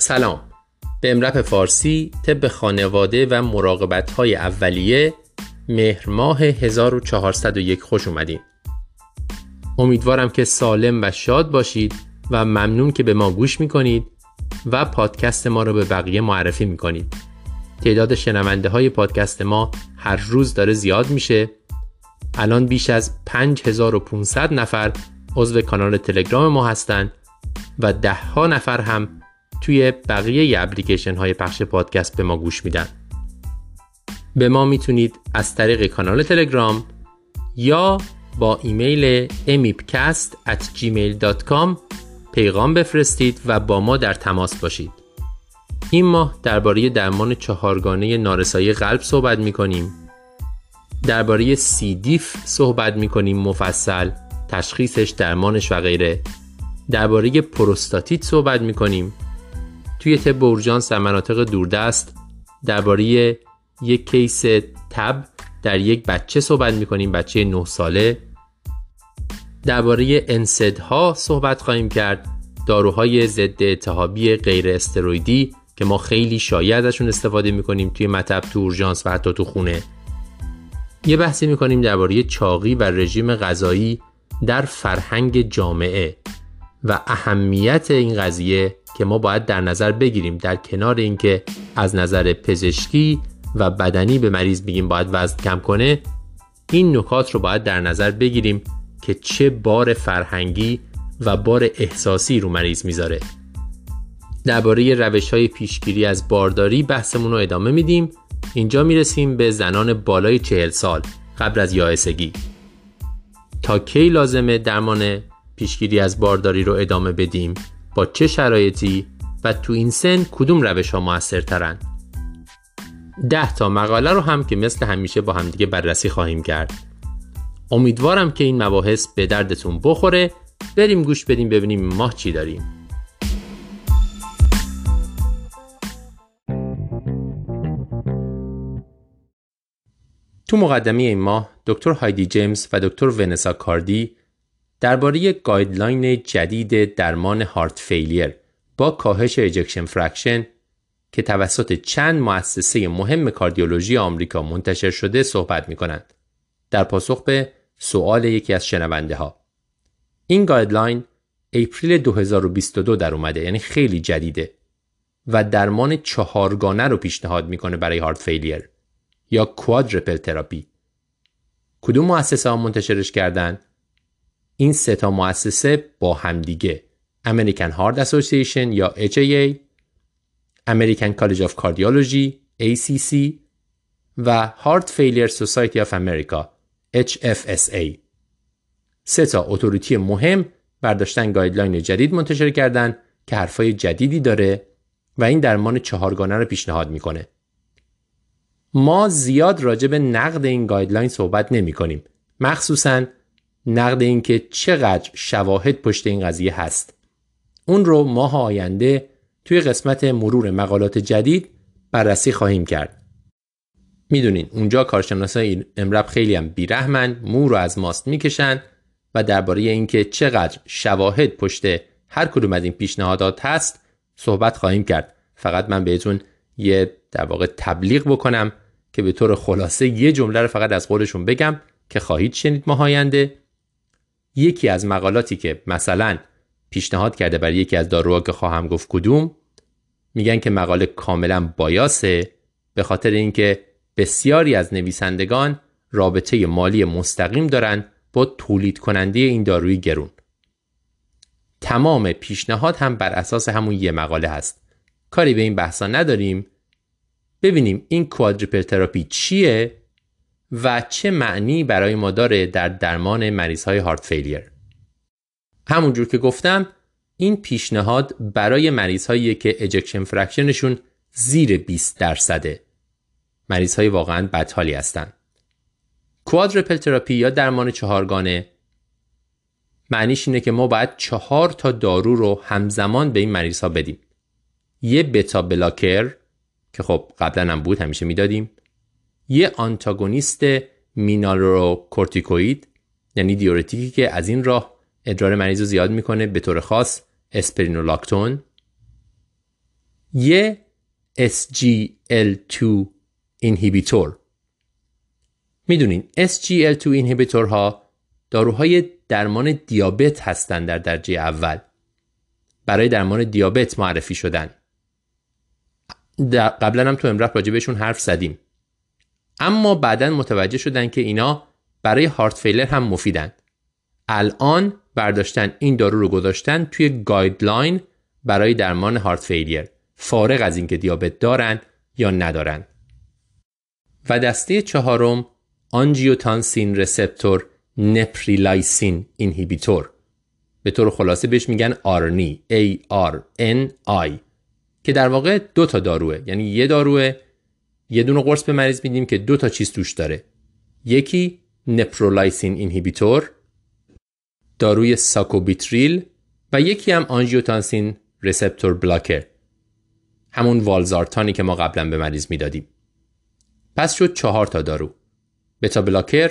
سلام. به امرپ فارسی طب خانواده و مراقبت های اولیه مهر ماه 1401 خوش اومدین. امیدوارم که سالم و شاد باشید و ممنون که به ما گوش می‌کنید و پادکست ما رو به بقیه معرفی می‌کنید. تعداد شنونده های پادکست ما هر روز داره زیاد میشه. الان بیش از 5500 نفر عضو کانال تلگرام ما هستند و ده ها نفر هم توی بقیه اپلیکیشن های پخش پادکست به ما گوش میدن. به ما می‌تونید از طریق کانال تلگرام یا با ایمیل emipcast at gmail.com پیغام بفرستید و با ما در تماس باشید. این ماه درباره درمان چهارگانه نارسایی قلب صحبت می کنیم درباره سی دیف صحبت می کنیم مفصل تشخیصش درمانش و غیره. درباره پروستاتیت صحبت می کنیم توی طب اورژانس در مناطق دوردست درباره یک کیس تب در یک بچه صحبت می‌کنیم بچه 9 ساله. درباره انسدها صحبت خواهیم کرد. داروهای ضد التهابی غیر استرویدی که ما خیلی شایع ازشون استفاده می‌کنیم توی مطب تو اورژانس و حتی تو خونه. یه بحثی می‌کنیم درباره چاقی و رژیم غذایی در فرهنگ جامعه. و اهمیت این قضیه که ما باید در نظر بگیریم در کنار اینکه از نظر پزشکی و بدنی به مریض بگیم باید وزن کم کنه این نکات رو باید در نظر بگیریم که چه بار فرهنگی و بار احساسی رو مریض می‌ذاره. درباره روش های پیشگیری از بارداری بحثمون رو ادامه میدیم. اینجا می‌رسیم به زنان بالای چهل سال قبل از یائسگی. تا کی لازمه درمان پیشگیری از بارداری رو ادامه بدیم. با چه شرایطی و تو این سن کدوم روش ها موثرترن؟ ده تا مقاله رو هم که مثل همیشه با همدیگه بررسی خواهیم کرد. امیدوارم که این مباحث به دردتون بخوره. بریم گوش بدیم ببینیم ماه چی داریم. تو مقدمه این ماه دکتر هایدی جیمز و دکتر ونسا کاردی درباره guideline جدید درمان heart failure با کاهش ejection fraction که توسط چند مؤسسه مهم کاردیولوژی آمریکا منتشر شده صحبت می کنند. در پاسخ به سوال یکی از شنونده ها. این guideline April 2022 در اومده یعنی خیلی جدیده و درمان چهارگانه رو پیشنهاد می‌کنه برای heart failure یا quadruple therapy. کدوم مؤسسه ها منتشرش کردن؟ این سه تا مؤسسه با همدیگه American Heart Association یا AHA American College of Cardiology ACC و Heart Failure Society of America HFSA سه تا authority مهم برداشتن guideline جدید منتشر کردن که حرفای جدیدی داره و این درمان چهارگانه رو پیشنهاد می‌کنه. ما زیاد راجع به نقد این guideline صحبت نمی کنیم. مخصوصا نقد اینکه چقدر شواهد پشت این قضیه هست. اون رو ماه آینده توی قسمت مرور مقالات جدید بررسی خواهیم کرد. می‌دونین اونجا کارشناسای امرب خیلی هم بیرحمن مو رو از ماست می‌کشن و درباره اینکه چقدر شواهد پشت هر کدوم از این پیشنهادات هست صحبت خواهیم کرد فقط من بهتون یه در واقع تبلیغ بکنم که به طور خلاصه یه جمله رو فقط از قولشون بگم که خواهید شنید ماه آینده یکی از مقالاتی که مثلا پیشنهاد کرده برای یکی از داروها که خواهم گفت کدوم میگن که مقاله کاملا بایاسه به خاطر اینکه بسیاری از نویسندگان رابطه مالی مستقیم دارن با تولید کننده این داروی گرون. تمام پیشنهاد هم بر اساس همون یه مقاله هست. کاری به این بحثا نداریم. ببینیم این کوادریپل تراپی چیه و چه معنی برای ما داره در درمان مریض های heart failure همونجور که گفتم این پیشنهاد برای مریض هایی که ejection fraction شون زیر 20 درصده. مریض های واقعا بدحالی هستند quadruple therapy یا درمان چهارگانه. معنیش اینه که ما باید چهار تا دارو رو همزمان به این مریض ها بدیم. یه beta blocker که خب قبلا هم بود همیشه می‌دادیم. یه آنتاگونیست مینالورو یعنی دیورتیکی که از این راه ادرار مریض رو زیاد می‌کنه به طور خاص اسپرینولاکتون یه SGL2 اینهیبیتور می‌دونین SGL2 اینهیبیتور ها داروهای درمان دیابت هستند در درجه اول. برای درمان دیابت معرفی شدن. قبلا هم تو EMRAP راجع بهشون حرف زدیم. اما بعدا متوجه شدن که اینا برای heart failure هم مفیدن. الان برداشتن این دارو رو گذاشتن توی guideline برای درمان heart failure. فارغ از اینکه دیابت دارن یا ندارن. و دسته چهارم angiotensin receptor neprilysin inhibitor. به طور خلاصه بهش میگن ARNI A R N I که در واقع دو تا داروه. یعنی یه داروه یه دونه قرص به مریض میدیم که دو تا چیز توش داره. یکی neprilysin inhibitor داروی ساکوبیتریل و یکی هم angiotensin receptor blocker. همون والزارتانی که ما قبلا به مریض می‌دادیم. پس شد چهار تا دارو. beta blocker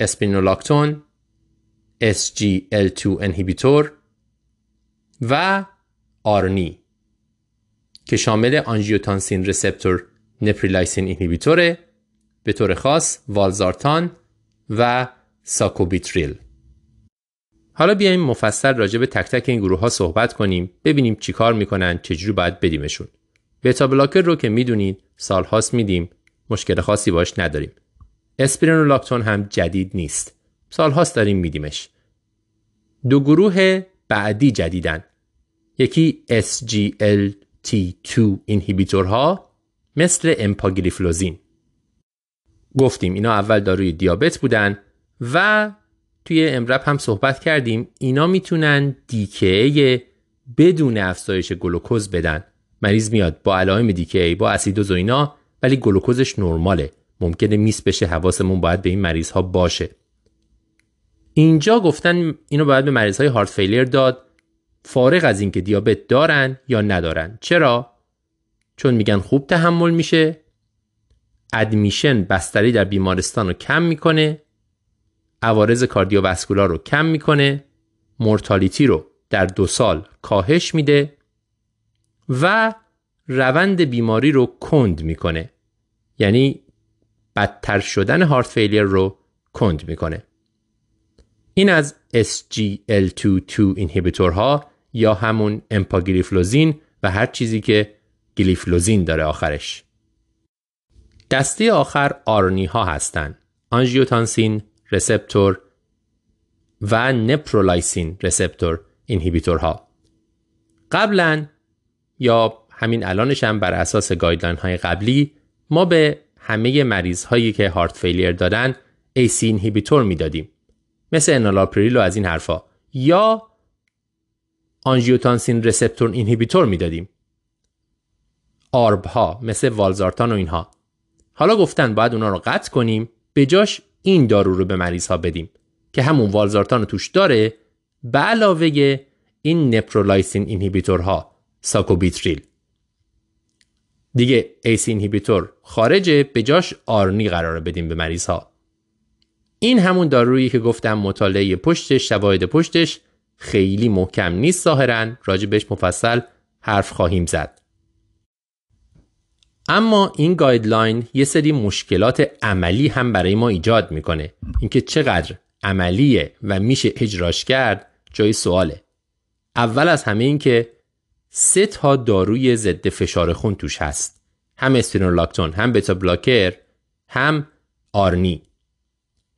اسپیرونولاکتون SGLT2 inhibitor و ARNI که شامل angiotensin receptor neprilysin inhibitor ه به طور خاص والزارتان و ساکوبیتریل. حالا بیایم مفصل راجع به تک تک این گروه ها صحبت کنیم ببینیم چیکار می‌کنن چجوری باید بدیمشون. بتا بلاکر رو که می‌دونید سالهاست میدیم مشکل خاصی باش نداریم. اسپرینولاکتون هم جدید نیست. سالهاست داریم میدیمش. دو گروه بعدی جدیدن. یکی SGLT2 اینهیبیتورها مثل امپاگلیفلوزین گفتیم اینا اول داروی دیابت بودن و توی امرب هم صحبت کردیم اینا می‌تونن دیکه بدون افزایش گلوکوز بدن. مریض میاد با علائم دیکه با اسیدوز و اینا ولی گلوکوزش نرماله. ممکنه میس بشه حواسمون باید به این مریض ها باشه. اینجا گفتن اینو باید به مریض های هارت فیلیر داد. فارغ از اینکه دیابت دارن یا ندارن. چرا؟ چون میگن خوب تحمل میشه. ادمیشن بستری در بیمارستان رو کم می‌کنه. عوارض کاردیوواسکولار رو کم می‌کنه. mortality رو در دو سال کاهش میده. و روند بیماری رو کند می‌کنه. یعنی بدتر شدن heart failure رو کند می‌کنه. این از SGLT2 inhibitor ها یا همون امپاگلیفلوزین و هر چیزی که گلیفلوزین داره آخرش. دسته آخر ARNI ها هستند angiotensin receptor و neprilysin receptor ها قبلا یا همین الانش هم بر اساس guideline های قبلی ما به همه مریض هایی که heart failure دارن ACE inhibitor می‌دادیم. مثل انالاپریل و از این حرفا. یا angiotensin receptor inhibitor می‌دادیم. ARB ها مثل والزارتان و اینها. حالا گفتن باید اونا رو قطع کنیم به جاش این دارو رو به مریض ها بدیم که همون والزارتان رو توش داره به علاوه این neprilysin inhibitor ها ساکوبیتریل. دیگه ACE inhibitor خارجه به جاش ARNI قراره بدیم به مریض ها این همون دارویی که گفتم مطالعه پشتش شواهد پشتش خیلی محکم نیست ظاهرا. راجع بهش مفصل حرف خواهیم زد. اما این guideline یه سری مشکلات عملی هم برای ما ایجاد می‌کنه. اینکه چقدر عملیه و میشه اجراش کرد جای سواله. اول از همه این که سه تا داروی ضد فشار خون توش هست. هم اسپیرونولاکتون هم beta blocker هم ARNI.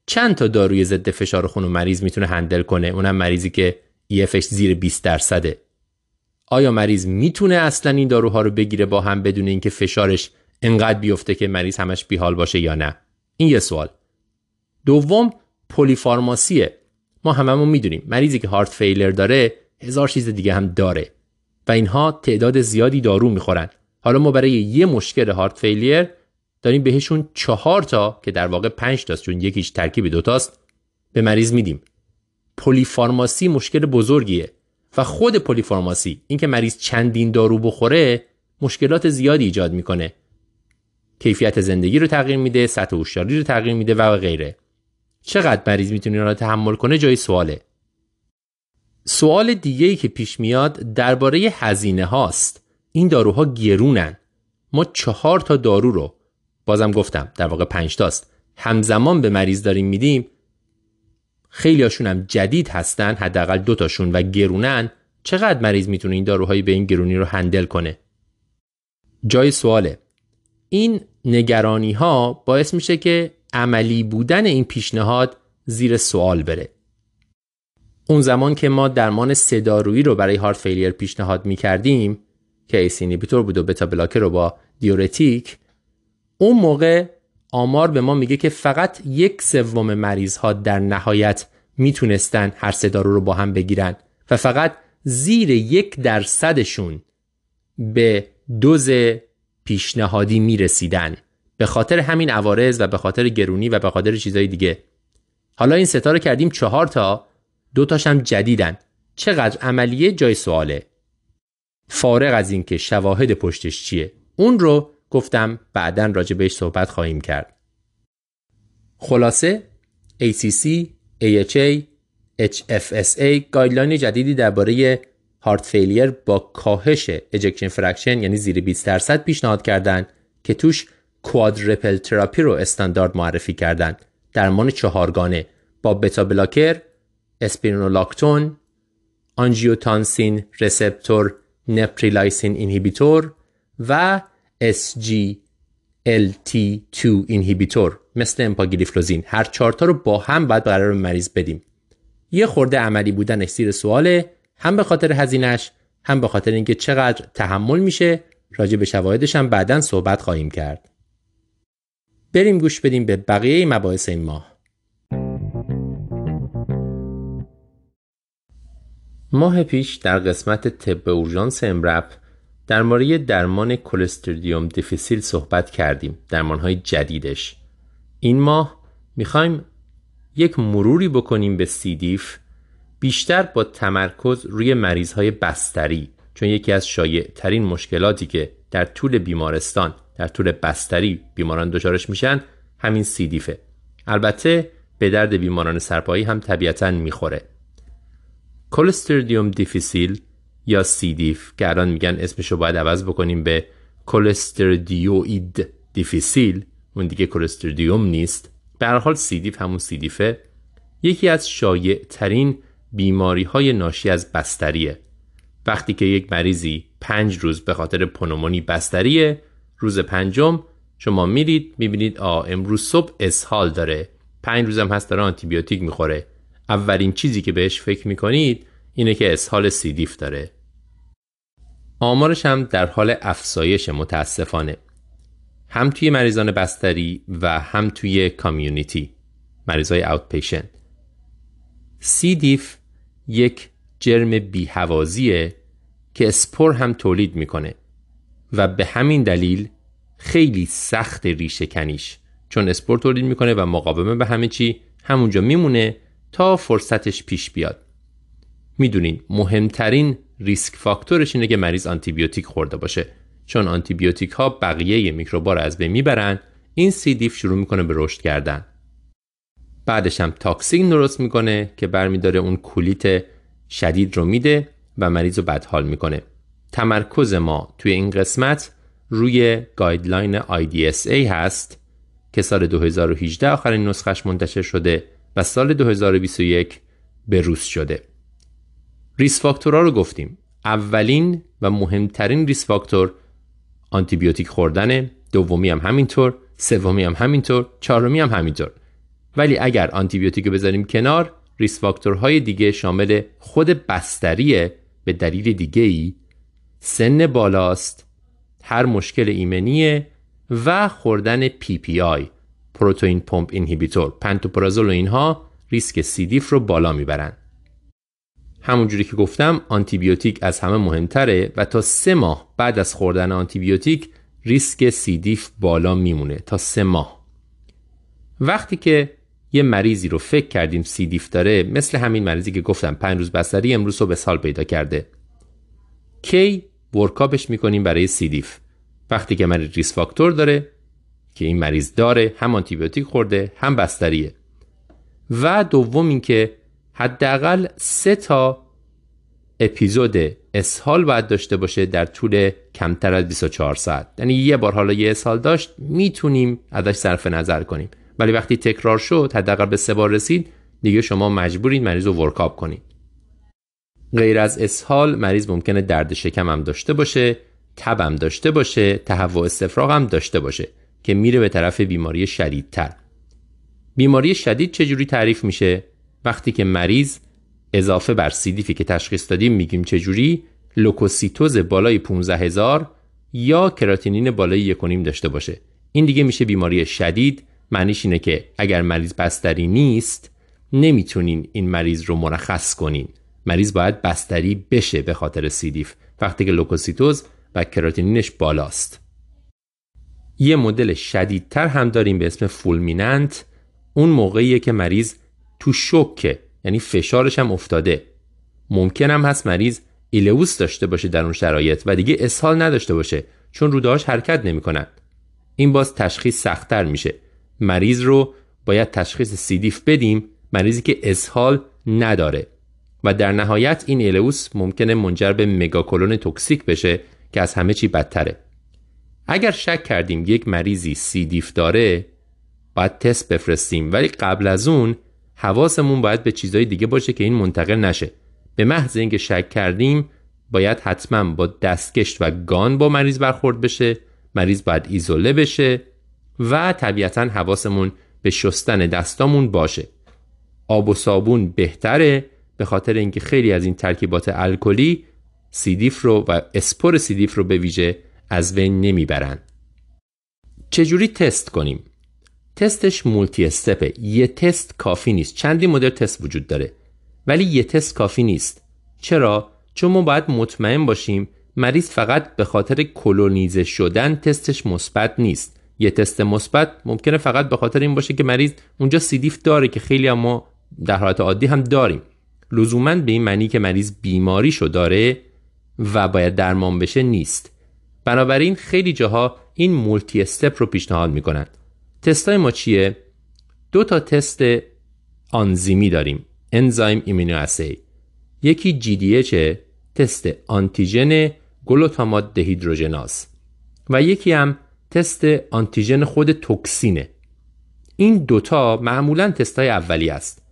چند تا داروی ضد فشار خون رو مریض می‌تونه handle کنه؟ اونم مریضی که ایفش زیر 20 درصده. آیا مریض می‌تونه اصلا این داروها رو بگیره با هم بدون اینکه فشارش انقدر بیفته که مریض همش بیحال باشه یا نه؟ این یه سوال. دوم پلیفارماسیه. ما هممون می‌دونیم مریضی که هارت فیلر داره هزار چیز دیگه هم داره و اینها تعداد زیادی دارو می‌خورن. حالا ما برای یه مشکل هارت فیلیر داریم بهشون چهار تا که در واقع پنج تاست چون یکیش ترکیب دوتاست به مریض میدیم. پلیفارماسی مشکل بزرگیه. و خود پلیفارماسی اینکه مریض چندین دارو بخوره مشکلات زیادی ایجاد می‌کنه. کیفیت زندگی رو تغییر میده سطح هوشیاری رو تغییر میده و غیره. چقدر مریض می‌تونه رو تحمل کنه جای سواله. سوال دیگه ای که پیش میاد درباره هزینه هاست. این داروها گرونن. ما چهار تا دارو رو بازم گفتم در واقع پنج تاست همزمان به مریض داریم میدیم. خیلی هاشون هم جدید هستن حداقل دو تاشون و گرونن. چقدر مریض می‌تونه این داروهایی به این گرونی رو هندل کنه؟ جای سواله. این نگرانی ها باعث میشه که عملی بودن این پیشنهاد زیر سوال بره. اون زمان که ما درمان سدارویی رو برای هارت فیلیر پیشنهاد می‌کردیم که ACE inhibitor بود و beta blocker رو با دیورتیک اون موقع آمار به ما میگه که فقط یک سوم مریض ها در نهایت می‌تونستن هر سه دارو رو با هم بگیرن و فقط زیر یک درصدشون به دوز پیشنهادی می‌رسیدن. به خاطر همین عوارض و به خاطر گرونی و به خاطر چیزهای دیگه. حالا این سه تا رو کردیم چهار تا دو تاش هم جدیدن. چقدر عملیه؟ جای سواله. فارغ از اینکه شواهد پشتش چیه. اون رو گفتم بعدا راجع بهش صحبت خواهیم کرد. خلاصه ACC, AHA, HFSA guideline جدیدی درباره heart failure با کاهش ejection fraction یعنی زیر 20 درصد پیشنهاد کردند که توش quadruple therapy رو استاندارد معرفی کردند درمان چهارگانه با beta blocker اسپیرونولاکتون angiotensin receptor neprilysin inhibitor و SGLT2 inhibitor مثل امپاگلیفلوزین هر چهارتا رو با هم باید قرار مریض بدیم. یه خورده عملی بودن زیر سواله هم به خاطر هزینش هم به خاطر اینکه چقدر تحمل میشه راجع به شواهدش هم بعدا صحبت خواهیم کرد. بریم گوش بدیم به بقیه مباحث این ماه. ماه پیش در قسمت طب اورژانس امرپ در مورد درمان کلستریدیوم دیفیسیل صحبت کردیم درمانهای جدیدش. این ماه می‌خوایم یک مروری بکنیم به سیدیف بیشتر با تمرکز روی مریض های بستری چون یکی از شایع ترین مشکلاتی که در طول بیمارستان در طول بستری بیماران دچارش میشن همین C. diff ه البته به درد بیماران سرپایی هم طبیعتا می‌خوره. Clostridium difficile یا C. diff که الان میگن اسمشو باید عوض بکنیم به Clostridioides difficile اون دیگه Clostridium نیست. به هر حال C. diff همون C. diff ه یکی از شایع ترین بیماری های ناشی از بستریه. وقتی که یک مریضی پنج روز به خاطر پنومونی بستریه روز پنجم شما میرید می‌بینید آ امروز صبح اسهال داره. پنج روزم هست داره آنتیبیوتیک می‌خوره. اولین چیزی که بهش فکر می‌کنید اینه که اسهال سیدیف داره. آمارش هم در حال افزایش متاسفانه. هم توی مریضان بستری و هم توی کامیونیتی. مریضای اوت پیشن سی دیف یک جرم بیهوازیه که اسپور هم تولید می‌کنه و به همین دلیل خیلی سخت ریشه کنیش. چون اسپور تولید می‌کنه و مقاومه به همه چی همونجا میمونه تا فرصتش پیش بیاد. می‌دونین مهمترین risk factor ش اینه که مریض آنتیبیوتیک خورده باشه. چون آنتیبیوتیک ها بقیه میکروبا رو از بین می‌برن این C. diff شروع می‌کنه به رشد کردن. بعدش هم toxin درست می‌کنه که برمیداره اون کولیت شدید رو میده و مریض رو بدحال می‌کنه. تمرکز ما توی این قسمت روی guideline IDSA هست که سال 2018 آخرین نسخش منتشر شده و سال 2021 به روز شده. risk factor ها رو گفتیم. اولین و مهمترین risk factor آنتیبیوتیک خوردن دومی هم همینطور سومی هم همینطور چهارمی هم همینطور. ولی اگر آنتیبیوتیک رو بذاریم کنار risk factor های دیگه شامل خود بستریه به دلیل دیگه ای سن بالاست هر مشکل ایمنیه و خوردن PPI proton pump inhibitor. پنتوپرازول و اینها ریسک C. diff رو بالا می‌برن. همونجوری که گفتم آنتیبیوتیک از همه مهمتره و تا سه ماه بعد از خوردن آنتیبیوتیک ریسک C. diff بالا میمونه. تا سه ماه. وقتی که یه مریضی رو فکر کردیم C. diff داره مثل همین مریضی که گفتم پنج روز بستری امروز اسهال پیدا کرده. کی workup ش می‌کنیم برای C. diff وقتی که مریض risk factor داره که این مریض داره هم آنتیبیوتیک خورده هم بستریه. و دوم اینکه حداقل سه تا اپیزود اسهال باید داشته باشه در طول کمتر از 24 ساعت. یعنی یه بار حالا یه اسهال داشت می‌تونیم ازش صرف نظر کنیم. ولی وقتی تکرار شد حداقل به سه بار رسید دیگه شما مجبورین مریض رو ورکاپ کنید. غیر از اسهال مریض ممکنه درد شکم هم داشته باشه تب هم داشته باشه تهوع استفراغ هم داشته باشه که میره به طرف بیماری شدیدتر. بیماری شدید چجوری تعریف میشه؟ وقتی که مریض اضافه بر C. diff ی که تشخیص دادیم میگیم چجوری؟ لوکوسیتوز بالای 15 هزار یا کراتینین بالای 1.5 داشته باشه. این دیگه میشه بیماری شدید. معنیش اینه که اگر مریض بستری نیست نمی‌تونین این مریض رو مرخص کنین. مریض باید بستری بشه به خاطر C. diff وقتی که لوکوسیتوز و کراتینینش بالاست. یه مدل شدیدتر هم داریم به اسم fulminant. اون موقعیه که مریض تو شوکه یعنی فشارش هم افتاده. ممکن هم هست مریض ileus داشته باشه در اون شرایط و دیگه اسهال نداشته باشه چون روده‌هاش حرکت نمی‌کنن. این باز تشخیص سختتر میشه. مریض رو باید تشخیص C. diff بدیم مریضی که اسهال نداره. و در نهایت این ileus ممکنه منجر به مگاکولون توکسیک بشه که از همه چی بدتره. اگر شک کردیم یک مریضی سیدیف داره باید تست بفرستیم. ولی قبل از اون حواسمون باید به چیزهای دیگه باشه که این منتقل نشه. به محض اینکه شک کردیم باید حتما با دستکشت و گان با مریض برخورد بشه مریض باید ایزوله بشه و طبیعتا حواسمون به شستن دستامون باشه. آب و صابون بهتره به خاطر اینکه خیلی از این ترکیبات الکلی C. diff رو و اسپور C. diff رو به ویژه از بین نمی‌برن. چجوری تست کنیم؟ تستش multi-step ه یه تست کافی نیست. چندین مدل تست وجود داره؟ ولی یه تست کافی نیست. چرا؟ چون ما باید مطمئن باشیم مریض فقط به خاطر کلونیزه شدن تستش مثبت نیست. یه تست مثبت ممکنه فقط به خاطر این باشه که مریض اونجا C. diff داره که خیلی ما در حالت عادی هم داریم. لزوما به این معنی که مریض بیماریشو داره و باید درمان بشه نیست. بنابراین خیلی جاها این multi-step رو پیشنهاد می‌کنن. تستای ما چیه؟ دو تا تست آنزیمی داریم enzyme immunoassay یکی دی تست آنتیژن گلوتامات دهیدروژناز و یکی هم تست آنتیژن خود توکسینه. این دوتا معمولا تستای اولی است.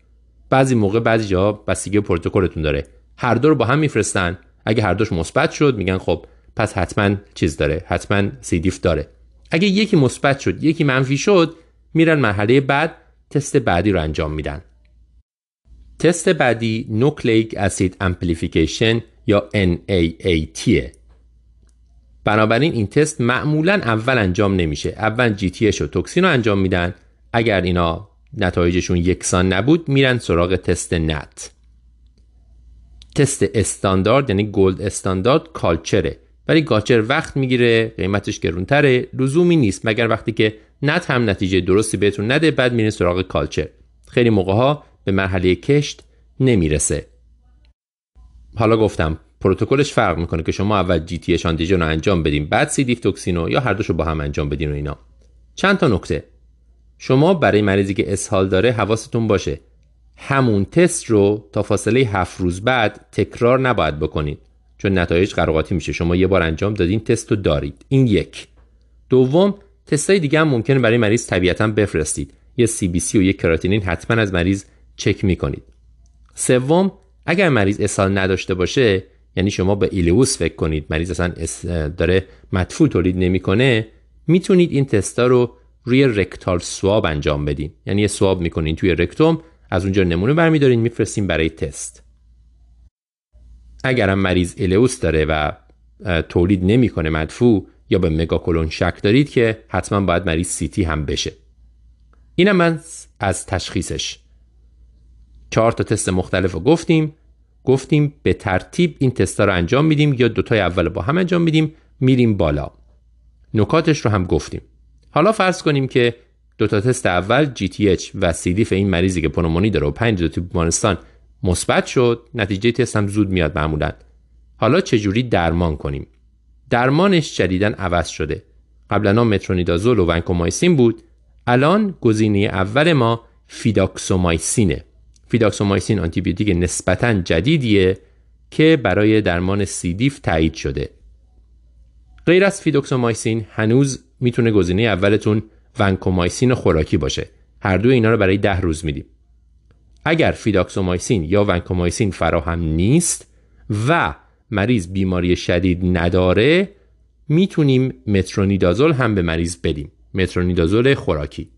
بعضی موقع بعضی جا بستگی پروتکلتون داره. هر دو رو با هم میفرستن. اگه هر دوش مثبت شد میگن خب پس حتما چیز داره حتما C. diff داره. اگه یکی مثبت شد یکی منفی شد میرن مرحله بعد تست بعدی رو انجام میدن. تست بعدی nucleic acid amplification یا NAAT بنابراین این تست معمولا اول انجام نمیشه. اول تی و توکسین رو انجام میدن. اگر اینا نتایجشون یکسان نبود میرن سراغ تست NAAT. تست استاندارد یعنی gold standard culture ه. ولی culture وقت می‌گیره قیمتش گرونتره لزومی نیست مگر وقتی که NAAT هم نتیجه درستی بهتون نده بعد میرین سراغ culture. خیلی موقع ها به مرحله کشت نمی‌رسه. حالا گفتم پروتکلش فرق می‌کنه که شما اول GDH رو انجام بدین بعد C. diff توکسینو یا هر دوشو با هم انجام بدین و اینا. چند تا نکته. شما برای مریضی که اسهال داره حواستون باشه. همون تست رو تا فاصله هفت روز بعد تکرار نباید بکنید چون نتایج قراقاتی میشه. شما یه بار انجام دادین تست رو دارید. این یک. دوم تستای دیگه هم ممکنه برای مریض طبیعتا بفرستید. یه سی بی سی و یه کراتینین حتما از مریض چک می‌کنید. سوم اگر مریض اسهال نداشته باشه یعنی شما به ایلوس فکر کنید. مریض اصلا داره مدفوع تولید نمی‌کنه می‌تونید این تستا رو روی رکتال سواب انجام بدین. یعنی یه سواب می‌کنین توی رکتوم از اونجا نمونه برمیدارین میفرستین برای تست. اگر هم مریض الئوس داره و تولید نمی‌کنه مدفوع یا به مگاکولون شک دارید که حتما باید مریض سیتی هم بشه. اینم من از تشخیصش. چهار تا تست مختلف رو گفتیم. گفتیم به ترتیب این تستا رو انجام میدیم یا دوتای اول با هم انجام میدیم میریم بالا. نکاتش رو هم گفتیم. حالا فرض کنیم که دو تا تست اول GDH و C. diff این مریضی که پنومونی داره و 5 تو بیمارستان مثبت شد نتیجه تست هم زود میاد معمولا. حالا چجوری درمان کنیم؟ درمانش جدیدا عوض شده. قبلا مترونیدازول و ونکومایسین بود. الان گزینه اول ما fidaxomicin ه. fidaxomicin آنتیبیوتیک نسبتا جدیدیه که برای درمان C. diff تایید شده. غیر از fidaxomicin هنوز می‌تونه گزینه اولتون ونکومایسین خوراکی باشه. هر دو اینا رو برای ده روز میدیم. اگر fidaxomicin یا ونکومایسین فراهم نیست و مریض بیماری شدید نداره می‌تونیم مترونیدازول هم به مریض بدیم. مترونیدازول خوراکی.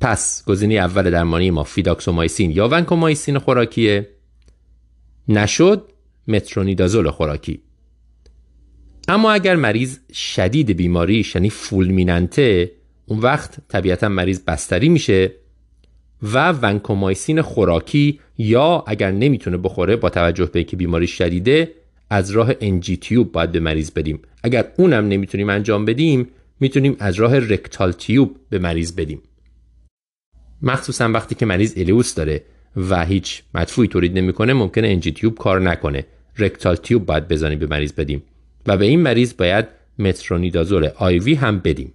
پس گزینه اول درمانی ما fidaxomicin یا ونکومایسین خوراکیه. نشد مترونیدازول خوراکی. اما اگر مریض شدید بیماری یعنی fulminant ه اون وقت طبیعتا مریض بستری میشه. و ونکومایسین خوراکی یا اگر نمی‌تونه بخوره با توجه به اینکه بیماری شدیده از راه NG tube باید به مریض بدیم اگر اونم نمی‌تونیم انجام بدیم می‌تونیم از راه rectal tube به مریض بدیم مخصوصا وقتی که مریض ileus داره و هیچ مدفوعی تولید نمی‌کنه ممکنه NG tube کار نکنه. rectal tube باید بزنیم به مریض بدیم و به این مریض باید مترونیدازول IV هم بدیم.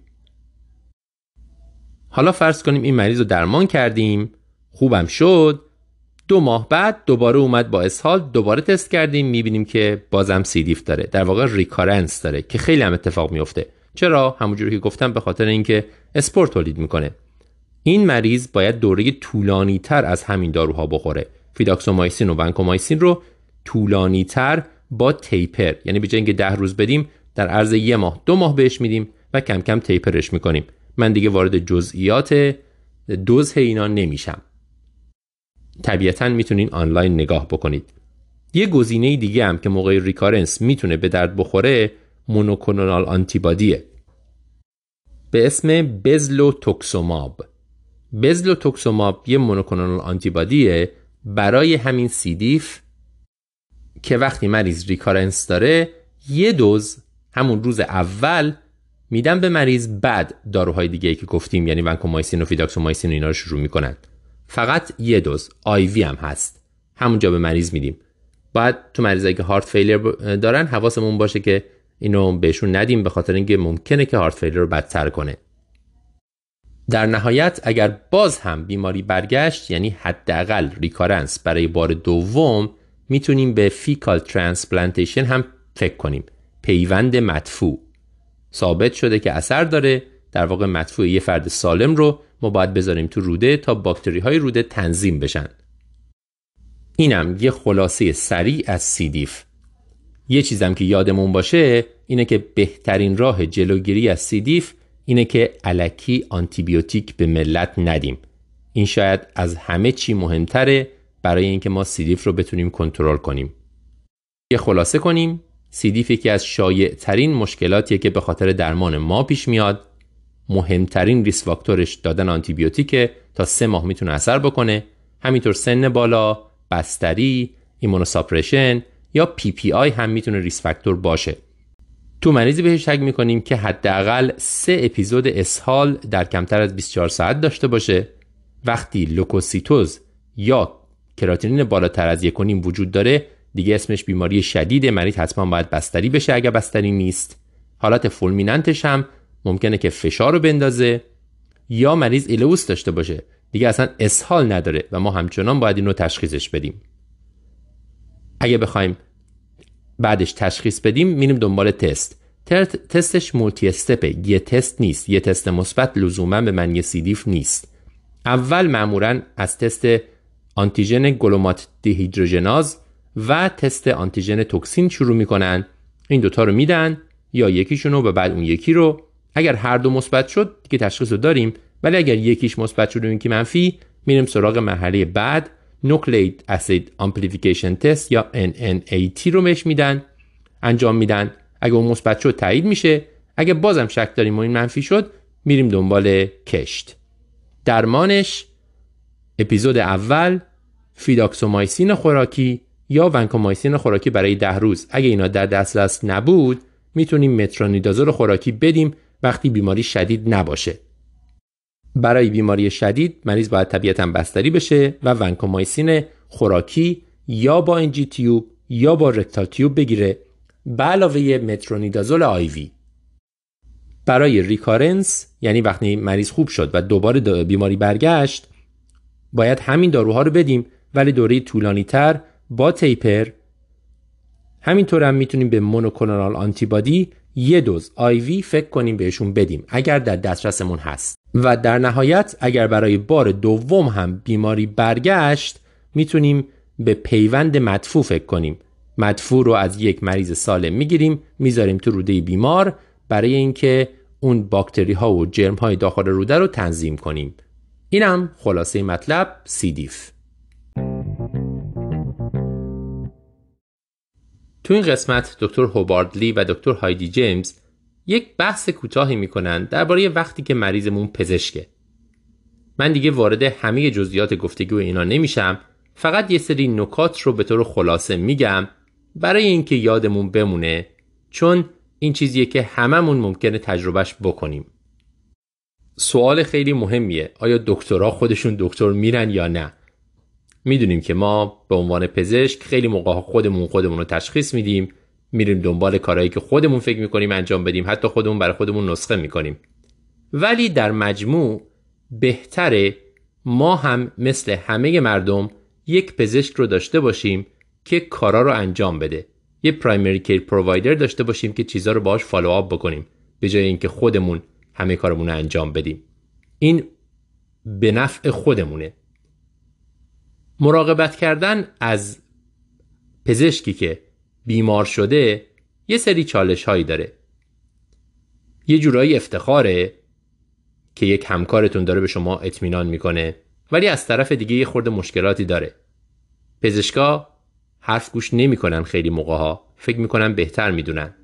حالا فرض کنیم این مریض رو درمان کردیم خوبم شد. دو ماه بعد دوباره اومد با اسهال دوباره تست کردیم می‌بینیم که بازم C. diff داره. در واقع recurrence داره که خیلی هم اتفاق میفته چرا؟ همونجوری که گفتم به خاطر اینکه اسپور تولید می‌کنه. این مریض باید دوره طولانی تر از همین داروها بخوره. fidaxomicin و ونکومایسین رو طولانی تر با taper یعنی به جای اینکه ده روز بدیم در عرض یه ماه دو ماه بهش میدیم و کم کم taper ش می‌کنیم. من دیگه وارد جزئیات دوز اینا نمیشم. طبیعتا می‌تونین آنلاین نگاه بکنید. یه گزینه دیگه هم که موقع recurrence می‌تونه به درد بخوره monoclonal antibody ه. به اسم bezlotoxumab bezlotoxumab یه monoclonal antibody ه برای همین C. diff که وقتی مریض recurrence داره یه دوز همون روز اول میدن به مریض بعد داروهای دیگه که گفتیم یعنی ونکومایسین و fidaxomicin و اینا رو شروع می‌کنن. فقط یه دوز. IV هم هست. همونجا به مریض میدیم. باید تو مریضایی که heart failure دارن حواسمون باشه که اینو بهشون ندیم به خاطر اینکه ممکنه که heart failure رو بدتر کنه. در نهایت اگر باز هم بیماری برگشت یعنی حداقل recurrence برای بار دوم می‌تونیم به fecal transplantation هم فکر کنیم. پیوند مدفوع. ثابت شده که اثر داره. در واقع مدفوع یه فرد سالم رو ما باید بذاریم تو روده تا باکتری های روده تنظیم بشن. اینم یه خلاصه سریع از C. diff یه چیزم که یادمون باشه اینه که بهترین راه جلوگیری از C. diff اینه که الکی آنتیبیوتیک به ملت ندیم. این شاید از همه چی مهمتره برای اینکه ما C. diff رو بتونیم کنترل کنیم. یه خلاصه کنیم. C. diff یکی از شایع ترین مشکلاتیه که به خاطر درمان ما پیش میاد. مهمترین risk factor ش دادن آنتیبیوتیکه تا سه ماه می‌تونه اثر بکنه. همینطور سن بالا بستری immunosuppression یا PPI هم می‌تونه risk factor باشه. تو مریضی بهش شک می‌کنیم که حداقل سه اپیزود اسهال در کمتر از 24 ساعت داشته باشه. وقتی لوکوسیتوز یا کراتینین بالاتر از یک وجود داره دیگه اسمش بیماری شدید مریض حتما باید بستری بشه اگر بستری نیست. حالت fulminant ش هم ممکنه که فشار رو بندازه یا مریض ileus داشته باشه. دیگه اصلا اسهال نداره و ما همچنان باید این تشخیصش بدیم. اگه بخوایم بعدش تشخیص بدیم میریم دنبال تست. تستش multi-step ه یه تست نیست. یه تست مثبت لزوما به معنی C. diff نیست. اول معمولا از تست آنتیژن glutamate dehydrogenase و تست آنتیژن toxin شروع می‌کنن. این دوتا رو میدن یا یکیشون رو و بعد اون یکی رو. اگر هر دو مثبت شد که تشخیص رو داریم. ولی اگر یکیش مثبت شد و اون یکی منفی میریم سراغ مرحله بعد. nucleic acid amplification test یا NAAT رو بهش میدن. انجام میدن. اگه اون مثبت شد تایید میشه. اگه بازم شک داریم و این منفی شد میریم دنبال کشت. درمانش اپیزود اول fidaxomicin خوراکی. یا ونکومایسین خوراکی برای ده روز. اگه اینا در دسترس نبود می‌تونیم مترونیدازول خوراکی بدیم وقتی بیماری شدید نباشه. برای بیماری شدید مریض باید طبیعتا بستری بشه و ونکومایسین خوراکی یا با NG tube یا با rectal tube بگیره به علاوه مترونیدازول IV برای recurrence یعنی وقتی مریض خوب شد و دوباره بیماری برگشت باید همین داروها رو بدیم ولی دوره طولانی تر با تیپر. همینطور هم می‌تونیم به مونوکلونال آنتیبادی یه دوز آیوی فکر کنیم بهشون بدیم اگر در دسترسمون هست. و در نهایت اگر برای بار دوم هم بیماری برگشت می‌تونیم به پیوند مدفوع فکر کنیم. مدفوع رو از یک مریض سالم می‌گیریم می‌ذاریم تو روده بیمار برای اینکه اون باکتری ها و جرم های داخل روده رو تنظیم کنیم. اینم خلاصه مطلب سیدیف تو این قسمت دکتر هوباردلی و دکتر هایدی جیمز یک بحث کوتاهی می‌کنن درباره وقتی که مریضمون پزشکه. من دیگه وارد همه جزئیات گفتگو اینا نمیشم فقط یه سری نکات رو به طور خلاصه میگم برای اینکه یادمون بمونه چون این چیزیه که هممون ممکنه تجربهش بکنیم. سوال خیلی مهمیه آیا دکترها خودشون دکتر میرن یا نه؟ می‌دونیم که ما به عنوان پزشک خیلی موقع خودمون خودمون رو تشخیص میدیم. میریم دنبال کارهایی که خودمون فکر می‌کنیم انجام بدیم. حتی خودمون برای خودمون نسخه می‌کنیم. ولی در مجموع بهتره ما هم مثل همه مردم یک پزشک رو داشته باشیم که کارا رو انجام بده. یه پرایمری کیر پرووایدر داشته باشیم که چیزها رو باهاش فالو آپ بکنیم. به جای اینکه خودمون همه کارمون رو انجام بدیم. این به نفع خودمونه. مراقبت کردن از پزشکی که بیمار شده یه سری چالش هایی داره. یه جورایی افتخاره که یک همکارتون داره به شما اطمینان می‌کنه ولی از طرف دیگه یه خورده مشکلاتی داره. پزشکا حرف گوش نمی‌کنن خیلی موقع ها فکر می‌کنن بهتر می‌دونن.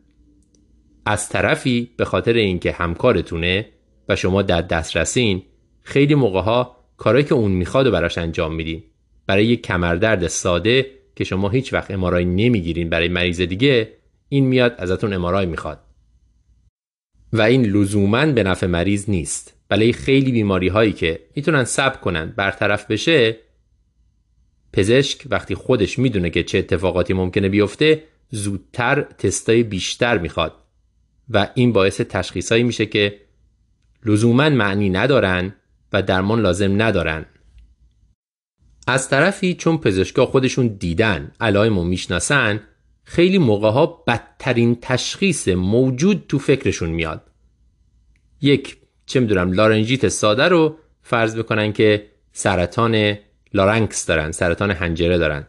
از طرفی به خاطر اینکه همکارتونه و شما در دسترسین خیلی موقع ها کارایی که اون می‌خواد و براش انجام میدین. برای یک کمردرد ساده که شما هیچ وقت امارای نمی‌گیرین برای مریض دیگه این میاد ازتون امارای می‌خواد. و این لزوما به نفع مریض نیست. بله خیلی بیماری هایی که می‌تونن سب کنن برطرف بشه پزشک وقتی خودش می‌دونه که چه اتفاقاتی ممکنه بیفته زودتر تستای بیشتر می‌خواد. و این باعث تشخیصایی میشه که لزوما معنی ندارن و درمان لازم ندارن. از طرفی چون پزشکا خودشون دیدن علائم و می‌شناسن خیلی موقع ها بدترین تشخیص موجود تو فکرشون میاد. یک چه می‌دونم لارنجیت ساده رو فرض بکنن که سرطان لارنکس دارن سرطان هنجره دارن.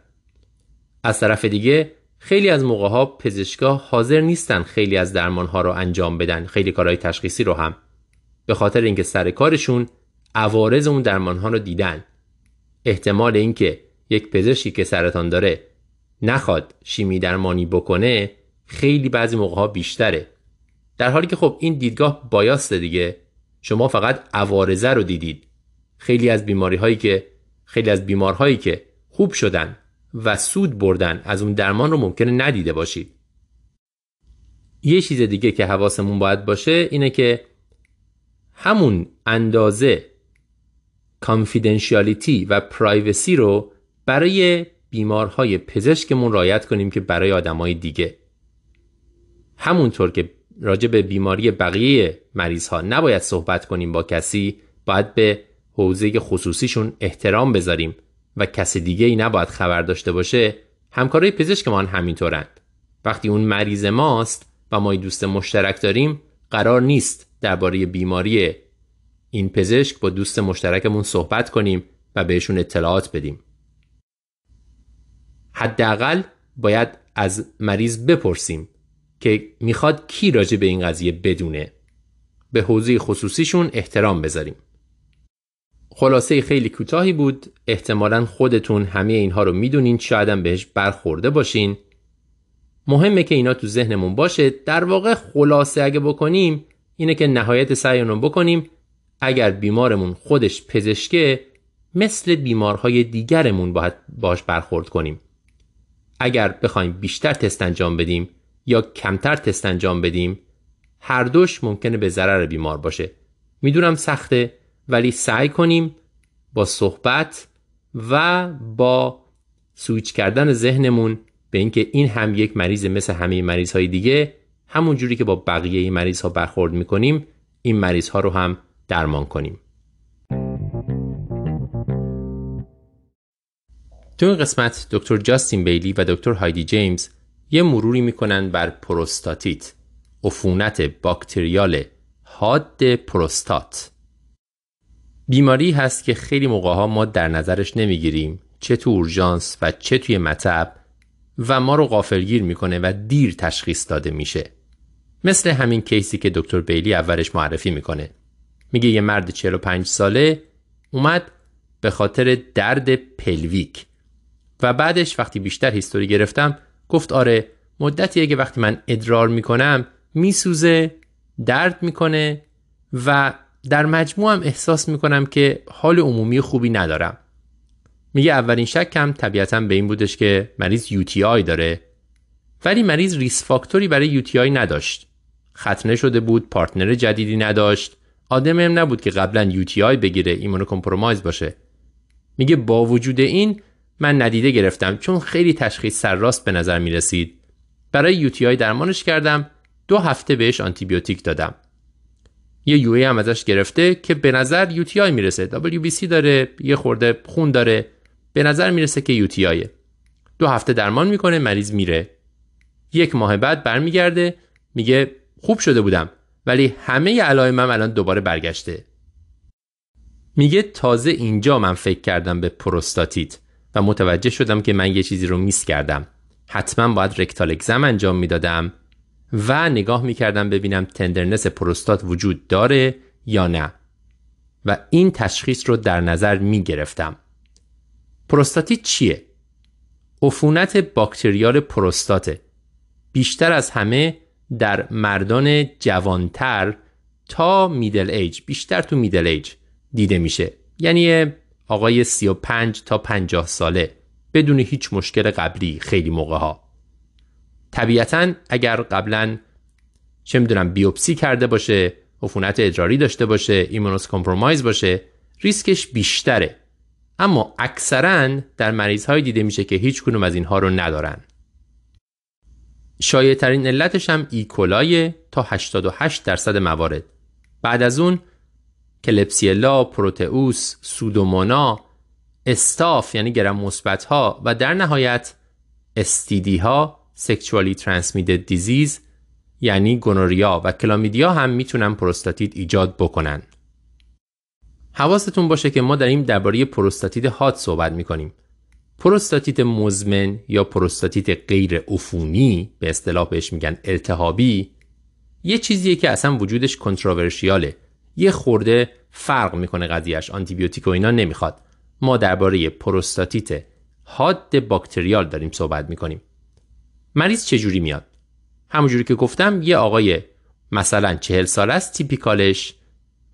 از طرف دیگه خیلی از موقع ها پزشکا حاضر نیستن خیلی از درمان ها رو انجام بدن خیلی کارهای تشخیصی رو هم. به خاطر اینکه سر کارشون عوارض اون درمان ها رو دیدن. احتمال اینکه یک پزشکی که سرطان داره نخواد شیمی درمانی بکنه خیلی بعضی موقع بیشتره. در حالی که خب این دیدگاه بایاسته دیگه. شما فقط عوارضه رو دیدید. خیلی از بیماری هایی که خیلی از بیمارهایی که خوب شدن و سود بردن از اون درمان رو ممکنه ندیده باشید. یه چیز دیگه که حواسمون باید باشه اینه که همون اندازه کانفیدنشیالیتی و پرایوسی رو برای بیمارهای پزشکمون رایت کنیم که برای آدمای دیگه. همونطور که راجع به بیماری بقیه مریض ها نباید صحبت کنیم با کسی باید به حوزه خصوصیشون احترام بذاریم و کسی دیگه ای نباید خبر داشته باشه همکارای پزشکمان همینطورند. وقتی اون مریض ماست و ما دوست مشترک داریم قرار نیست درباره بیماری این پزشک با دوست مشترکمون صحبت کنیم و بهشون اطلاعات بدیم. حداقل باید از مریض بپرسیم که می‌خواد کی راجع به این قضیه بدونه. به حوزه خصوصیشون احترام بذاریم. خلاصه خیلی کوتاهی بود. احتمالا خودتون همه اینها رو می‌دونین. شایدم بهش برخورده باشین. مهمه که اینا تو ذهنمون باشه. در واقع خلاصه اگه بکنیم اینه که نهایت سعیمون بکنیم اگر بیمارمون خودش پزشکه مثل بیمارهای دیگرمون باید باش برخورد کنیم. اگر بخوایم بیشتر تست انجام بدیم یا کمتر تست انجام بدیم هر دوش ممکنه به ضرر بیمار باشه. می‌دونم سخته ولی سعی کنیم با صحبت و با سویچ کردن ذهنمون به اینکه این هم یک مریض مثل همه مریض های دیگه همون جوری که با بقیه مریض ها برخورد می‌کنیم این مریض ها رو هم درمان کنیم. تو این قسمت دکتر جاستین بیلی و دکتر هایدی جیمز یه مروری می‌کنن بر پروستاتیت عفونت باکتریال حاد پروستات. بیماری هست که خیلی موقع ها ما در نظرش نمی‌گیریم چه تو اورژانس و چه توی مطب و ما رو غافلگیر می‌کنه و دیر تشخیص داده میشه. مثل همین کیسی که دکتر بیلی اولش معرفی می‌کنه. میگه یه مرد 45 ساله اومد به خاطر درد پلویک. و بعدش وقتی بیشتر هیستوری گرفتم گفت آره مدتیه که وقتی من ادرار می‌کنم میسوزه درد می‌کنه و در مجموع هم احساس می‌کنم که حال عمومی خوبی ندارم. میگه اولین شکم طبیعتا به این بودش که مریض UTI داره. ولی مریض risk factor ی برای UTI نداشت. ختنه شده بود partner جدیدی نداشت. آدم هم نبود که قبلا UTI بگیره immunocompromise باشه میگه با وجود این من ندیده گرفتم چون خیلی تشخیص سرراست به نظر می رسید. برای UTI درمانش کردم دو هفته بهش آنتیبیوتیک دادم. یه UA هم ازش گرفته که به نظر UTI می‌رسه WBC داره یه خورده خون داره به نظر می‌رسه که یوتی آیه. دو هفته درمان می‌کنه مریض میره یک ماه بعد برمیگرده میگه خوب شده بودم ولی همه علائمم الان دوباره برگشته. میگه تازه اینجا من فکر کردم به پروستاتیت و متوجه شدم که من یه چیزی رو میس کردم. حتما باید رکتال اگزم انجام می‌دادم و نگاه می‌کردم ببینم تندرنس پروستات وجود داره یا نه. و این تشخیص رو در نظر می‌گرفتم. پروستاتیت چیه؟ عفونت باکتریال پروستاته. بیشتر از همه در مردان جوانتر تا میدل ایج بیشتر تو میدل ایج دیده میشه. یعنی آقای 35 تا 50 ساله بدون هیچ مشکل قبلی خیلی موقع ها طبیعتا اگر قبلا چه می‌دونم بیوپسی کرده باشه عفونت ادراری داشته باشه immunocompromise باشه ریسکش بیشتره. اما اکثرا در مریض های دیده میشه که هیچ کدوم از اینها رو ندارن. شایع ترین علتش هم E. coli تا 88 درصد موارد بعد از اون کلبسیلا، پروتئوس، سودومونا، استاف یعنی گرم مثبت ها و در نهایت STD ها sexually transmitted disease یعنی gonorrhea و chlamydia هم می‌تونن پروستاتیت ایجاد بکنن. حواستون باشه که ما داریم درباره پروستاتیت حاد صحبت می‌کنیم. پروستاتیت مزمن یا پروستاتیت غیر عفونی به اصطلاح بهش میگن التهابی یه چیزیه که اصلا وجودش controversial ه یه خورده فرق می‌کنه قضیهش آنتیبیوتیک و اینا نمی‌خواد. ما درباره پروستاتیت حاد باکتریال داریم صحبت می‌کنیم. مریض چجوری میاد؟ همونجوری که گفتم یه آقای مثلا چهل سال است تیپیکالش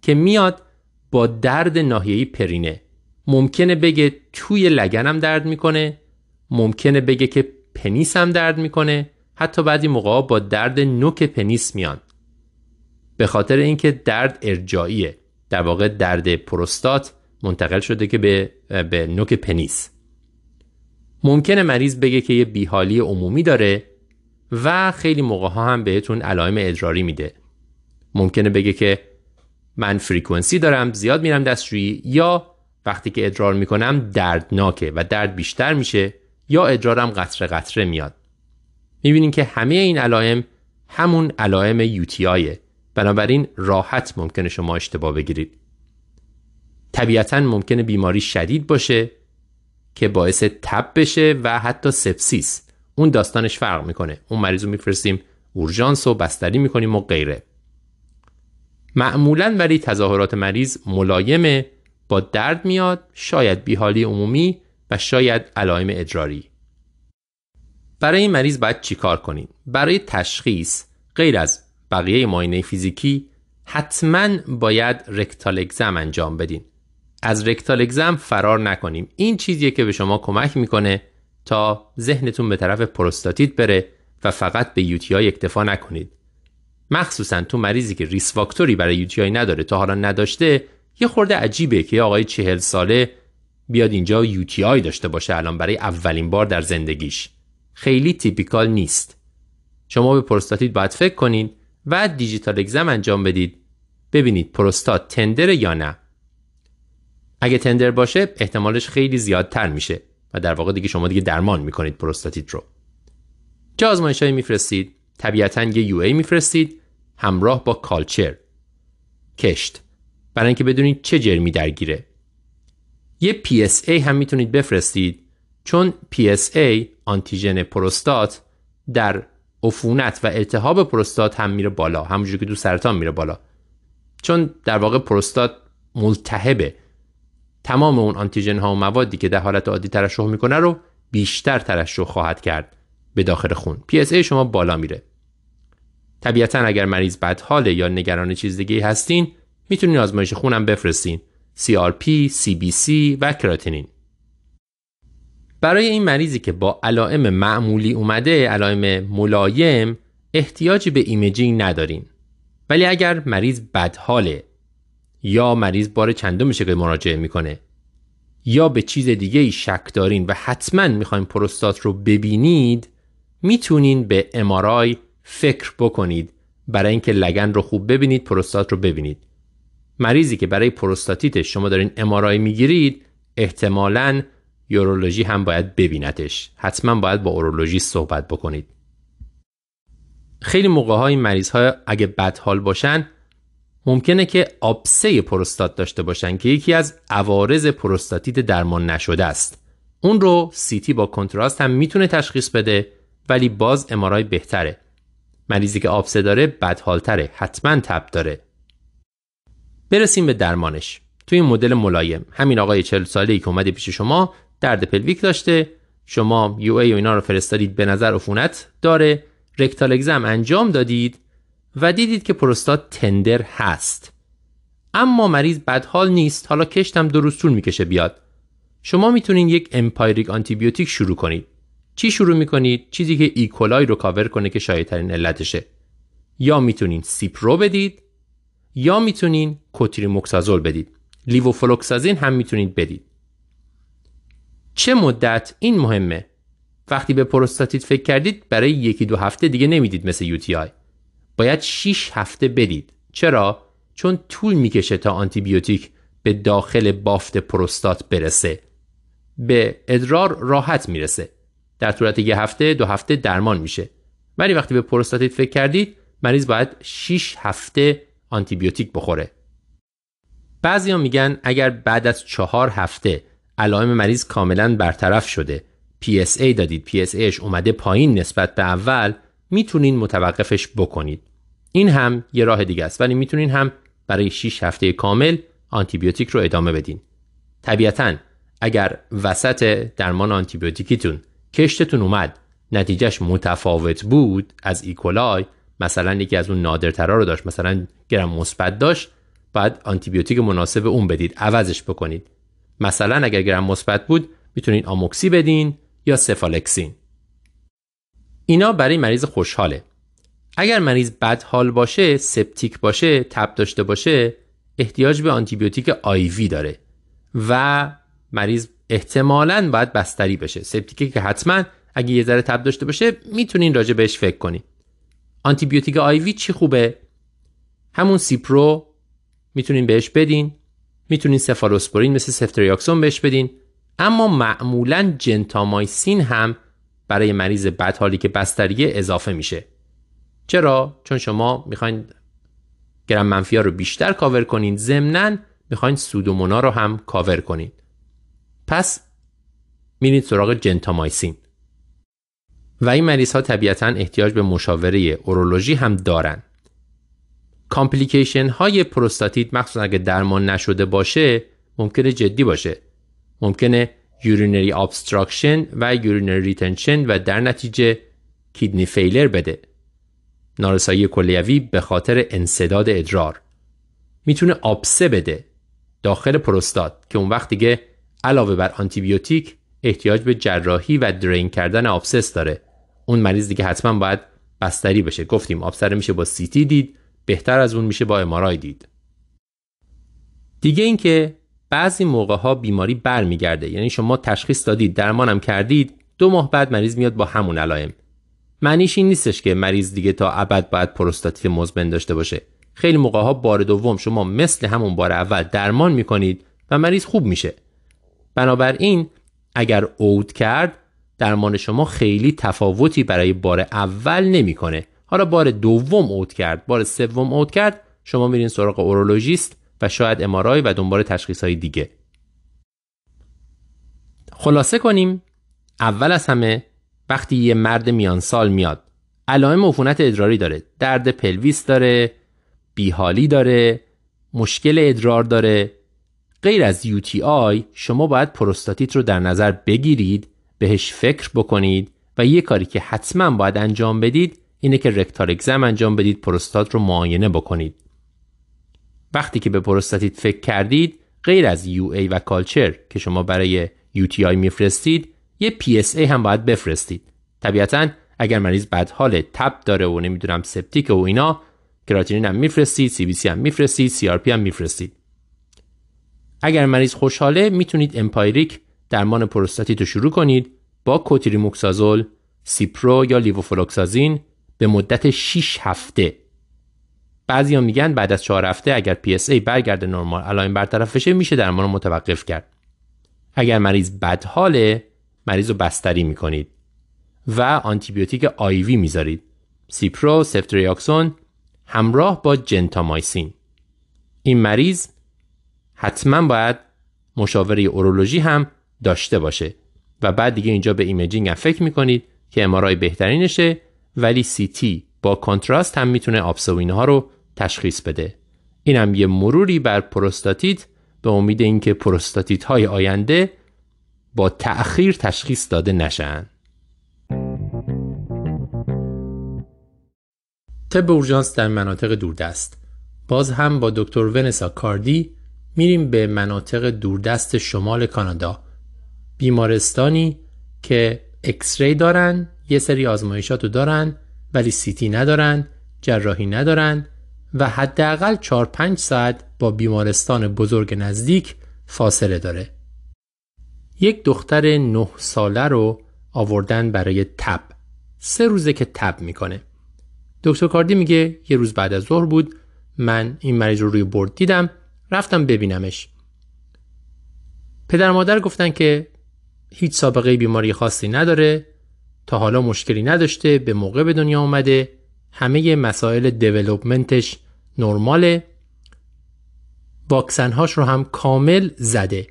که میاد با درد ناحیه‌ای پرینه. ممکنه بگه توی لگنم درد می‌کنه ممکنه بگه که پنیسم درد می‌کنه. حتی بعضی موقع با درد نوک پنیس میان. به خاطر اینکه درد ارجاعیه. در واقع درد پروستات منتقل شده که به, به نوک پنیس. ممکنه مریض بگه که یه بیحالی عمومی داره و خیلی موقع ها هم بهتون علائم ادراری میده. ممکنه بگه که من فریکونسی دارم زیاد میرم دستشویی یا وقتی که ادرار می‌کنم دردناکه و درد بیشتر میشه یا ادرارم قطره قطره میاد. می‌بینین که همه این علائم همون علائم یوتیایه بنابراین راحت ممکنه شما اشتباه بگیرید. طبیعتا ممکنه بیماری شدید باشه که باعث تب بشه و حتی سپسیس. اون داستانش فرق می‌کنه. اون مریض رو میفرستیم اورژانس و بستری می‌کنیم و غیره. معمولا ولی تظاهرات مریض ملایمه با درد میاد شاید بیحالی عمومی و شاید علائم ادراری. برای این مریض باید چیکار کنید برای تشخیص غیر از بقیه معاینه فیزیکی حتما باید rectal exam انجام بدین. از rectal exam فرار نکنیم. این چیزیه که به شما کمک می‌کنه تا ذهنتون به طرف پروستاتیت بره و فقط به UTI اکتفا نکنید. مخصوصا تو مریضی که risk factor ی برای UTI نداره تا حالا نداشته یه خورده عجیبه که آقای چهل ساله بیاد اینجا UTI داشته باشه الان برای اولین بار در زندگیش. خیلی typical نیست. شما به پروستاتیت باید فکر کنید و digital exam انجام بدید. ببینید پروستات tender یا نه. اگه tender باشه احتمالش خیلی زیادتر میشه و در واقع دیگه شما دیگه درمان می‌کنید پروستاتیت رو. چه آزمایشهایی میفرستید؟ طبیعتا یه UA میفرستید همراه با culture. کشت. برای اینکه بدونید چه جرمی درگیره. یه PSA هم می‌تونید بفرستید چون PSA آنتیژن پروستات در عفونت و التهاب پروستات هم میره بالا همونجوری که دو سرطان میره بالا. چون در واقع پروستات ملتهبه. تمام اون آنتیژن ها و موادی که در حالت عادی ترشح می‌کنه رو بیشتر ترشح خواهد کرد به داخل خون. PSA شما بالا میره. طبیعتا اگر مریض بدحاله یا نگران چیز دیگه هستین می‌تونین آزمایش خونم بفرستین. CRP, CBC و کراتینین برای این مریضی که با علائم معمولی اومده علائم ملایم احتیاجی به imaging ندارین. ولی اگر مریض بدحاله یا مریض بار چندم میشه که مراجعه می‌کنه یا به چیز دیگه ای شک دارین و حتما می‌خواین پروستات رو ببینید می‌تونین به امارای فکر بکنید. برای اینکه لگن رو خوب ببینید پروستات رو ببینید. مریضی که برای پروستاتیت شما دارین امارای می‌گیرید احتمالاً یورولوژی هم باید ببینتش حتما باید با اورولوژی صحبت بکنید. خیلی موقع های مریض ها اگه بد حال باشن ممکنه که آبسه پروستات داشته باشن که یکی از عوارض پروستاتیت درمان نشده است. اون رو CT با contrast هم می‌تونه تشخیص بده ولی باز MRI بهتره. مریضی که آبسه داره بدحالتره حتما تب داره. برسیم به درمانش. توی این مدل ملایم. همین آقای 40 ساله ای که اومده پیش شما درد pelvic داشته. شما UA و اینا رو فرستادید به نظر عفونت داره. rectal exam انجام دادید و دیدید که پروستات tender هست. اما مریض بدحال نیست. حالا کشتم دو روز طول می‌کشه بیاد. شما می‌تونید یک empiric antibiotic شروع کنید. چی شروع می‌کنید؟ چیزی که E. coli رو کاور کنه که شایع‌ترین علتشه. یا می‌تونین سیپرو بدید یا می‌تونین کوتریموکسازول بدید. لووفلوکساسین هم می‌تونید بدید. چه مدت؟ این مهمه. وقتی به پروستاتیت فکر کردید برای یکی دو هفته دیگه نمی‌دید مثل UTI. باید 6 هفته بدید. چرا؟ چون طول می‌کشه تا آنتیبیوتیک به داخل بافت پروستات برسه. به ادرار راحت می‌رسه. در صورت یه هفته دو هفته درمان میشه. ولی وقتی به پروستاتیت فکر کردید مریض باید 6 هفته آنتیبیوتیک بخوره. بعضی میگن اگر بعد از چهار هفته علائم مریض کاملا برطرف شده PSA دادید PSAش اومده پایین نسبت به اول می‌تونین متوقفش بکنید. این هم یه راه دیگه است ولی می‌تونین هم برای 6 هفته کامل آنتیبیوتیک رو ادامه بدین. طبیعتا اگر وسط درمان آنتیبیوتیکیتون کشتتون اومد نتیجهش متفاوت بود از E. coli مثلا یکی از اون نادرترا رو داشت مثلا گرم مثبت داشت بعد آنتیبیوتیک مناسب اون بدید عوضش بکنید. مثلا اگر گرم مثبت بود می‌تونید آموکسی بدین یا سفالکسین. اینا برای مریض خوشحاله. اگر مریض بد حال باشه septic باشه تب داشته باشه احتیاج به آنتیبیوتیک IV داره و مریض احتمالاً باید بستری بشه. septic ی که حتما اگه یه ذره تب داشته باشه می‌تونین راجع بهش فکر کنید آنتیبیوتیک IV چی خوبه؟ همون سیپرو می‌تونین بهش بدین. می‌تونین سفالوسپورین مثل سفتریاکسون بهش بدین. اما معمولا جنتامایسین هم برای مریض بدحالی که بستریه اضافه میشه. چرا؟ چون شما می‌خواین گرم منفی رو بیشتر کاور کنین. ضمنا می‌خواین سودومونا رو هم کاور کنین. پس میرید سراغ جنتامایسین. و این مریض ها طبیعتا احتیاج به مشاوره اورولوژی هم دارن. complication های پروستاتیت مخصوصا اگه درمان نشده باشه ممکنه جدی باشه. ممکنه urinary obstruction و urinary retention و در نتیجه kidney failure بده. نارسایی کلیوی به خاطر انسداد ادرار. می‌تونه آبسه بده داخل پروستات که اون وقت دیگه علاوه بر آنتیبیوتیک احتیاج به جراحی و drain کردن abscess داره. اون مریض دیگه حتما باید بستری بشه. گفتیم آبسره میشه با سیتی دید بهتر از اون میشه با امارای دید. دیگه اینکه بعضی موقع ها بیماری برمیگرده. یعنی شما تشخیص دادید درمانم کردید دو ماه بعد مریض میاد با همون علائم. معنیش این نیستش که مریض دیگه تا ابد باید پروستاتیت مزمن داشته باشه. خیلی موقع ها بار دوم شما مثل همون بار اول درمان می‌کنید و مریض خوب میشه. بنابراین اگر عود کرد درمان شما خیلی تفاوتی برای بار اول نمی‌کنه. حالا بار دوم عود کرد. بار سوم عود کرد. شما میرین سراغ اورولوژیست و شاید MRI و دنبال تشخیص های دیگه. خلاصه کنیم. اول از همه وقتی یه مرد میان سال میاد علائم عفونت ادراری داره. درد pelvis داره بیحالی داره مشکل ادرار داره. غیر از UTI شما باید پروستاتیت رو در نظر بگیرید بهش فکر بکنید و یه کاری که حتما باید انجام بدید اینه که rectal exam انجام بدید پروستات رو معاینه بکنید. وقتی که به پروستاتیت فکر کردید غیر از UA و culture که شما برای UTI میفرستید یه PSA هم باید بفرستید. طبیعتا اگر مریض بد حال تب داره و نمی‌دونم septic و اینا کراتینین هم میفرستید CBC هم میفرستید CRP هم میفرستید. اگر مریض خوشحاله می‌تونید empiric درمان پروستاتیت رو شروع کنید با کوتریموکسازول، سیپرو یا لووفلوکساسین به مدت 6 هفته. بعضیا میگن بعد از 4 هفته اگر PSA برگرده نرمال علائم برطرف بشه میشه درمان رو متوقف کرد. اگر مریض بدحاله مریض رو بستری می‌کنید و آنتیبیوتیک IV می‌ذارید. سیپرو، سفتریاکسون همراه با جنتامایسین. این مریض حتما باید مشاوره اورولوژی هم داشته باشه. و بعد دیگه اینجا به imaging هم فکر می‌کنید که MRI بهترینشه ولی CT با contrast هم می‌تونه آبسه ها رو تشخیص بده. اینم یه مروری بر پروستاتیت به امید اینکه پروستاتیت های آینده با تأخیر تشخیص داده نشن. طب اورژانس در مناطق دوردست. باز هم با دکتر ونسا کاردی میریم به مناطق دوردست شمال کانادا. بیمارستانی که اکسری دارن یه سری آزمایشات رو دارن ولی سیتی ندارن جراحی ندارن و حداقل 4 5 ساعت با بیمارستان بزرگ نزدیک فاصله داره. یک دختر 9 ساله رو آوردن برای تب. سه روزه که تب می‌کنه. دکتر کاردی میگه یه روز بعد از ظهر بود. من این مریض رو روی برد دیدم. رفتم ببینمش. پدر مادر گفتن که هیچ سابقه بیماری خاصی نداره تا حالا مشکلی نداشته به موقع به دنیا اومده همه مسائل دیولوپمنتش نرماله. واکسنهاش رو هم کامل زده.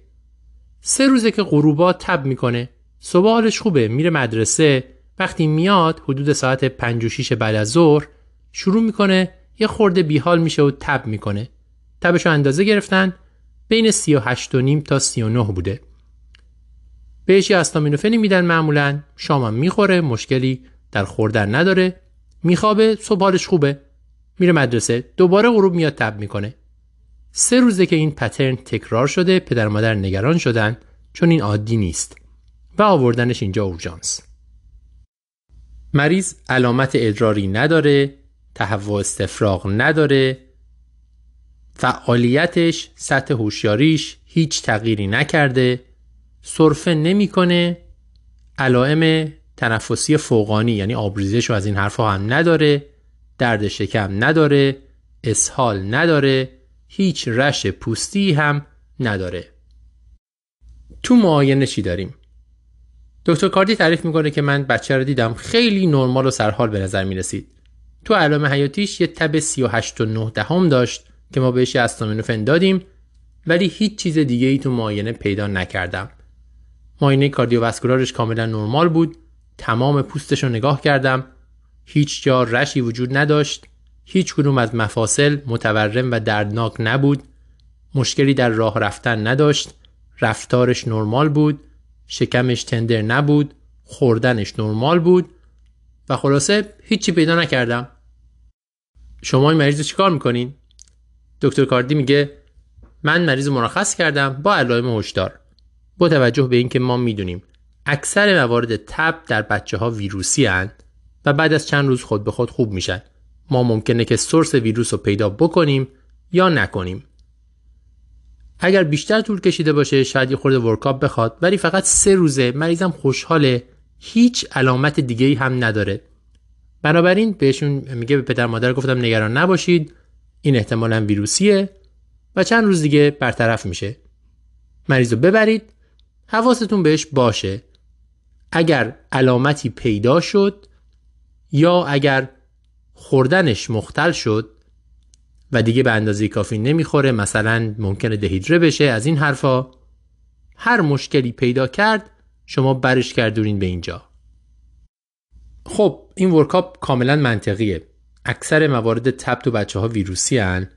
سه روزه که غروبا تب می‌کنه صبح حالش خوبه میره مدرسه وقتی میاد حدود ساعت 5 و 6 بعد از ظهر شروع می‌کنه یه خورده بیحال میشه و تب می‌کنه. تبش اندازه گرفتن بین 38 و نیم تا 39 بوده. بهش یه استامینوفنی میدن معمولا. شامم می‌خوره مشکلی در خوردن نداره. میخوابه صبح حالش خوبه. میره مدرسه دوباره غروب میاد تب می‌کنه. سه روزه که این پترن تکرار شده پدر مادر نگران شدن چون این عادی نیست. و آوردنش اینجا اورژانس. مریض علامت ادراری نداره تهوع استفراغ نداره فعالیتش سطح هوشیاریش هیچ تغییری نکرده. سرفه نمی‌کنه. علائم تنفسی فوقانی یعنی آبریزش رو از این حرفها هم نداره درد شکم نداره اسهال نداره هیچ رش پوستی هم نداره. تو معاینه چی داریم؟ دکتر کاردی تعریف می‌کنه که من بچه رو دیدم خیلی نرمال و سرحال به نظر می‌رسید. تو علائم حیاتیش یه تب 38 و 9 دهم داشت که ما بهش استامینوفن دادیم ولی هیچ چیز دیگه ای تو معاینه پیدا نکردم. ماینه کاردیوواسکولارش کاملا نرمال بود. تمام پوستش رو نگاه کردم. هیچ جا رشی وجود نداشت. هیچ کدوم از مفاصل متورم و دردناک نبود. مشکلی در راه رفتن نداشت. رفتارش نرمال بود. شکمش تندر نبود. خوردنش نرمال بود. و خلاصه هیچی پیدا نکردم. شما این مریض رو چیکار می‌کنین؟ دکتر کاردی میگه من مریض مرخص کردم با علائم هشدار. با توجه به اینکه ما می‌دونیم اکثر موارد تب در بچه ها ویروسی هن و بعد از چند روز خود به خود خوب میشن. ما ممکنه که سورس ویروس رو پیدا بکنیم یا نکنیم. اگر بیشتر طول کشیده باشه شاید یه خورده ورکاپ بخواد ولی فقط سه روزه مریضم خوشحاله. هیچ علامت دیگه ای هم نداره. بنابراین بهشون میگه به پدر مادر گفتم نگران نباشید این احتمالا ویروسیه. و چند روز دیگه برطرف میشه. مریض رو ببرید حواستون بهش باشه. اگر علامتی پیدا شد یا اگر خوردنش مختل شد و دیگه به اندازه کافی نمی‌خوره مثلا ممکنه دهیدره بشه از این حرفا هر مشکلی پیدا کرد شما برش کردونین به اینجا. خب این ورکاپ کاملا منطقیه. اکثر موارد تب تو بچه ها ویروسی هن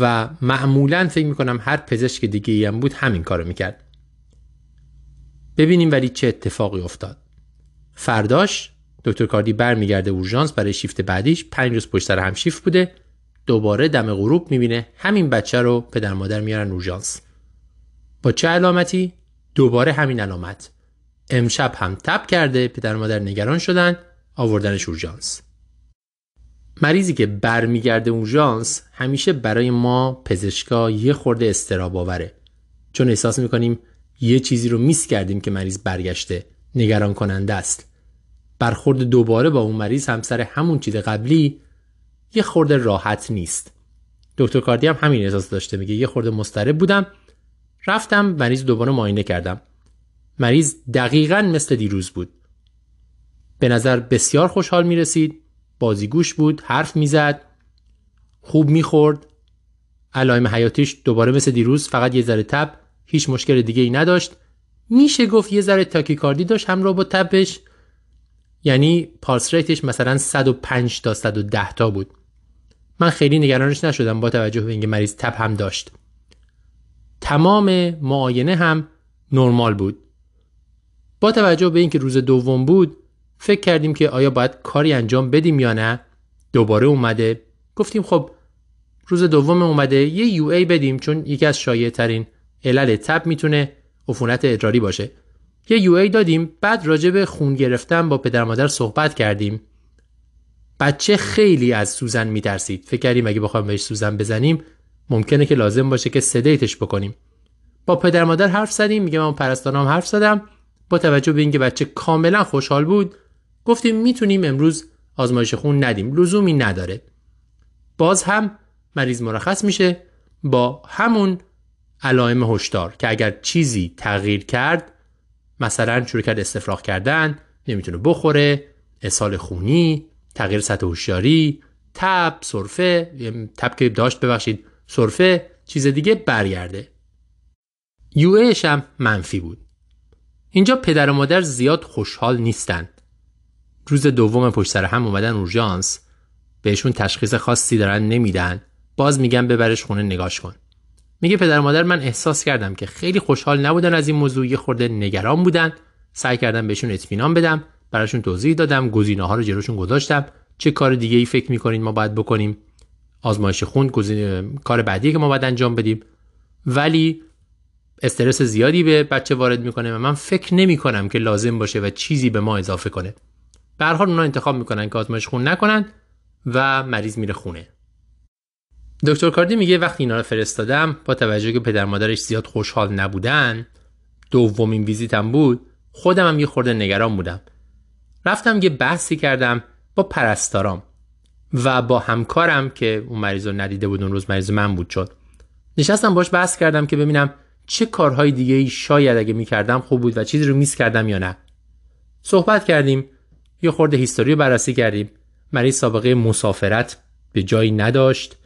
و معمولا فکر می‌کنم هر پزشک دیگه ای هم بود همین کارو می‌کرد. ببینیم ولی چه اتفاقی افتاد. فرداش دکتر کاردی برمیگرده اورژانس برای شیفت بعدیش پنج روز پشت سر هم شیفت بوده. دوباره دم غروب می‌بینه. همین بچه رو پدر مادر میارن اورژانس. با چه علامتی؟ دوباره همین علامت. امشب هم تب کرده پدر مادر نگران شدن آوردنش اورژانس. مریضی که برمیگرده اورژانس همیشه برای ما پزشکا یه خورده استراب آوره. چون احساس می‌کنیم یه چیزی رو میس کردیم که مریض برگشته نگران کننده است. برخورد دوباره با اون مریض هم سر همون چیز قبلی یه خورده راحت نیست. دکتر کاردی هم همین احساس داشته میگه یه خورده مضطرب بودم رفتم مریض دوباره معاینه کردم. مریض دقیقا مثل دیروز بود. به نظر بسیار خوشحال می رسید بازیگوش بود حرف می‌زد خوب می‌خورد. علائم حیاتیش دوباره مثل دیروز فقط یه ذره تب. هیچ مشکل دیگه ای نداشت. میشه گفت یه ذره تاکیکاردی داشت همراه با تبش یعنی پالس ریتش مثلا 105 تا 110 تا بود. من خیلی نگرانش نشدم با توجه به اینکه مریض تب هم داشت. تمام معاینه هم نرمال بود. با توجه به اینکه روز دوم بود فکر کردیم که آیا باید کاری انجام بدیم یا نه. دوباره اومده. گفتیم خب روز دوم اومده یه یو ای بدیم چون یکی از شایع ترین علل تب می‌تونه عفونت ادراری باشه. یه یو ای دادیم بعد راجع به خون گرفتن با پدر مادر صحبت کردیم. بچه خیلی از سوزن میترسید. فکر کردیم اگه بخوایم بهش سوزن بزنیم ممکنه که لازم باشه که سدیتش بکنیم. با پدر مادر حرف زدیم میگه من پرستارام حرف زدم. با توجه به اینکه بچه کاملا خوشحال بود گفتیم می‌تونیم امروز آزمایش خون ندیم. لزومی نداره. باز هم مریض مرخص میشه. با همون علائم هشدار که اگر چیزی تغییر کرد مثلا شروع کرد استفراغ کردن نمی‌تونه بخوره اسهال خونی تغییر سطح هوشیاری تب سرفه تب که داشت ببخشید سرفه چیز دیگه برگرده. یو هم منفی بود. اینجا پدر و مادر زیاد خوشحال نیستن. روز دوم پشت سر هم اومدن اورژانس. بهشون تشخیص خاصی دارن نمیدن. باز میگن ببرش خونه نگاش کن. میگه پدر مادر من احساس کردم که خیلی خوشحال نبودن از این موضوع. یه خورده نگران بودن. سعی کردم بهشون اطمینان بدم. براشون توضیح دادم. گزینه ها رو جلوشون گذاشتم. چه کار دیگه ای فکر می‌کنین ما باید بکنیم؟ آزمایش خون گزینه کار بعدی که ما باید انجام بدیم. ولی استرس زیادی به بچه وارد می‌کنه و من فکر نمی کنم که لازم باشه و چیزی به ما اضافه کنه. به هر حال اونا انتخاب می‌کنن که آزمایش خون نکنن و مریض میره خونه. دکتر کاردی میگه وقتی اینا رو فرستادم با توجه که پدر مادرش زیاد خوشحال نبودن دومین ویزیتم بود خودم هم یه خورده نگران بودم. رفتم یه بحثی کردم با پرستارام و با همکارم که اون مریض رو ندیده بود اون روز مریض من بود شد نشستم باش بحث کردم که ببینم چه کارهای دیگه ای شاید اگه می‌کردم خوب بود و چیزی رو میس کردم یا نه. صحبت کردیم یه خورده هیستوری رو بررسی کردیم. مریض سابقه مسافرت به جایی نداشت.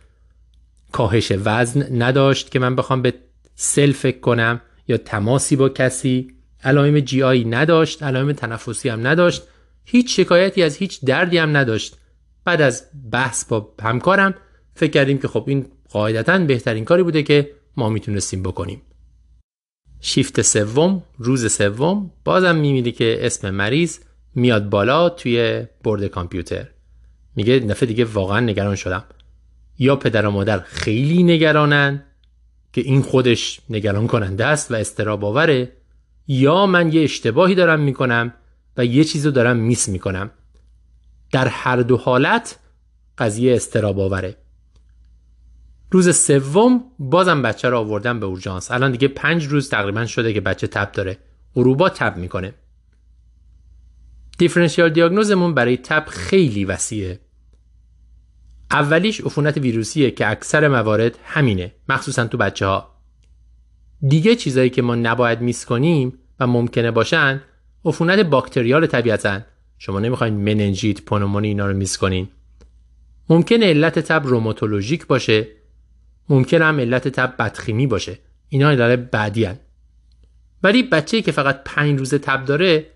کاهش وزن نداشت که من بخوام به سل فکر کنم یا تماسی با کسی. علائم جی آی نداشت علائم تنفسی هم نداشت. هیچ شکایتی از هیچ دردی هم نداشت. بعد از بحث با همکارم فکر کردیم که خب این قاعدتا بهترین کاری بوده که ما می‌تونستیم بکنیم. شیفت سوم روز سوم بازم می‌بینی که اسم مریض میاد بالا توی برد کامپیوتر. میگه نفع دیگه واقعا نگران شدم. یا پدر و مادر خیلی نگرانن که این خودش نگران کننده است و استراب آوره یا من یه اشتباهی دارم می‌کنم و یه چیز رو دارم میس می‌کنم. در هر دو حالت قضیه استراب آوره. روز سوم بازم بچه رو آوردم به اورژانس. الان دیگه پنج روز تقریبا شده که بچه تب داره. غروبا تب می‌کنه. دیفرنشیال دیاگنوزمون برای تب خیلی وسیعه. اولیش عفونت ویروسیه که اکثر موارد همینه مخصوصا تو بچه ها دیگه چیزایی که ما نباید میس کنیم و ممکنه باشن عفونت باکتریال طبیعتا. شما نمی‌خواین مننجیت پنومونی اینا رو میس کنین. ممکنه علت تب روماتولوژیک باشه ممکن هم علت تب بدخیمی باشه. اینا علت بعدی هن. ولی بچه که فقط پنج روز تب داره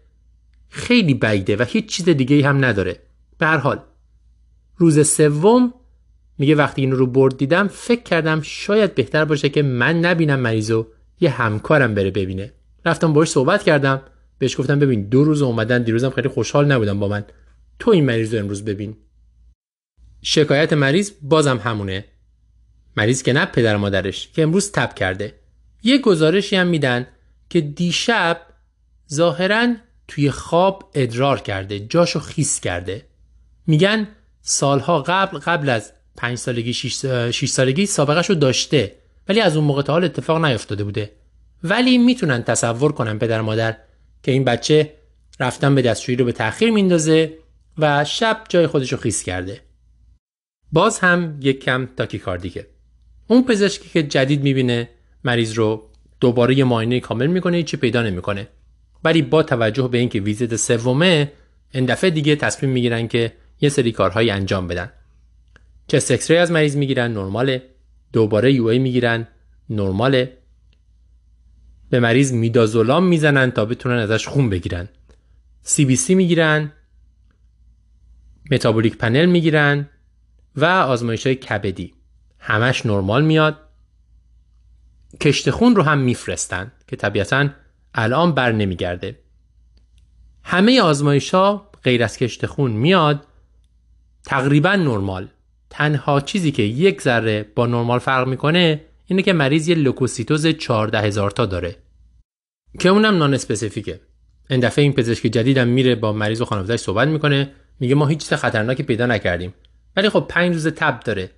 خیلی بعیده و هیچ چیز دیگه هم نداره. به هر حال روز سوم میگه وقتی این رو برد دیدم فکر کردم شاید بهتر باشه که من نبینم مریضو یه همکارم بره ببینه. رفتم باش صحبت کردم بهش گفتم ببین دو روز اومدن دیروزم خیلی خوشحال نبودم با من. تو این مریض رو امروز ببین. شکایت مریض بازم همونه. مریض که نه پدر مادرش که امروز تب کرده. یه گزارشی هم میدن که دیشب ظاهرا توی خواب ادرار کرده جاشو خیس کرده. میگن سالها قبل قبل از پنج سالگی 6 سالگی سابقه رو داشته. ولی از اون موقع تا حال اتفاق نیفتاده بوده. ولی می‌تونن تصور کنن پدر مادر که این بچه رفتن به دستشویی رو به تاخیر میندازه و شب جای خودش رو خیس کرده. باز هم یک کم تاکیکاردیکه. اون پزشکی که جدید می‌بینه مریض رو دوباره یه معاینه کامل می‌کنه چی پیدا نمی‌کنه. ولی با توجه به اینکه ویزیت سومه این دفعه دیگه تصمیم می‌گیرن که یه سری کارهایی انجام بدن. چست اکسری از مریض می‌گیرن نرماله دوباره یو ای می‌گیرن نرماله به مریض میدازولام می‌زنن تا بتونن ازش خون بگیرن. سی بی سی می‌گیرن metabolic panel می‌گیرن و آزمایش های کبدی. همش نرمال میاد. کشت خون رو هم میفرستن که طبیعتا الان بر نمیگرده. همه آزمایش ها غیر از کشت خون میاد. تقریبا نرمال. تنها چیزی که یک ذره با نرمال فرق می‌کنه اینه که مریض یه لوکوسیتوز 14 هزار تا داره. که اونم non-specific ه این دفعه این پزشک جدیدم میره با مریض و خانواده‌اش صحبت می‌کنه میگه ما هیچ چیز خطرناکی پیدا نکردیم. ولی خب پنج روز تب داره.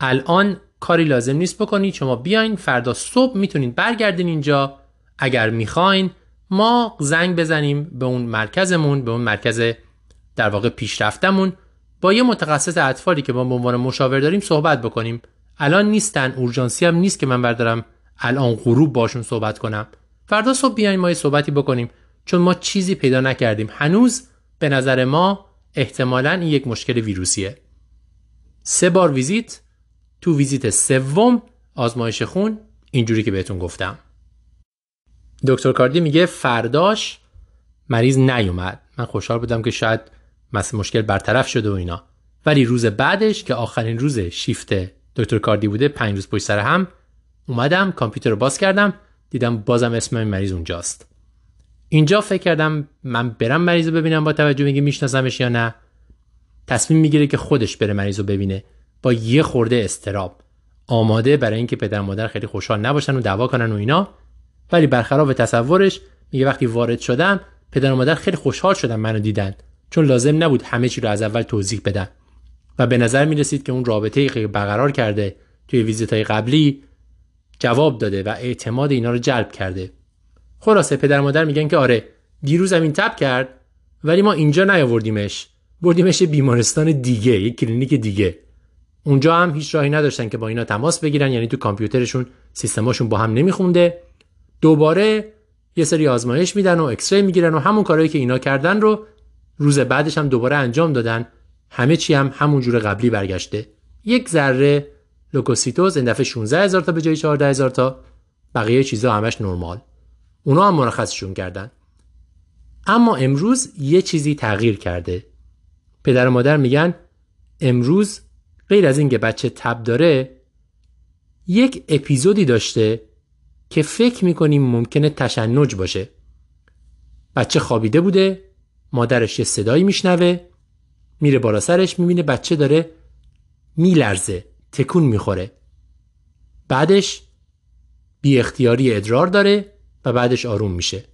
الان کاری لازم نیست بکنید شما بیاین فردا صبح می‌تونین برگردین اینجا. اگر می‌خواین ما زنگ بزنیم به اون مرکزمون به اون مرکز در واقع پیشرفتمون. با یه متخصص اطفالی که ما به عنوان مشاور داریم صحبت بکنیم. الان نیستن اورژانسی هم نیست که من بردارم الان غروب باشون صحبت کنم. فردا صبح بیاین ما یه صحبتی بکنیم. چون ما چیزی پیدا نکردیم. هنوز به نظر ما احتمالا این یک مشکل ویروسیه. سه بار ویزیت. تو ویزیت سوم آزمایش خون. اینجوری که بهتون گفتم. دکتر کاردی میگه فرداش مریض نیومد. من خوشحال بودم که شاید مشکل برطرف شده و اینا. ولی روز بعدش که آخرین روز شیفت دکتر کاردی بوده پنج روز پشت سر هم اومدم کامپیوتر رو باز کردم دیدم بازم اسم این مریض اونجاست. اینجا فکر کردم من برم مریض رو ببینم با توجه میگه میشناسمش یا نه. تصمیم می‌گیره که خودش بره مریض رو ببینه. با یه خورده استراب. آماده برای اینکه پدر مادر خیلی خوشحال نباشن و دعوا کنن و اینا. ولی برخلاف تصورش میگه وقتی وارد شدم پدر و مادر خیلی خوشحال شدن منو دیدن. چون لازم نبود همه چی رو از اول توضیح بدن. و به نظر می رسید که اون رابطه که برقرار کرده توی ویزیت های قبلی جواب داده و اعتماد اینا رو جلب کرده. خلاصه پدر مادر میگن که آره دیروز این تب کرد ولی ما اینجا نیاوردیمش. بردیمش بیمارستان دیگه یک کلینیک دیگه. اونجا هم هیچ راهی نداشتن که با اینا تماس بگیرن یعنی تو کامپیوترشون سیستماشون با هم نمیخونده. دوباره یه سری آزمایش میدن و X-ray می‌گیرن و همون کارهایی که اینا کردن رو روز بعدش هم دوباره انجام دادن. همه چی هم همون جور قبلی برگشته. یک ذره لوکوسیتوز این دفعه 16 هزار تا به جای 14 هزار تا. بقیه چیزا همش نرمال. اونا هم مرخصشون کردن. اما امروز یه چیزی تغییر کرده. پدر و مادر میگن امروز غیر از اینکه بچه تب داره یک اپیزودی داشته که فکر می‌کنیم ممکنه تشنج باشه. بچه خوابیده بوده مادرش یه صدایی میشنوه میره بالا سرش می‌بینه بچه داره میلرزه تکون می‌خوره. بعدش بی اختیاری ادرار داره و بعدش آروم میشه.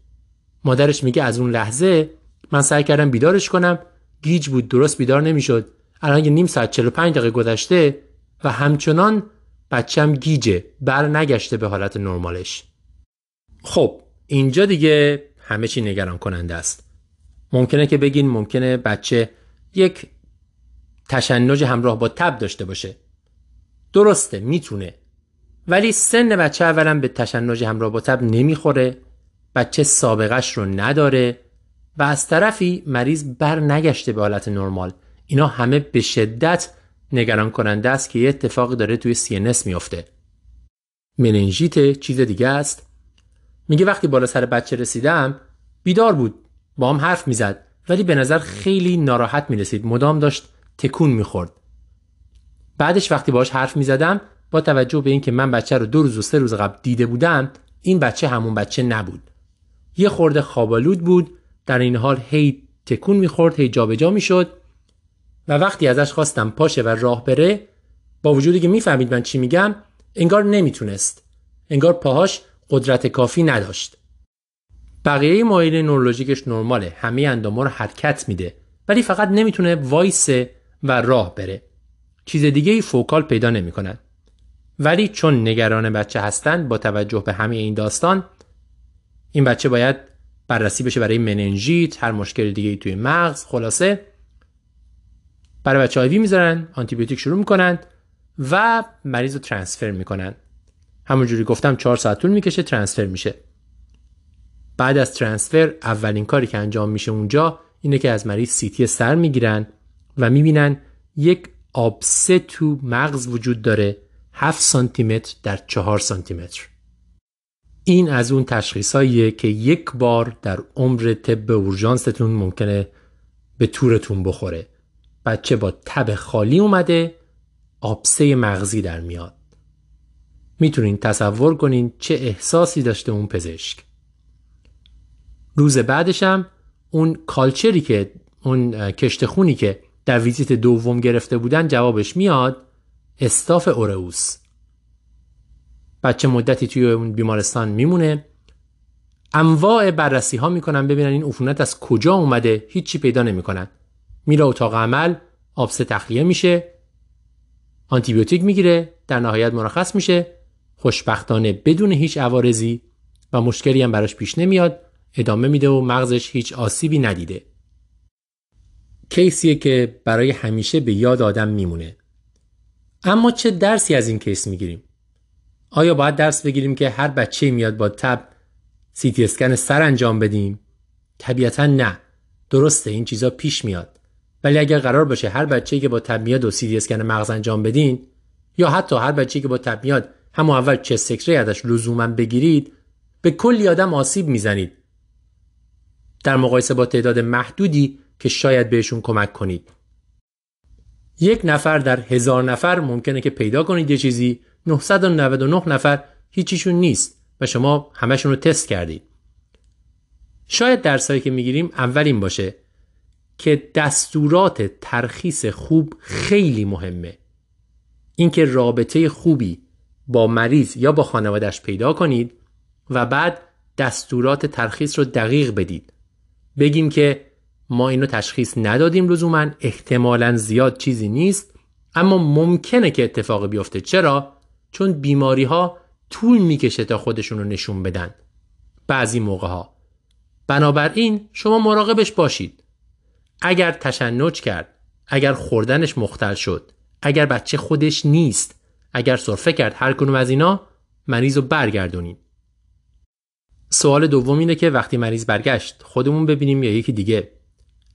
مادرش میگه از اون لحظه من سعی کردم بیدارش کنم گیج بود درست بیدار نمی‌شد. الان یه نیم ساعت 45 دقیقه گذشته و همچنان بچم گیجه بر نگشته به حالت نرمالش. خب اینجا دیگه همه چی نگران کننده است. ممکنه که بگین ممکنه بچه یک تشنج همراه با تب داشته باشه. درسته می‌تونه. ولی سن بچه اولا به تشنج همراه با تب نمی‌خوره. بچه سابقش رو نداره و از طرفی مریض بر نگشته به حالت نرمال. اینا همه به شدت نگران کننده است که یه اتفاقی داره توی CNS میافته. مننژیت چیز دیگه است. میگه وقتی بالا سر بچه رسیدم بیدار بود. با هم حرف می‌زد ولی به نظر خیلی ناراحت می‌رسید. مدام داشت تکون می‌خورد. بعدش وقتی باش حرف می‌زدم با توجه به اینکه من بچه رو دو روز و سه روز قبل دیده بودم این بچه همون بچه نبود. یه خورده خوابالود بود در این حال هی تکون می‌خورد هی جابجا می‌شد و وقتی ازش خواستم پاشه و راه بره با وجودی که می‌فهمید من چی میگم انگار نمی‌تونست. انگار پاهاش قدرت کافی نداشت. بقیه مایل نورولوژیکش نرماله. همه انداما رو حرکت میده. ولی فقط نمی‌تونه وایسه و راه بره. چیز دیگه ای فوکال پیدا نمی‌کنن ولی چون نگران بچه هستن با توجه به همه این داستان این بچه باید بررسی بشه برای مننژیت هر مشکل دیگه ای توی مغز خلاصه. برای بچه آیوی می‌ذارن آنتیبیوتیک شروع می‌کنن و مریض رو ترانسفر می‌کنن. همونجوری گفتم چهار ساعت طول می‌کشه ترانسفر میشه. بعد از ترانسفر اولین کاری که انجام میشه اونجا اینه که از مریض سیتی سر می‌گیرن و می‌بینن یک آبسه تو مغز وجود داره 7 سانتی متر در 4 سانتی متر این از اون تشخیصاییه که یک بار در عمر طب اورژانستون ممکنه به تورتون بخوره. بچه با تب خالی اومده آبسه مغزی در میاد. می‌تونین تصور کنین چه احساسی داشته اون پزشک. روز بعدشم اون کالچری که اون کشت خونی که در ویزیت دوم گرفته بودن جوابش میاد استاف اورئوس. بچه مدتی توی اون بیمارستان میمونه. انواع بررسی ها می‌کنن ببینن این عفونت از کجا اومده هیچی پیدا نمی‌کنن. میره اتاق عمل آبسه تخلیه میشه آنتیبیوتیک می‌گیره در نهایت مرخص میشه خوشبختانه بدون هیچ عوارضی و مشکلی هم براش پیش نمیاد. ادامه میده و مغزش هیچ آسیبی ندیده. کیسیه که برای همیشه به یاد آدم میمونه. اما چه درسی از این کیس می‌گیریم؟ آیا باید درس بگیریم که هر بچه میاد با تب سیتی اسکن سر انجام بدیم؟ طبیعتا نه. درسته این چیزا پیش میاد. ولی اگر قرار باشه هر بچه‌ای که با تب میاد و سی اسکن مغز انجام بدین یا حتی هر بچه‌ای که با تب میاد همون اول چه سکری ازش لزوما بگیرید به کلی آدم آسیب می‌زنید. در مقایسه با تعداد محدودی که شاید بهشون کمک کنید. یک نفر در هزار نفر ممکنه که پیدا کنید یه چیزی. 999 نفر هیچیشون نیست و شما همشون رو تست کردید. شاید درسایی که می‌گیریم اولین باشه که دستورات ترخیص خوب خیلی مهمه. اینکه رابطه خوبی با مریض یا با خانوادش پیدا کنید و بعد دستورات ترخیص رو دقیق بدید. بگیم که ما اینو تشخیص ندادیم لزوما احتمالا زیاد چیزی نیست. اما ممکنه که اتفاق بیفته. چرا؟ چون بیماری ها طول می‌کشه تا خودشون رو نشون بدن. بعضی موقع ها بنابراین شما مراقبش باشید. اگر تشنج کرد اگر خوردنش مختل شد اگر بچه خودش نیست اگر صرفه کرد هر کنون از اینا مریض رو برگردونید. سوال دوم اینه که وقتی مریض برگشت خودمون ببینیم یا یکی دیگه.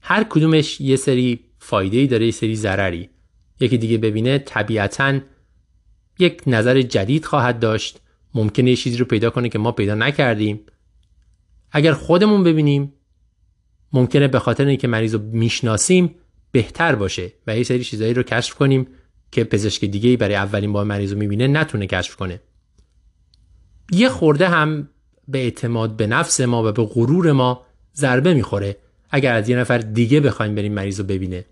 هر کدومش یه سری فایده ای داره یه سری ضرری. یکی دیگه ببینه طبیعتا یک نظر جدید خواهد داشت. ممکنه یه چیزی رو پیدا کنه که ما پیدا نکردیم. اگر خودمون ببینیم ممکنه به خاطر اینکه مریض رو می‌شناسیم بهتر باشه و یه سری چیزایی رو کشف کنیم که پزشک دیگه ای برای اولین بار مریض رو می‌بینه نتونه کشف کنه. یه خورده هم به اعتماد به نفس ما و به غرور ما ضربه می‌خوره اگر از یه نفر دیگه بخوایم بریم مریض رو ببینه.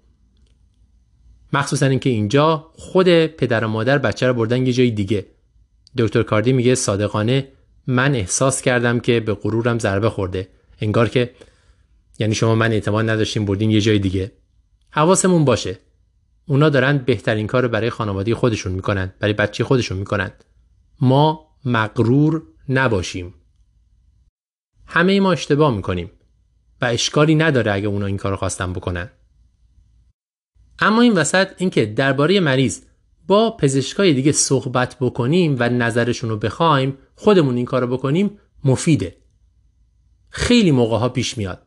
مخصوصا اینکه اینجا خود پدر و مادر بچه رو بردن یه جای دیگه. دکتر کاردی میگه صادقانه من احساس کردم که به غرورم ضربه خورده. انگار که یعنی شما من اعتماد نداشتیم بردین یه جای دیگه. حواسمون باشه. اونا دارن بهترین کار برای خانواده خودشون می‌کنن برای بچه خودشون می‌کنن. ما مغرور نباشیم. همه ما اشتباه می‌کنیم و اشکالی نداره اگه اونا این کارو خواستن بکنن. اما این وسط اینکه درباره مریض با پزشکای دیگه صحبت بکنیم و نظرشون رو بخوایم خودمون این کارو بکنیم مفیده. خیلی موقع ها پیش میاد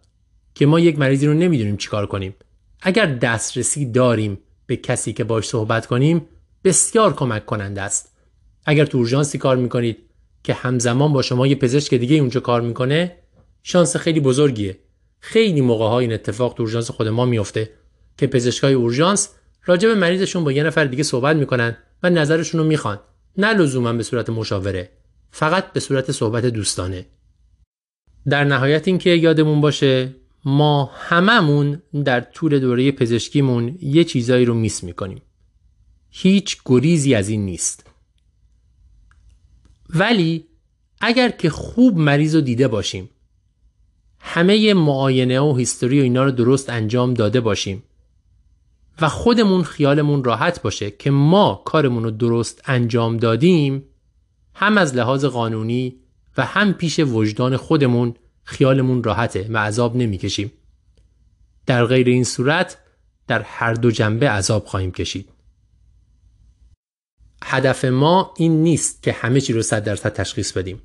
که ما یک مریضی رو نمی‌دونیم چیکار کنیم. اگر دسترسی داریم به کسی که باش صحبت کنیم بسیار کمک کننده است. اگر تو اورژانسی کار می‌کنید که همزمان با شما یه پزشک دیگه اونجا کار می‌کنه شانس خیلی بزرگیه. خیلی موقع ها این اتفاق تو اورژانس خود ما میفته که پزشکای اورژانس راجع به مریضشون با یه نفر دیگه صحبت می‌کنن و نظرشون رو می‌خوان. نه لزوما به صورت مشاوره فقط به صورت صحبت دوستانه. در نهایت اینکه یادمون باشه ما هممون در طول دوره پزشکیمون یه چیزایی رو میس می‌کنیم. هیچ گریزی از این نیست. ولی اگر که خوب مریض رو دیده باشیم همه معاینه و هیستوری و اینا رو درست انجام داده باشیم و خودمون خیالمون راحت باشه که ما کارمون رو درست انجام دادیم هم از لحاظ قانونی و هم پیش وجدان خودمون خیالمون راحته و عذاب نمی‌کشیم. در غیر این صورت در هر دو جنبه عذاب خواهیم کشید. هدف ما این نیست که همه چی رو صد درصد تشخیص بدیم.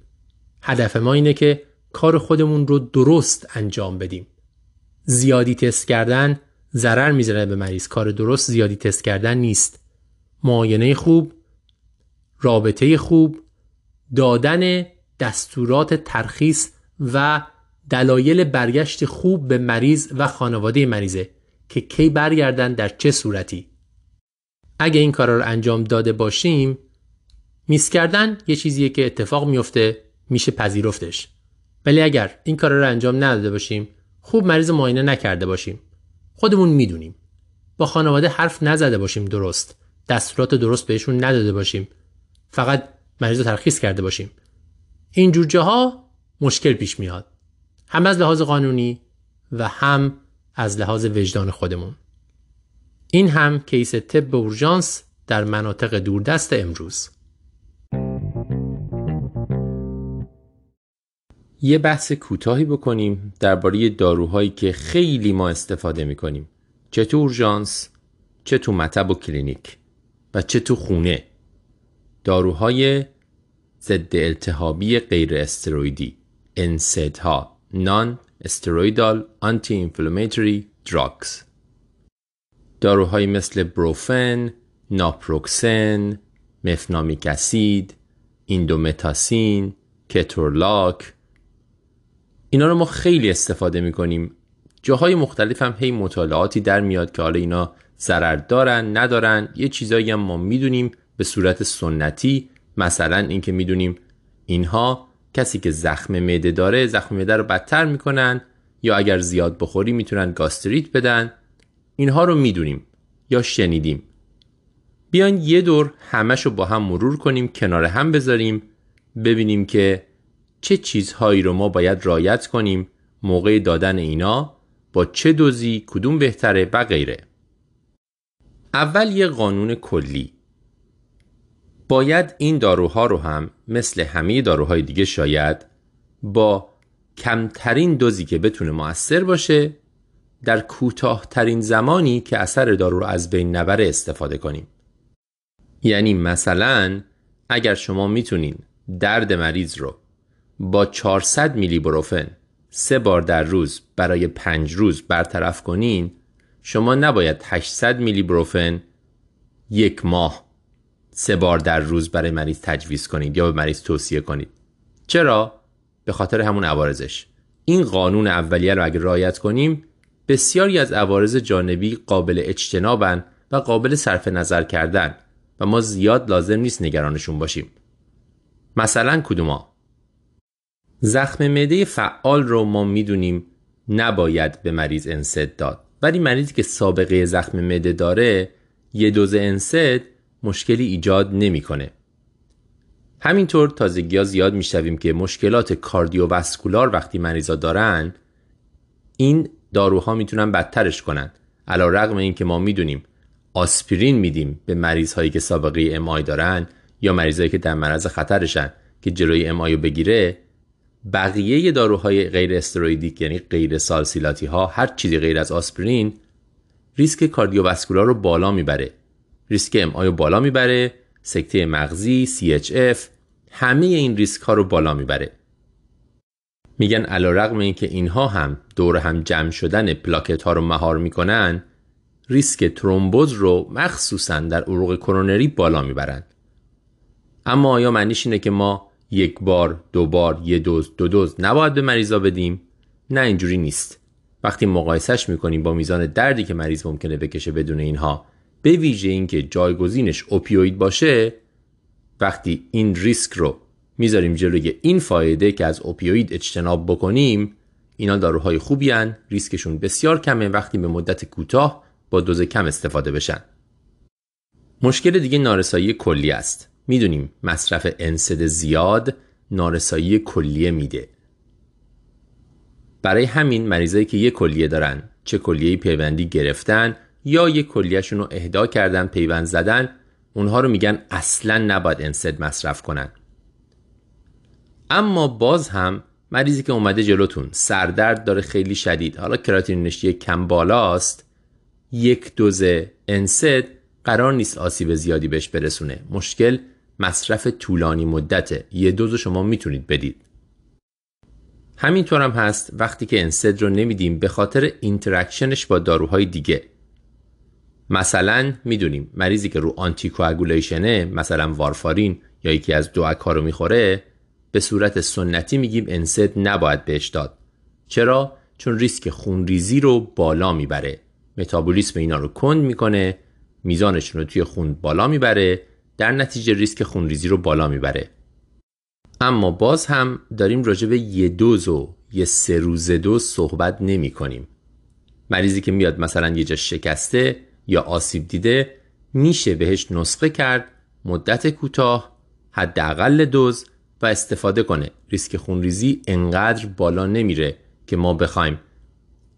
هدف ما اینه که کار خودمون رو درست انجام بدیم. زیادی تست کردن ضرر می‌زنه به مریض کار درست زیادی تست کردن نیست. معاینه خوب، رابطه خوب، دادن دستورات ترخیص و دلایل برگشت خوب به مریض و خانواده مریضه که کی برگردن در چه صورتی اگه این کارا رو انجام داده باشیم میس کردن یه چیزیه که اتفاق میفته میشه پذیرفتش. ولی اگر این کارا رو انجام نداده باشیم خوب مریض معاینه نکرده باشیم. خودمون می‌دونیم. با خانواده حرف نزده باشیم درست. دستورات درست بهشون نداده باشیم. فقط مریض رو ترخیص کرده باشیم. اینجور جاها مشکل پیش میاد. هم از لحاظ قانونی و هم از لحاظ وجدان خودمون. این هم کیس طب اورژانس در مناطق دوردست امروز. یه بحث کوتاهی بکنیم درباره داروهایی که خیلی ما استفاده می‌کنیم. چه تو اورژانس چه تو مطب و کلینیک و چه تو خونه. داروهای ضد التهابی غیر استرویدی NSAID ها non-steroidal anti-inflammatory drugs داروهایی مثل بروفن، ناپروکسن، مفنامیک اسید، ایندومتاسین، کتورلاک اینا رو ما خیلی استفاده می‌کنیم. جاهای مختلف هم هی مطالعاتی در میاد که حالا اینا ضرر دارن ندارن. یه چیزایی هم ما می‌دونیم به صورت سنتی. مثلا اینکه می‌دونیم اینها کسی که زخم معده داره زخم معده رو بدتر می‌کنن یا اگر زیاد بخوری می‌تونن گاستریت بدن. اینها رو می‌دونیم یا شنیدیم. بیان یه دور همش رو با هم مرور کنیم کنار هم بذاریم ببینیم که چه چیزهایی رو ما باید رایت کنیم موقع دادن اینا با چه دوزی کدوم بهتره و غیره. اول یه قانون کلی. باید این داروها رو هم مثل همه داروهای دیگه شاید با کمترین دوزی که بتونه موثر باشه در کوتاهترین زمانی که اثر دارو رو از بین نبره استفاده کنیم. یعنی مثلا اگر شما می‌تونین درد مریض رو با 400 میلی بروفن سه بار در روز برای پنج روز برطرف کنین شما نباید 800 میلی بروفن یک ماه سه بار در روز برای مریض تجویز کنید یا به مریض توصیه کنید. چرا؟ به خاطر همون عوارضش. این قانون اولیه رو اگر رعایت کنیم بسیاری از عوارض جانبی قابل اجتنابن و قابل صرف نظر کردن و ما زیاد لازم نیست نگرانشون باشیم. مثلا کدوما؟ زخم معده فعال رو ما می‌دونیم نباید به مریض انسد داد. ولی مریضی که سابقه زخم معده داره یه دوز انسد مشکلی ایجاد نمی‌کنه. همینطور تازگی ها زیاد می‌شویم که مشکلات کاردیوواسکولار وقتی مریضا دارن این داروها می‌تونن بدترش کنن. علا رقم این که ما می‌دونیم آسپرین میدیم به مریض هایی که سابقه امای دارن یا مریضایی که در معرض خطرشن که جلوی امای رو بگیره بقیه داروهای غیر استروئیدیک یعنی غیر سالسیلاتی ها هر چیزی غیر از آسپرین ریسک کاردیوواسکولار رو بالا می‌بره. ریسک ام رو بالا می‌بره سکته مغزی CHF همه این ریسک ها رو بالا می‌بره. میگن علا رقم این که اینها هم دور هم جمع شدن پلاکت ها رو مهار می‌کنن ریسک ترومبوز رو مخصوصا در عروق کرونری بالا می‌برند. اما آیا معنیش اینه که ما یک بار دو بار یه دوز دو دوز نباید به مریضا بدیم؟ نه اینجوری نیست. وقتی مقایسش می‌کنیم با میزان دردی که مریض ممکنه بکشه بدون اینها به ویژه اینکه جایگزینش اوپیوید باشه وقتی این ریسک رو می‌ذاریم جلوی این فایده که از اوپیوید اجتناب بکنیم اینا داروهای خوبی هن. ریسکشون بسیار کمه وقتی به مدت کوتاه با دوز کم استفاده بشن. مشکل دیگه نارسایی کلی است. می‌دونیم مصرف انسد زیاد نارسایی کلیه میده. برای همین مریضایی که یک کلیه دارن چه کلیه پیوندی گرفتن یا یک کلیهشون رو اهدا کردن پیوند زدن اونها رو میگن اصلا نباید NSAID مصرف کنن. اما باز هم مریضی که اومده جلوتون سردرد داره خیلی شدید. حالا کراتینینش یک کم بالاست یک دوز NSAID قرار نیست آسیب زیادی بهش برسونه. مشکل مصرف طولانی مدته. یه دوز شما می‌تونید بدید. همینطور هم هست وقتی که NSAID رو نمیدیم به خاطر interaction ش با داروهای دیگه. مثلا می‌دونیم مریضی که رو آنتی مثلا وارفارین یا یکی از دو رو می‌خوره به صورت سنتی میگیم انسد نباید بهش داد. چرا؟ چون ریسک خونریزی رو بالا می‌بره. متابولیسم اینا رو کند می‌کنه میزانشون رو توی خون بالا می‌بره در نتیجه ریسک خونریزی رو بالا می‌بره. اما باز هم داریم راجع به یه دوز و یه سه روز دوز صحبت نمی کنیم. مریضی که میاد مثلا یه جا شکسته یا آسیب دیده میشه بهش نسخه کرد مدت کوتاه حداقل دوز و استفاده کنه. ریسک خونریزی انقدر بالا نمیره که ما بخوایم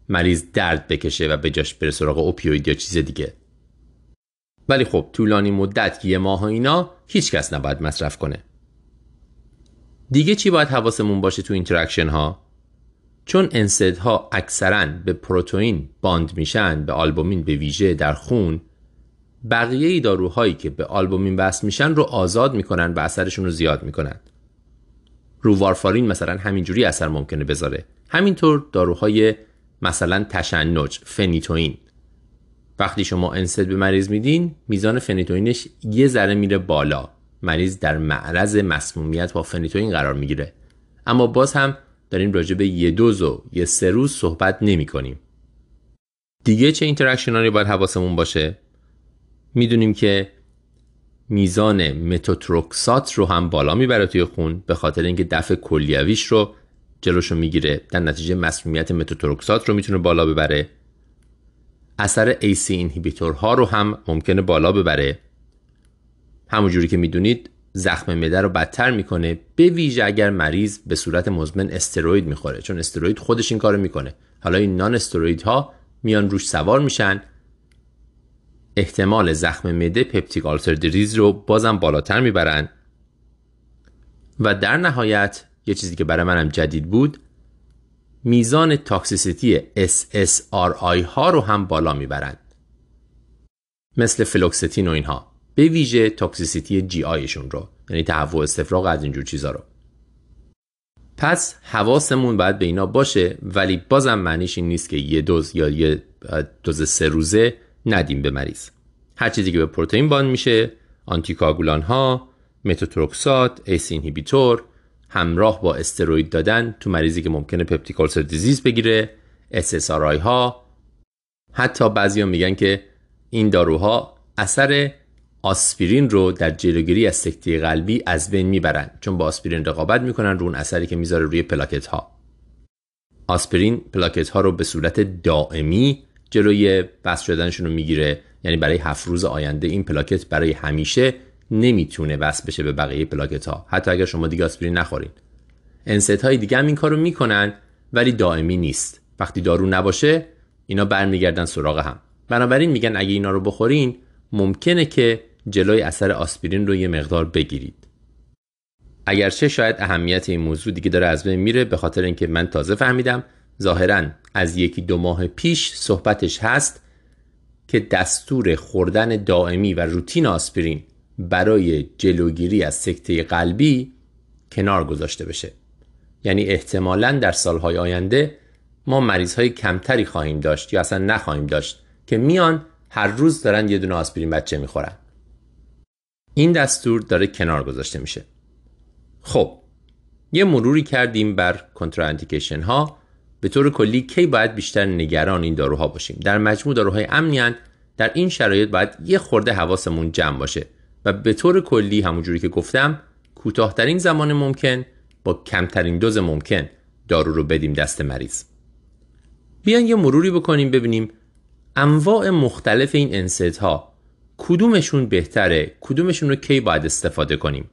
مریض درد بکشه و به جاش بره سراغ opioid یا چیز دیگه. ولی خب طولانی مدت یه ماه و اینا هیچ کس نباید مصرف کنه. دیگه چی باید حواسمون باشه تو interaction ها چون NSAID ها اکثرا به پروتئین bound میشن به آلبومین به ویژه در خون بقیه داروهایی که به آلبومین وصل میشن رو آزاد می‌کنن و اثرشون رو زیاد می‌کنن. رو وارفارین مثلا همینجوری اثر ممکنه بذاره. همینطور داروهای مثلا تشنج فنیتوین وقتی شما NSAID به مریض میدین میزان فنیتوینش یه ذره میره بالا. مریض در معرض مسمومیت با فنیتوین قرار می‌گیره. اما باز هم داریم راجع به یه دوز و یه سه روز صحبت نمی کنیم. دیگه چه interaction هایی باید حواسمون باشه؟ می‌دونیم که میزان متوترکسات رو هم بالا می‌بره توی خون به خاطر اینکه دفع کلیویش رو جلوشو می‌گیره. در نتیجه مسمومیت متوترکسات رو می‌تونه بالا ببره. اثر AC ها رو هم ممکنه بالا ببره. همونجوری که می‌دونید زخم مده رو بدتر می‌کنه به ویژه اگر مریض به صورت مزمن استروید می‌خوره چون استروید خودش این کارو می‌کنه. حالا این نان استروید ها میان روش سوار میشن احتمال زخم مده پپتیک آلتر دریز رو بازم بالاتر می‌برن. و در نهایت یه چیزی که برای منم جدید بود میزان تاکسیسیتی SSRI ها رو هم بالا می‌برند مثل فلوکستین و اینها. به ویژه toxicity GI شون رو یعنی تهوع استفراغ از اینجور چیزا رو. پس حواسمون باید به اینا باشه ولی بازم معنیش این نیست که یه دوز یا یه دوز سه روزه ندیم به مریض. هر چیزی که به پروتئین bound میشه آنتیکاگولان ها متوتروکسات ACE inhibitor همراه با استروید دادن تو مریضی که ممکنه peptic disease بگیره SSRI ها. حتی بعضیا میگن که این داروها اثر آسپرین رو در جلوگیری از سکته قلبی از بین می‌برن چون با آسپرین رقابت می‌کنن رو اون اثری که می‌ذاره روی پلاکت ها آسپرین پلاکت ها رو به صورت دائمی جلوی بس شدنشون رو می‌گیره. یعنی برای هفت روز آینده این پلاکت برای همیشه نمی‌تونه وصل بشه به بقیه پلاکت ها حتی اگر شما دیگه آسپرین نخورین. انست های دیگه هم این کارو می‌کنن ولی دائمی نیست. وقتی دارو نباشه اینا برمیگردن سراغ هم. بنابراین میگن اگه اینا رو بخورین ممکنه که جلوی اثر آسپرین رو یه مقدار بگیرید. اگرچه شاید اهمیت این موضوع دیگه داره از بین میره به خاطر اینکه من تازه فهمیدم ظاهرا از یکی دو ماه پیش صحبتش هست که دستور خوردن دائمی و روتین آسپرین برای جلوگیری از سکته قلبی کنار گذاشته بشه. یعنی احتمالا در سالهای آینده ما مریض های کمتری خواهیم داشت یا اصلا نخواهیم داشت که میان هر روز دارن یه دونه آسپرین بچه می‌خورن. این دستور داره کنار گذاشته میشه. خب یه مروری کردیم بر کنتراندیکیشن ها. به طور کلی کی باید بیشتر نگران این داروها باشیم؟ در مجموع داروهای امنیان در این شرایط باید یه خورده حواسمون جمع باشه. و به طور کلی همونجوری که گفتم کوتاهترین زمان ممکن با کمترین دوز ممکن دارو رو بدیم دست مریض. بیان یه مروری بکنیم ببینیم انواع مختلف این انسیت ها کدومشون بهتره کدومشون رو کی باید استفاده کنیم؟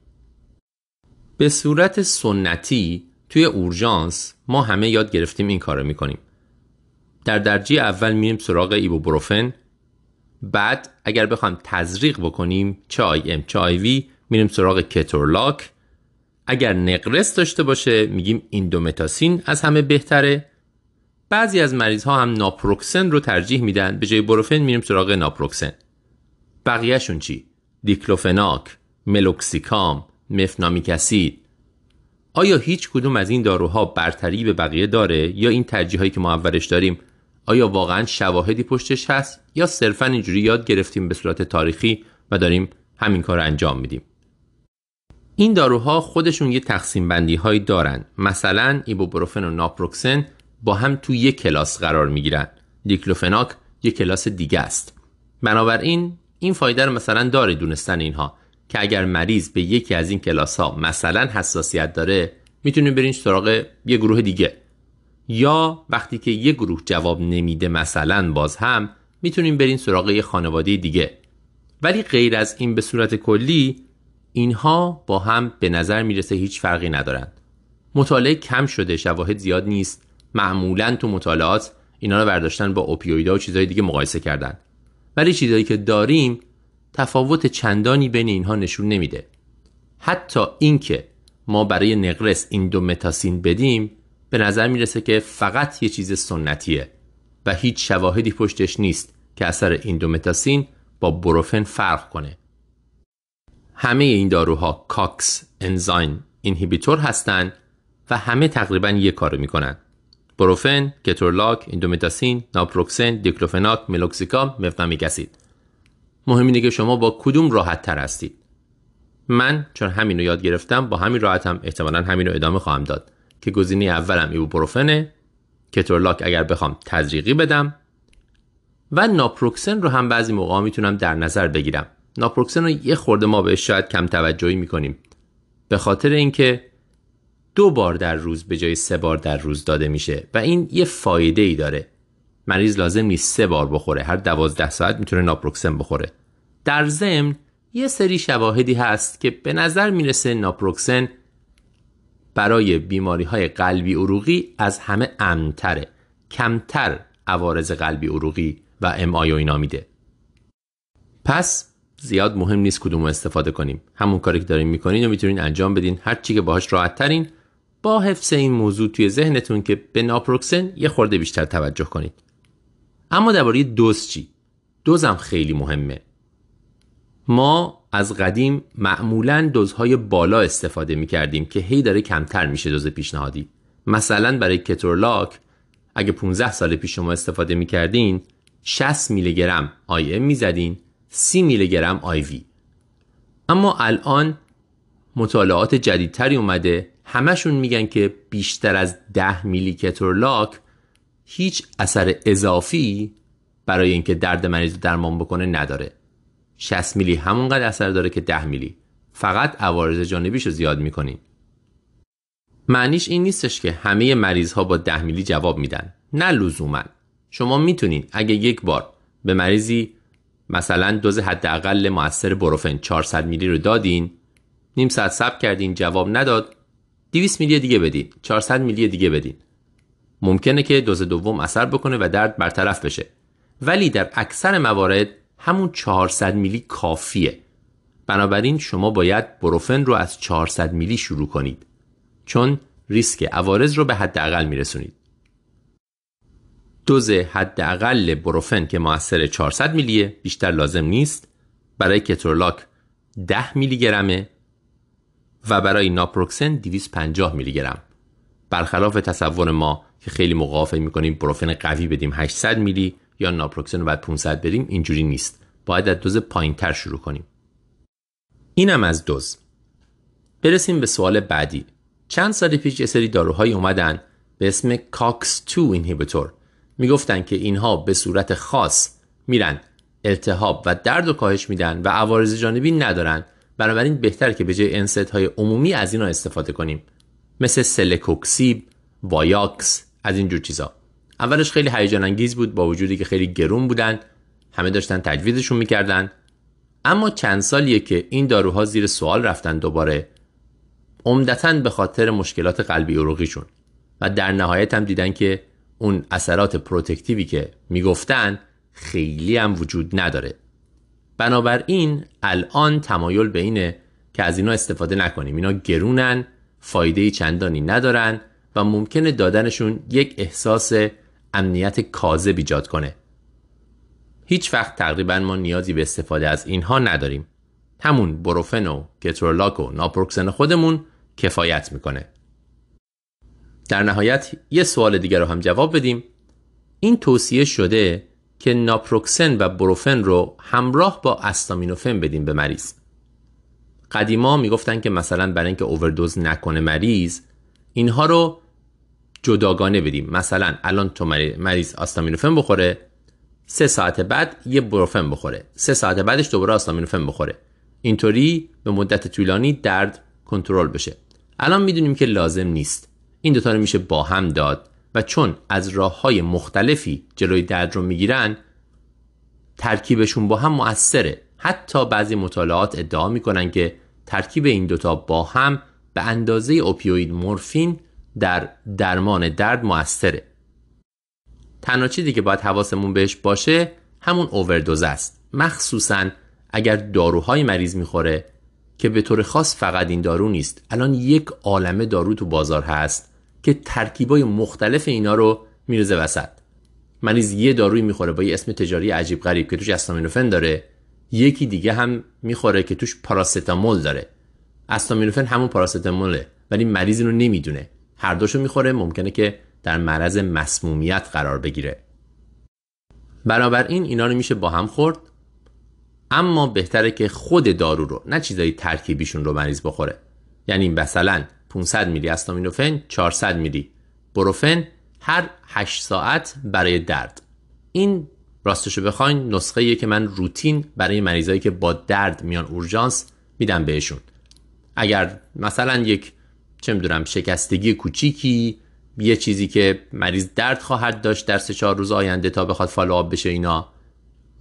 به صورت سنتی توی اورژانس ما همه یاد گرفتیم این کارو می‌کنیم. در درجه اول میریم سراغ ایبوبروفن بعد اگر بخوام تزریق بکنیم چه IM چه IV میریم سراغ کتورلاک اگر نقرس داشته باشه میگیم ایندومتاسین از همه بهتره. بعضی از مریض ها هم ناپروکسن رو ترجیح میدن. به جای بروفن میریم سراغ ناپروکسن. بقیهشون چی؟ دیکلوفناک، ملوکسیکام، مفنامیک اسید. آیا هیچ کدوم از این داروها برتری به بقیه داره یا این ترجیحایی که ما اولش داریم آیا واقعا شواهدی پشتش هست یا صرفا اینجوری یاد گرفتیم به صورت تاریخی و داریم همین کار انجام میدیم؟ این داروها خودشون یه تقسیم بندی هایی دارن. مثلا ایبوبروفن و ناپروکسن با هم تو یک کلاس قرار می‌گیرن. دیکلوفناک یک کلاس دیگه است. بنابراین این فایده رو مثلا داره دونستن اینها. که اگر مریض به یکی از این کلاس ها مثلا حساسیت داره می‌تونیم برین سراغ یه گروه دیگه. یا وقتی که یه گروه جواب نمیده مثلا باز هم می‌تونیم برین سراغ یه خانواده دیگه. ولی غیر از این به صورت کلی اینها با هم به نظر می‌رسه هیچ فرقی ندارند. مطالعه کم شده شواهد زیاد نیست. معمولا تو مطالعات اینا رو برداشتن با اوپیویدا و چیزهای دیگه مقایسه کردن. ولی چیزهایی که داریم تفاوت چندانی بین اینها نشون نمیده. حتی اینکه ما برای نقرس ایندومتاسین بدیم به نظر می‌رسه که فقط یه چیز سنتیه و هیچ شواهدی پشتش نیست که اثر ایندومتاسین با بروفن فرق کنه. همه این داروها کاکس انزایم اینهیبیتور هستند و همه تقریبا یک کارو می‌کنن. بروفن، کتورلاک، ایندومتاسین، ناپروکسن، دیکلوفناک، ملوکسیکام، مفنامیک اسید مهم اینه که شما با کدوم راحت تر هستید. من چون همین رو یاد گرفتم با همین راحتم احتمالا همین رو ادامه خواهم داد که گزینه اولم ایبوپروفنه کتورلاک اگر بخوام تزریقی بدم و ناپروکسن رو هم بعضی موقع می‌تونم در نظر بگیرم. ناپروکسن رو یه خورده ما بهش شاید کم توجهی می‌کنیم. به خاطر اینکه دو بار در روز به جای سه بار در روز داده میشه و این یه فایده ای داره. مریض لازم نیست سه بار بخوره. هر دوازده ساعت می‌تونه ناپروکسن بخوره. در ضمن یه سری شواهدی هست که به نظر می‌رسه ناپروکسن برای بیماری های قلبی عروقی از همه امنتره. کمتر عوارض قلبی عروقی و ام آی و اینا میده. پس زیاد مهم نیست کدوم استفاده کنیم. همون کاری که دارین می‌کنین و می‌تونین انجام بدین. هر چی که باهاش راحت ترین با حفظ این موضوع توی ذهنتون که به ناپروکسن یه خورده بیشتر توجه کنید. اما درباره دوز چی؟ دوزم خیلی مهمه. ما از قدیم معمولا دوزهای بالا استفاده می کردیم که هی داره کمتر میشه دوز پیشنهادی. مثلا برای کتورلاک اگه 15 سال پیش شما استفاده می کردین 60 میلی گرم آی ام می زدین 30 میلی گرم آی وی. اما الان مطالعات جدیدتری اومده. همشون میگن که بیشتر از 10 میلی کتورلاک هیچ اثر اضافی برای اینکه درد مریض درمان بکنه نداره. 60 میلی همونقدر اثر داره که 10 میلی. فقط عوارض جانبیش رو زیاد می‌کنین معنیش این نیستش که همه مریض ها با 10 میلی جواب میدن. نه لزوما. شما می‌تونین اگه یک بار به مریضی مثلا دوز حداقل موثر بروفن 400 میلی رو دادین نیم ساعت صبر کردین جواب نداد 200 میلی دیگه بدین 400 میلی دیگه بدین. ممکنه که دوز دوم اثر بکنه و درد برطرف بشه. ولی در اکثر موارد همون 400 میلی کافیه. بنابراین شما باید بروفن رو از 400 میلی شروع کنید. چون ریسک عوارض رو به حداقل میرسونید. دوز حداقل بروفن که موثر 400 میلیه بیشتر لازم نیست. برای کترولاک 10 میلی گرمه و برای ناپروکسن 250 میلی گرم برخلاف تصور ما که خیلی موقع فکر می‌کنیم بروفن قوی بدیم 800 میلی یا ناپروکسن رو بعد 500 بدیم اینجوری نیست. باید از دوز پایینتر شروع کنیم. اینم از دوز. برسیم به سوال بعدی. چند سال پیش یه سری داروهایی اومدن به اسم COX-2 inhibitor. می‌گفتن که اینها به صورت خاص میرن التهاب و درد و کاهش میدن و عوارض جانبی ندارن. بنابراین بهتر که به جای NSAID های عمومی از اینا استفاده کنیم. مثل سلکوکسیب Vioxx از اینجور چیزا. اولش خیلی هیجان انگیز بود با وجودی که خیلی گرون بودن همه داشتن تجویزشون می‌کردن. اما چند سالیه که این داروها زیر سوال رفتن دوباره عمدتا به خاطر مشکلات قلبی عروقیشون. و در نهایت هم دیدن که اون اثرات پروتکتیوی که می‌گفتن خیلی هم وجود نداره. بنابراین الان تمایل به اینه که از اینا استفاده نکنیم. اینا گرونن فایده چندانی ندارن و ممکنه دادنشون یک احساس امنیت کاذب ایجاد کنه. هیچ وقت تقریبا ما نیازی به استفاده از اینها نداریم. همون بروفن و کترولاک و ناپروکسن خودمون کفایت می‌کنه. در نهایت یه سوال دیگر رو هم جواب بدیم. این توصیه شده که ناپروکسن و بروفن رو همراه با استامینوفن بدیم به مریض. قدیما می‌گفتن که مثلا برای اینکه اووردوز نکنه مریض اینها رو جداگانه بدیم. مثلا الان تو مریض آستامینوفن بخوره سه ساعت بعد یه بروفن بخوره. سه ساعت بعدش دوباره آستامینوفن بخوره. اینطوری به مدت طولانی درد کنترل بشه. الان می‌دونیم که لازم نیست. این دوتا رو میشه با هم داد و چون از راه های مختلفی جلوی درد رو می‌گیرن ترکیبشون با هم مؤثره. حتی بعضی مطالعات ادعا می‌کنن که ترکیب این دوتا با هم به اندازه اوپیوید مورفین در درمان درد موثره. تنها چیزی که باید حواسمون بهش باشه همون اووردوز است. مخصوصا اگر داروهای مریض می‌خوره که به طور خاص فقط این دارو نیست. الان یک عالمه دارو تو بازار هست که ترکیبای مختلف اینا رو میرزه وسط. مریض یه داروی می‌خوره با یه اسم تجاری عجیب غریب که توش استامینوفن داره. یکی دیگه هم می‌خوره که توش پاراستامول داره. استامینوفن همون پاراستاموله ولی مریض رو نمی‌دونه. هر دوشو می‌خوره ممکنه که در معرض مسمومیت قرار بگیره. بنابراین اینا رو میشه با هم خورد. اما بهتره که خود دارو رو نه چیزای ترکیبیشون رو مریض بخوره. یعنی مثلا 500 میلی استامینوفن 400 میلی بروفن هر 8 ساعت برای درد. این راستشو بخواین نسخه که من روتین برای مریضایی که با درد میان اورژانس میدم بهشون. اگر مثلا یک چه می‌دونم شکستگی کوچیکی یه چیزی که مریض درد خواهد داشت در سه چهار روز آینده تا بخواد فالوآپ بشه اینا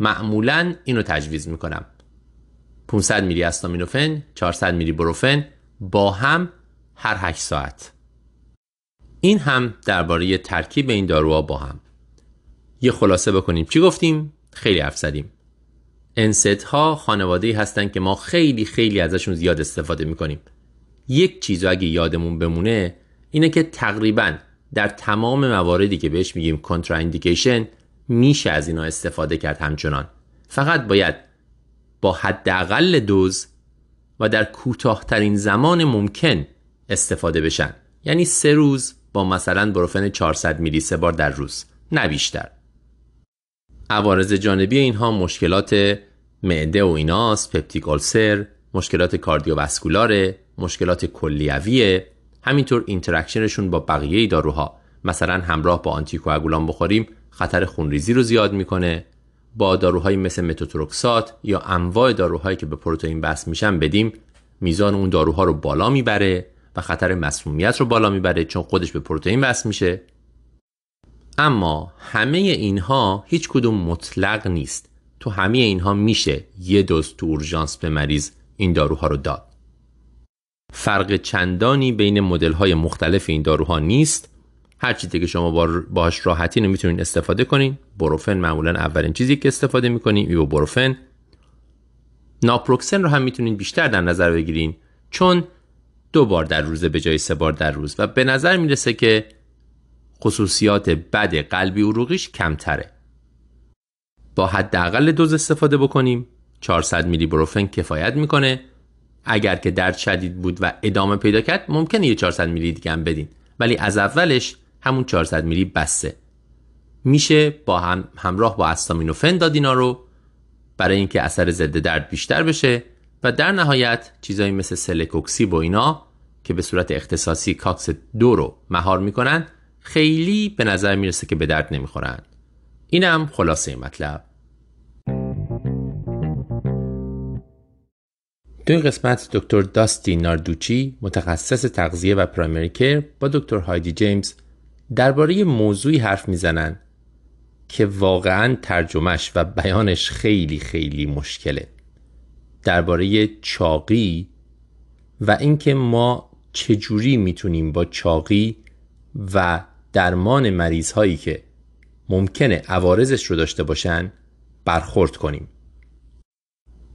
معمولا اینو تجویز می‌کنم. 500 میلی استامینوفن 400 میلی بروفن با هم هر 8 ساعت. این هم درباره ترکیب این داروها با هم. یه خلاصه بکنیم. چی گفتیم؟ خیلی حرف زدیم. انست ها خانواده هستن که ما خیلی خیلی ازشون زیاد استفاده می‌کنیم. یک چیز اگه یادمون بمونه اینه که تقریبا در تمام مواردی که بهش میگیم کنتراندیکیشن میشه از اینا استفاده کرد همچنان. فقط باید با حداقل دوز و در کوتاهترین زمان ممکن استفاده بشن. یعنی سه روز با مثلا بروفن 400 میلی سه بار در روز نه بیشتر. عوارض جانبی اینها مشکلات معده و ایناست peptic ulcer مشکلات cardiovascular ه مشکلات کلیویه همینطور interaction شون با بقیه داروها. مثلا همراه با آنتیکواگولان بخوریم خطر خونریزی رو زیاد می‌کنه. با داروهایی مثل متوتروکسات یا انواع داروهایی که به پروتئین وصل میشن بدیم میزان اون داروها رو بالا می‌بره و خطر مسمومیت رو بالا می‌بره چون خودش به پروتئین بس میشه. اما همه اینها هیچ کدوم مطلق نیست. تو همه اینها میشه یه دوز تو اورژانس به مریض این داروها رو داد. فرق چندانی بین مدل های مختلف این داروها نیست. هر چیزی که شما باهاش راحتی رو می‌تونید استفاده کنین. بروفن معمولا اولین چیزی که استفاده می‌کنیم ایو بروفن ناپروکسن رو هم می‌تونید بیشتر در نظر بگیرین چون دو بار در روزه به جای سه بار در روز. و به نظر می‌رسه که خصوصیات بد قلبی عروقیش کمتره. با حداقل دوز استفاده بکنیم. 400 میلی بروفن کفایت می‌کنه. اگر که درد شدید بود و ادامه پیدا کرد ممکنه یه 400 میلی دیگه هم بدین. ولی از اولش همون 400 میلی بسته میشه با هم همراه با استامینوفن داد اینا رو برای اینکه اثر ضد درد بیشتر بشه و در نهایت چیزایی مثل سلکوکسی با اینا که به صورت اختصاصی کاکس دو رو مهار می‌کنن خیلی به نظر می‌رسه که به درد نمی‌خورن. اینم خلاصه مطلب. تو این قسمت دکتر داستی ناردوچی متخصص تغذیه و پرایمری کر با دکتر هایدی جیمز درباره موضوعی حرف می‌زنن که واقعا ترجمهش و بیانش خیلی خیلی مشکله. درباره چاقی و اینکه ما چجوری می‌تونیم با چاقی و درمان مریض هایی که ممکنه عوارضش رو داشته باشن برخورد کنیم.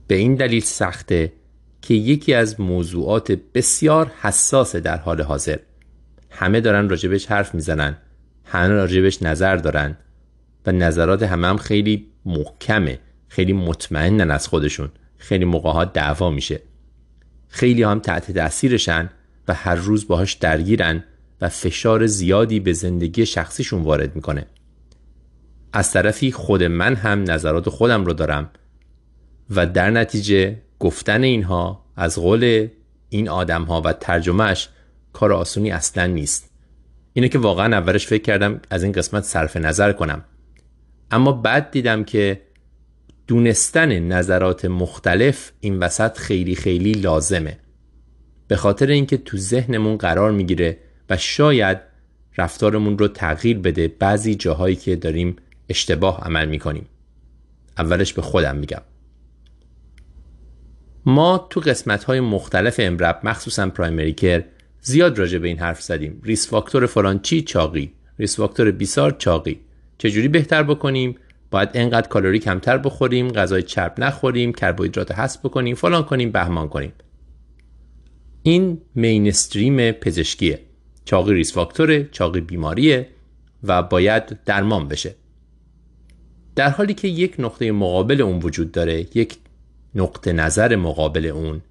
به این دلیل سخته که یکی از موضوعات بسیار حساس در حال حاضر. همه دارن راجبش حرف می‌زنن همه راجبش نظر دارن و نظرات همه هم خیلی محکمه خیلی مطمئنن از خودشون خیلی موقع دعوا میشه. خیلی هم تحت تاثیرشن و هر روز باهاش درگیرن. و فشار زیادی به زندگی شخصیشون وارد می‌کنه. از طرفی خود من هم نظرات خودم رو دارم و در نتیجه گفتن اینها از قول این آدم ها و ترجمهش کار آسونی اصلا نیست. اینه که واقعا اولش فکر کردم از این قسمت صرف نظر کنم. اما بعد دیدم که دونستن نظرات مختلف این وسط خیلی خیلی لازمه. به خاطر اینکه تو ذهنمون قرار می‌گیره و شاید رفتارمون رو تغییر بده بعضی جاهایی که داریم اشتباه عمل می‌کنیم. اولش به خودم میگم. ما تو قسمت های مختلف امرب مخصوصا primary care زیاد راجع به این حرف زدیم. risk factor فلان چی چاقی؟ risk factor بیسار چاقی. چجوری بهتر بکنیم؟ باید انقدر کالری کمتر بخوریم غذای چرب نخوریم کربوهیدرات حذف بکنیم فلان کنیم بهمان کنیم. این mainstream پزشکیه. چاقی risk factor ه چاقی بیماریه و باید درمان بشه. در حالی که یک نقطه مقابل اون وجود داره یک نقطه نظر مقابل اون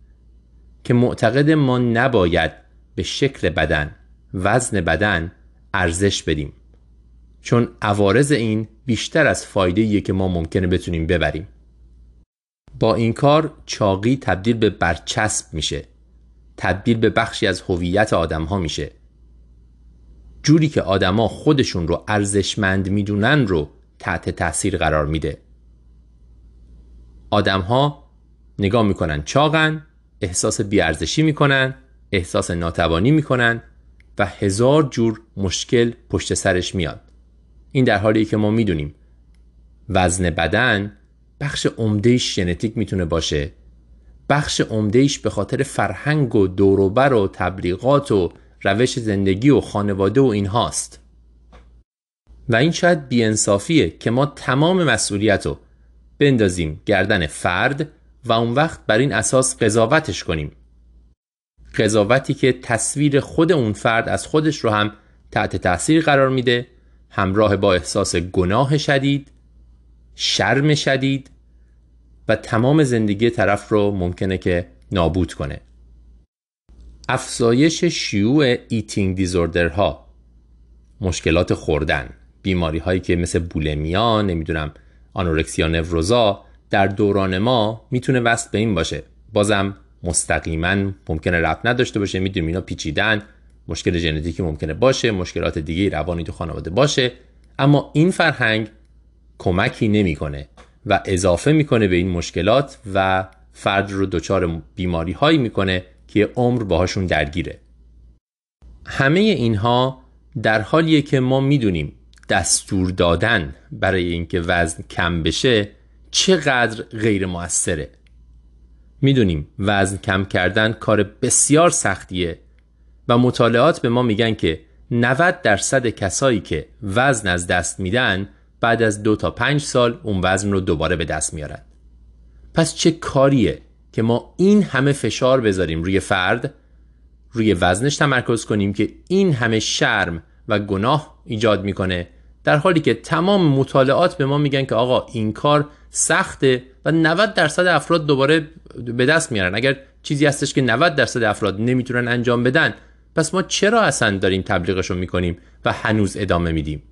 که معتقد ما نباید به شکل بدن وزن بدن ارزش بدیم. چون عوارض این بیشتر از فایده که ما ممکنه بتونیم ببریم. با این کار چاقی تبدیل به برچسب میشه. تبدیل به بخشی از هویت آدم ها میشه. جوری که آدما خودشون رو ارزشمند می‌دونن رو تحت تاثیر قرار میده. آدم ها نگاه می‌کنن چاقن احساس بیارزشی می‌کنن احساس ناتوانی می‌کنن و هزار جور مشکل پشت سرش میاد. این در حالی که ما می‌دونیم وزن بدن بخش عمدهش ژنتیک می‌تونه باشه. بخش عمدهش به خاطر فرهنگ و دوروبر و تبلیغات و روش زندگی و خانواده و این هاست و این شاید بیانصافیه که ما تمام مسئولیت رو بندازیم گردن فرد و اون وقت بر این اساس قضاوتش کنیم. قضاوتی که تصویر خود اون فرد از خودش رو هم تحت تاثیر قرار میده همراه با احساس گناه شدید شرم شدید و تمام زندگی طرف رو ممکنه که نابود کنه. افزایش شیوع eating disorder ها مشکلات خوردن بیماری هایی که مثل bulimia نمی‌دونم anorexia nervosa در دوران ما می‌تونه وصل به این باشه. بازم مستقیما ممکنه ربط نداشته باشه. می‌دونیم اینا پیچیدن مشکل ژنتیکی ممکنه باشه مشکلات دیگه روانی تو خانواده باشه. اما این فرهنگ کمکی نمی‌کنه و اضافه می‌کنه به این مشکلات و فرد رو دچار بیماری هایی می‌کنه که عمر باهاشون درگیره. همه اینها در حالیه که ما می‌دونیم دستور دادن برای اینکه وزن کم بشه چقدر غیر موثره می‌دونیم وزن کم کردن کار بسیار سختیه و مطالعات به ما میگن که 90 درصد کسایی که وزن از دست میدن بعد از دو تا پنج سال اون وزن رو دوباره به دست میارن. پس چه کاریه که ما این همه فشار بذاریم روی فرد روی وزنش تمرکز کنیم که این همه شرم و گناه ایجاد می‌کنه در حالی که تمام مطالعات به ما میگن که آقا این کار سخته و 90 درصد افراد دوباره به دست میارن. اگر چیزی هستش که 90 درصد افراد نمی‌تونن انجام بدن پس ما چرا اصلا داریم تبلیغش رو می‌کنیم و هنوز ادامه میدیم؟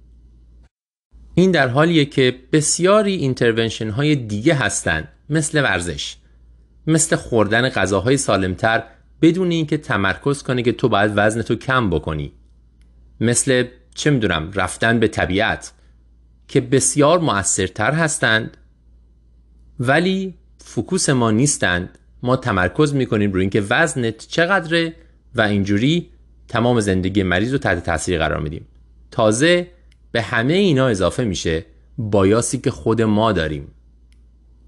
این در حالیه که بسیاری intervention های دیگه هستن مثل ورزش. مثل خوردن غذاهای سالمتر بدون اینکه تمرکز کنه که تو باید وزن تو کم بکنی. مثل چه می‌دونم رفتن به طبیعت که بسیار مؤثرتر هستند ولی focus ما نیستند. ما تمرکز می‌کنیم روی اینکه وزنت چقدره و اینجوری تمام زندگی مریض رو تحت تاثیر قرار میدیم. تازه به همه اینا اضافه میشه بایاسی که خود ما داریم.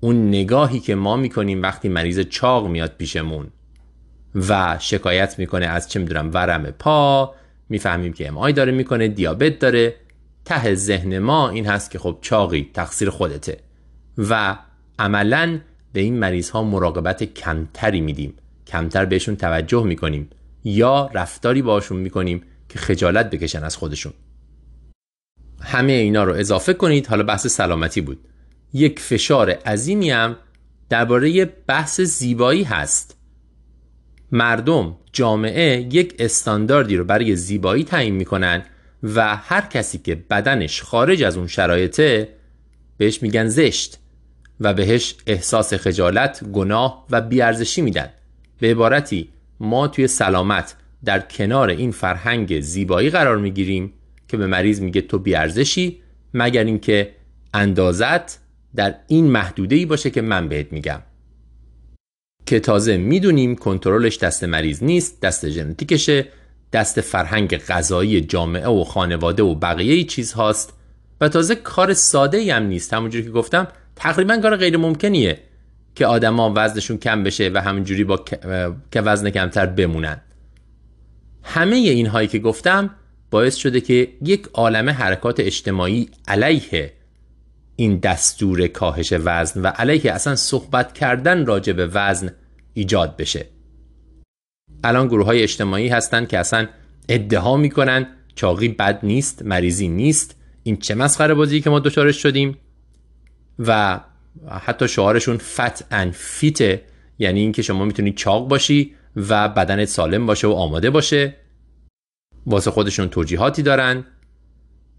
اون نگاهی که ما می‌کنیم وقتی مریض چاق میاد پیشمون و شکایت می‌کنه از چه می‌دونم ورم پا می‌فهمیم که امای داره می‌کنه دیابت داره. ته ذهن ما این هست که خب چاقی تقصیر خودته و عملا به این مریض ها مراقبت کمتری میدیم. کمتر بهشون توجه می‌کنیم یا رفتاری باشون می‌کنیم که خجالت بکشن از خودشون. همه اینا رو اضافه کنید. حالا بحث سلامتی بود. یک فشار عظیمی هم درباره بحث زیبایی هست. مردم جامعه یک استانداردی رو برای زیبایی تعیین می‌کنن و هر کسی که بدنش خارج از اون شرایطه بهش میگن زشت و بهش احساس خجالت، گناه و بیارزشی میدن. به عبارتی ما توی سلامت در کنار این فرهنگ زیبایی قرار می‌گیریم که به مریض میگه تو بیارزشی مگر اینکه اندازت در این محدوده ای باشه که من بهت میگم. که تازه می‌دونیم کنترلش دست مریض نیست دست ژنتیکشه دست فرهنگ غذایی جامعه و خانواده و بقیه چیز هاست و تازه کار ساده ای هم نیست. همونجوری که گفتم تقریبا کار غیر ممکنیه که آدما وزنشون کم بشه و همونجوری با که وزن کمتر بمونن. همه این هایی که گفتم باعث شده که یک عالم حرکات اجتماعی علیه این دستور کاهش وزن و علیه اصلا صحبت کردن راجع به وزن ایجاد بشه. الان گروه های اجتماعی هستن که اصلا ادعا می‌کنن چاقی بد نیست مریضی نیست این چه مسخره بازی که ما دچارش شدیم؟ و حتی شعارشون فت ان فیته یعنی اینکه شما می‌تونی چاق باشی و بدنت سالم باشه و آماده باشه. واسه خودشون توجیهاتی دارن.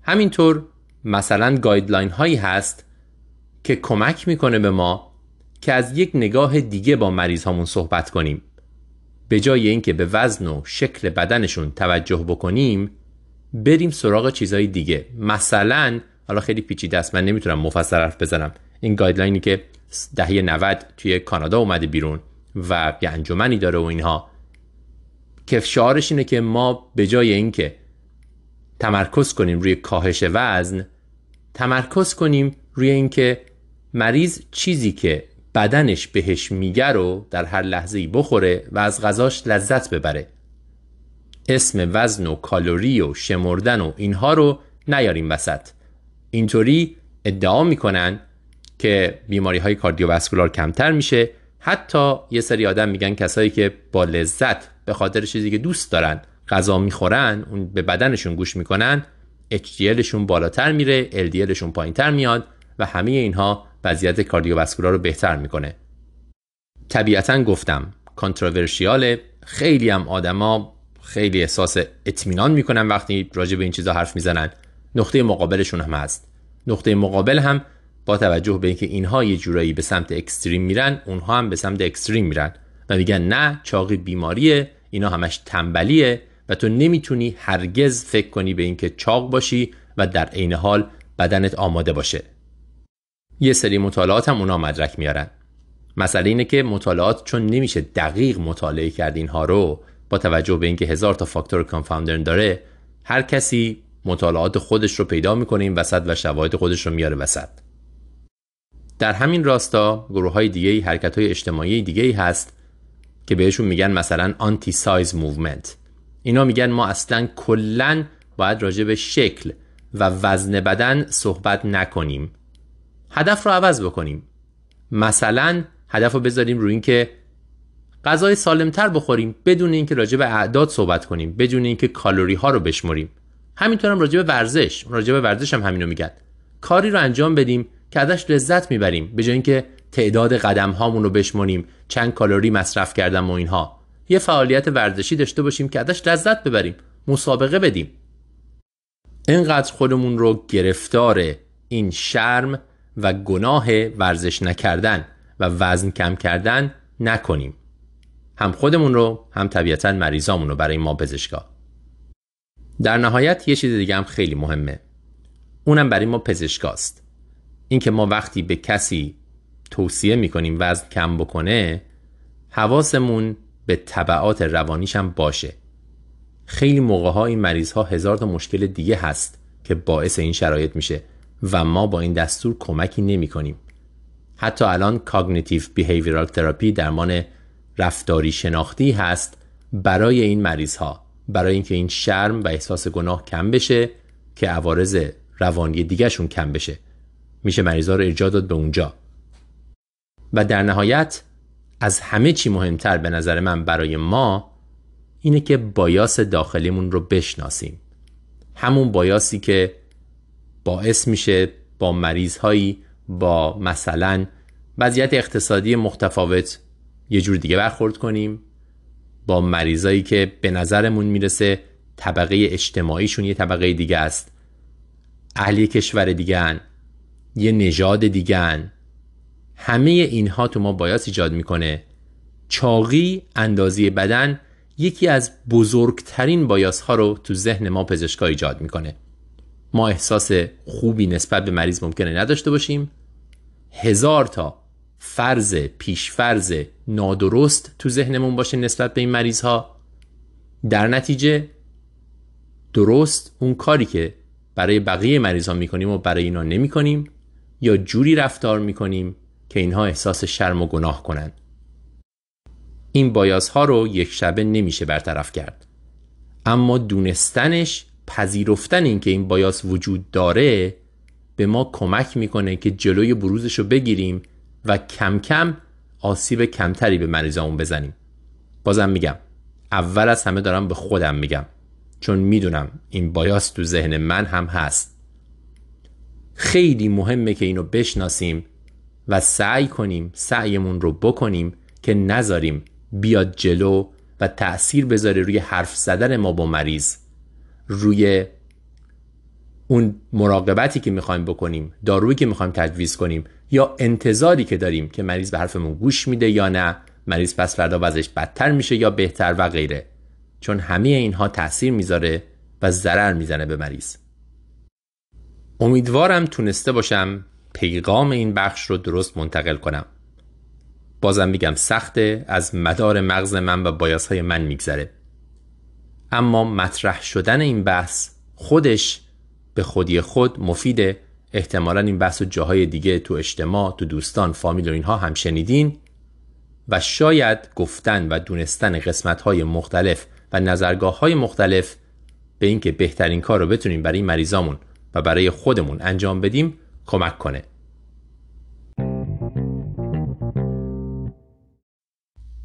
همینطور مثلا گایدلاین هایی هست که کمک می‌کنه به ما که از یک نگاه دیگه با مریض هامون صحبت کنیم. به جای اینکه به وزن و شکل بدنشون توجه بکنیم بریم سراغ چیزهای دیگه. مثلا حالا خیلی پیچیده است من نمی‌تونم مفصل حرف بزنم. این گایدلاینی که دهه 90 توی کانادا اومده بیرون و یه انجمنی داره و اینها. که شعارش اینه که ما به جای اینکه تمرکز کنیم روی کاهش وزن تمرکز کنیم روی اینکه مریض چیزی که بدنش بهش میگه رو در هر لحظه بخوره و از غذاش لذت ببره. اسم وزن و کالری و شمردن و اینها رو نیاریم وسط. اینطوری ادعا می‌کنن که بیماری های کاردیوواسکولار کمتر میشه. حتی یه سری آدم میگن کسایی که با لذت به خاطر چیزی که دوست دارن غذا می‌خورن اون به بدنشون گوش می‌کنن HDLشون بالاتر میره LDLشون پایینتر میاد و همه اینها وضعیت cardiovascular رو بهتر می‌کنه. طبیعتا گفتم controversial خیلی هم آدما خیلی احساس اطمینان می‌کنن وقتی راجع به این چیزا حرف می‌زنن. نقطه مقابلشون هم هست. نقطه مقابل هم با توجه به اینکه اینها یه جورایی به سمت extreme میرن اونها هم به سمت extreme میرن. و میگن نه چاقی بیماریه اینا همش تنبلیه. و تو نمی‌تونی هرگز فکر کنی به اینکه چاق باشی و در عین حال بدنت آماده باشه. یه سری مطالعات هم اونا مدرک میارن. مسئله اینه که مطالعات چون نمیشه دقیق مطالعه کرد اینها رو با توجه به اینکه هزار تا فاکتور confounder داره هر کسی مطالعات خودش رو پیدا می‌کنه این وسط و شواهد خودش رو میاره وسط. در همین راستا گروه های دیگه حرکت های اجتماعی دیگه هست که بهشون میگن مثلا anti size movement اینا میگن ما اصلا کلا باید راجع به شکل و وزن بدن صحبت نکنیم. هدف رو عوض بکنیم. مثلا هدف رو بذاریم روی اینکه غذای سالمتر بخوریم بدون اینکه راجع به اعداد صحبت کنیم بدون اینکه کالری ها رو بشمریم. همینطور هم راجع به ورزش راجع به ورزش هم همینو میگن. کاری رو انجام بدیم که ازش لذت می‌بریم به جای اینکه تعداد قدم هامون رو بشمریم چند کالری مصرف کردم و اینها. یه فعالیت ورزشی داشته باشیم که ازش لذت ببریم مسابقه بدیم. اینقدر خودمون رو گرفتار این شرم و گناه ورزش نکردن و وزن کم کردن نکنیم. هم خودمون رو هم طبیعتا مریضامون رو برای ما پزشکا. در نهایت یه چیز دیگه هم خیلی مهمه. اونم برای ما پزشکاست. اینکه ما وقتی به کسی توصیه می‌کنیم وزن کم بکنه حواسمون به طبعات روانیش هم باشه. خیلی موقع ها این مریض ها هزار تا مشکل دیگه هست که باعث این شرایط میشه و ما با این دستور کمکی نمی کنیم. حتی الان Cognitive Behavioral Therapy درمان رفتاری شناختی هست برای این مریض ها برای اینکه این شرم و احساس گناه کم بشه که عوارض روانی دیگهشون کم بشه. میشه مریض ها رو ارجاع داد به اونجا. و در نهایت از همه چی مهمتر به نظر من برای ما اینه که بایاس داخلیمون رو بشناسیم همون بایاسی که باعث میشه با مریض هایی با مثلا وضعیت اقتصادی متفاوت یه جور دیگه برخورد کنیم با مریضایی که به نظرمون می‌رسه طبقه اجتماعیشون یه طبقه دیگه است اهلی کشور دیگه. یه نژاد دیگه. همه اینها تو ما بایاس ایجاد می‌کنه. چاقی اندازی بدن یکی از بزرگترین بایاس ها رو تو ذهن ما پزشکا ایجاد می‌کنه. ما احساس خوبی نسبت به مریض ممکنه نداشته باشیم. هزار تا فرض پیشفرض نادرست تو ذهنمون باشه نسبت به این مریض ها در نتیجه درست اون کاری که برای بقیه مریض ها می‌کنیم و برای اینا نمی کنیم یا جوری رفتار می‌کنیم که اینها احساس شرم و گناه کنند. این بایاس ها رو یک شبه نمیشه برطرف کرد. اما دونستنش پذیرفتن اینکه این بایاس وجود داره به ما کمک می‌کنه که جلوی بروزش رو بگیریم و کم کم آسیب کمتری به مریضامون بزنیم. بازم میگم اول از همه دارم به خودم میگم چون می‌دونم این بایاس تو ذهن من هم هست. خیلی مهمه که اینو بشناسیم و سعی کنیم سعیمون رو بکنیم که نذاریم بیاد جلو و تأثیر بذاره روی حرف زدن ما با مریض. روی اون مراقبتی که می‌خوایم بکنیم دارویی که می‌خوایم تجویز کنیم یا انتظاری که داریم که مریض به حرفمون گوش میده یا نه مریض پس فردا وضعش بدتر میشه یا بهتر و غیره. چون همه اینها تاثیر می‌ذاره و ضرر می‌زنه به مریض. امیدوارم تونسته باشم پیغام این بخش رو درست منتقل کنم. بازم میگم سخته از مدار مغز من و بایاس های من میگذره. اما مطرح شدن این بحث خودش به خودی خود مفیده. احتمالا این بحث و جاهای دیگه تو اجتماع تو دوستان فامیل و اینها هم شنیدین و شاید گفتن و دونستن قسمت های مختلف و نظرگاه های مختلف به اینکه بهترین کار رو بتونیم برای مریضامون و برای خودمون انجام بدیم کمک کنه.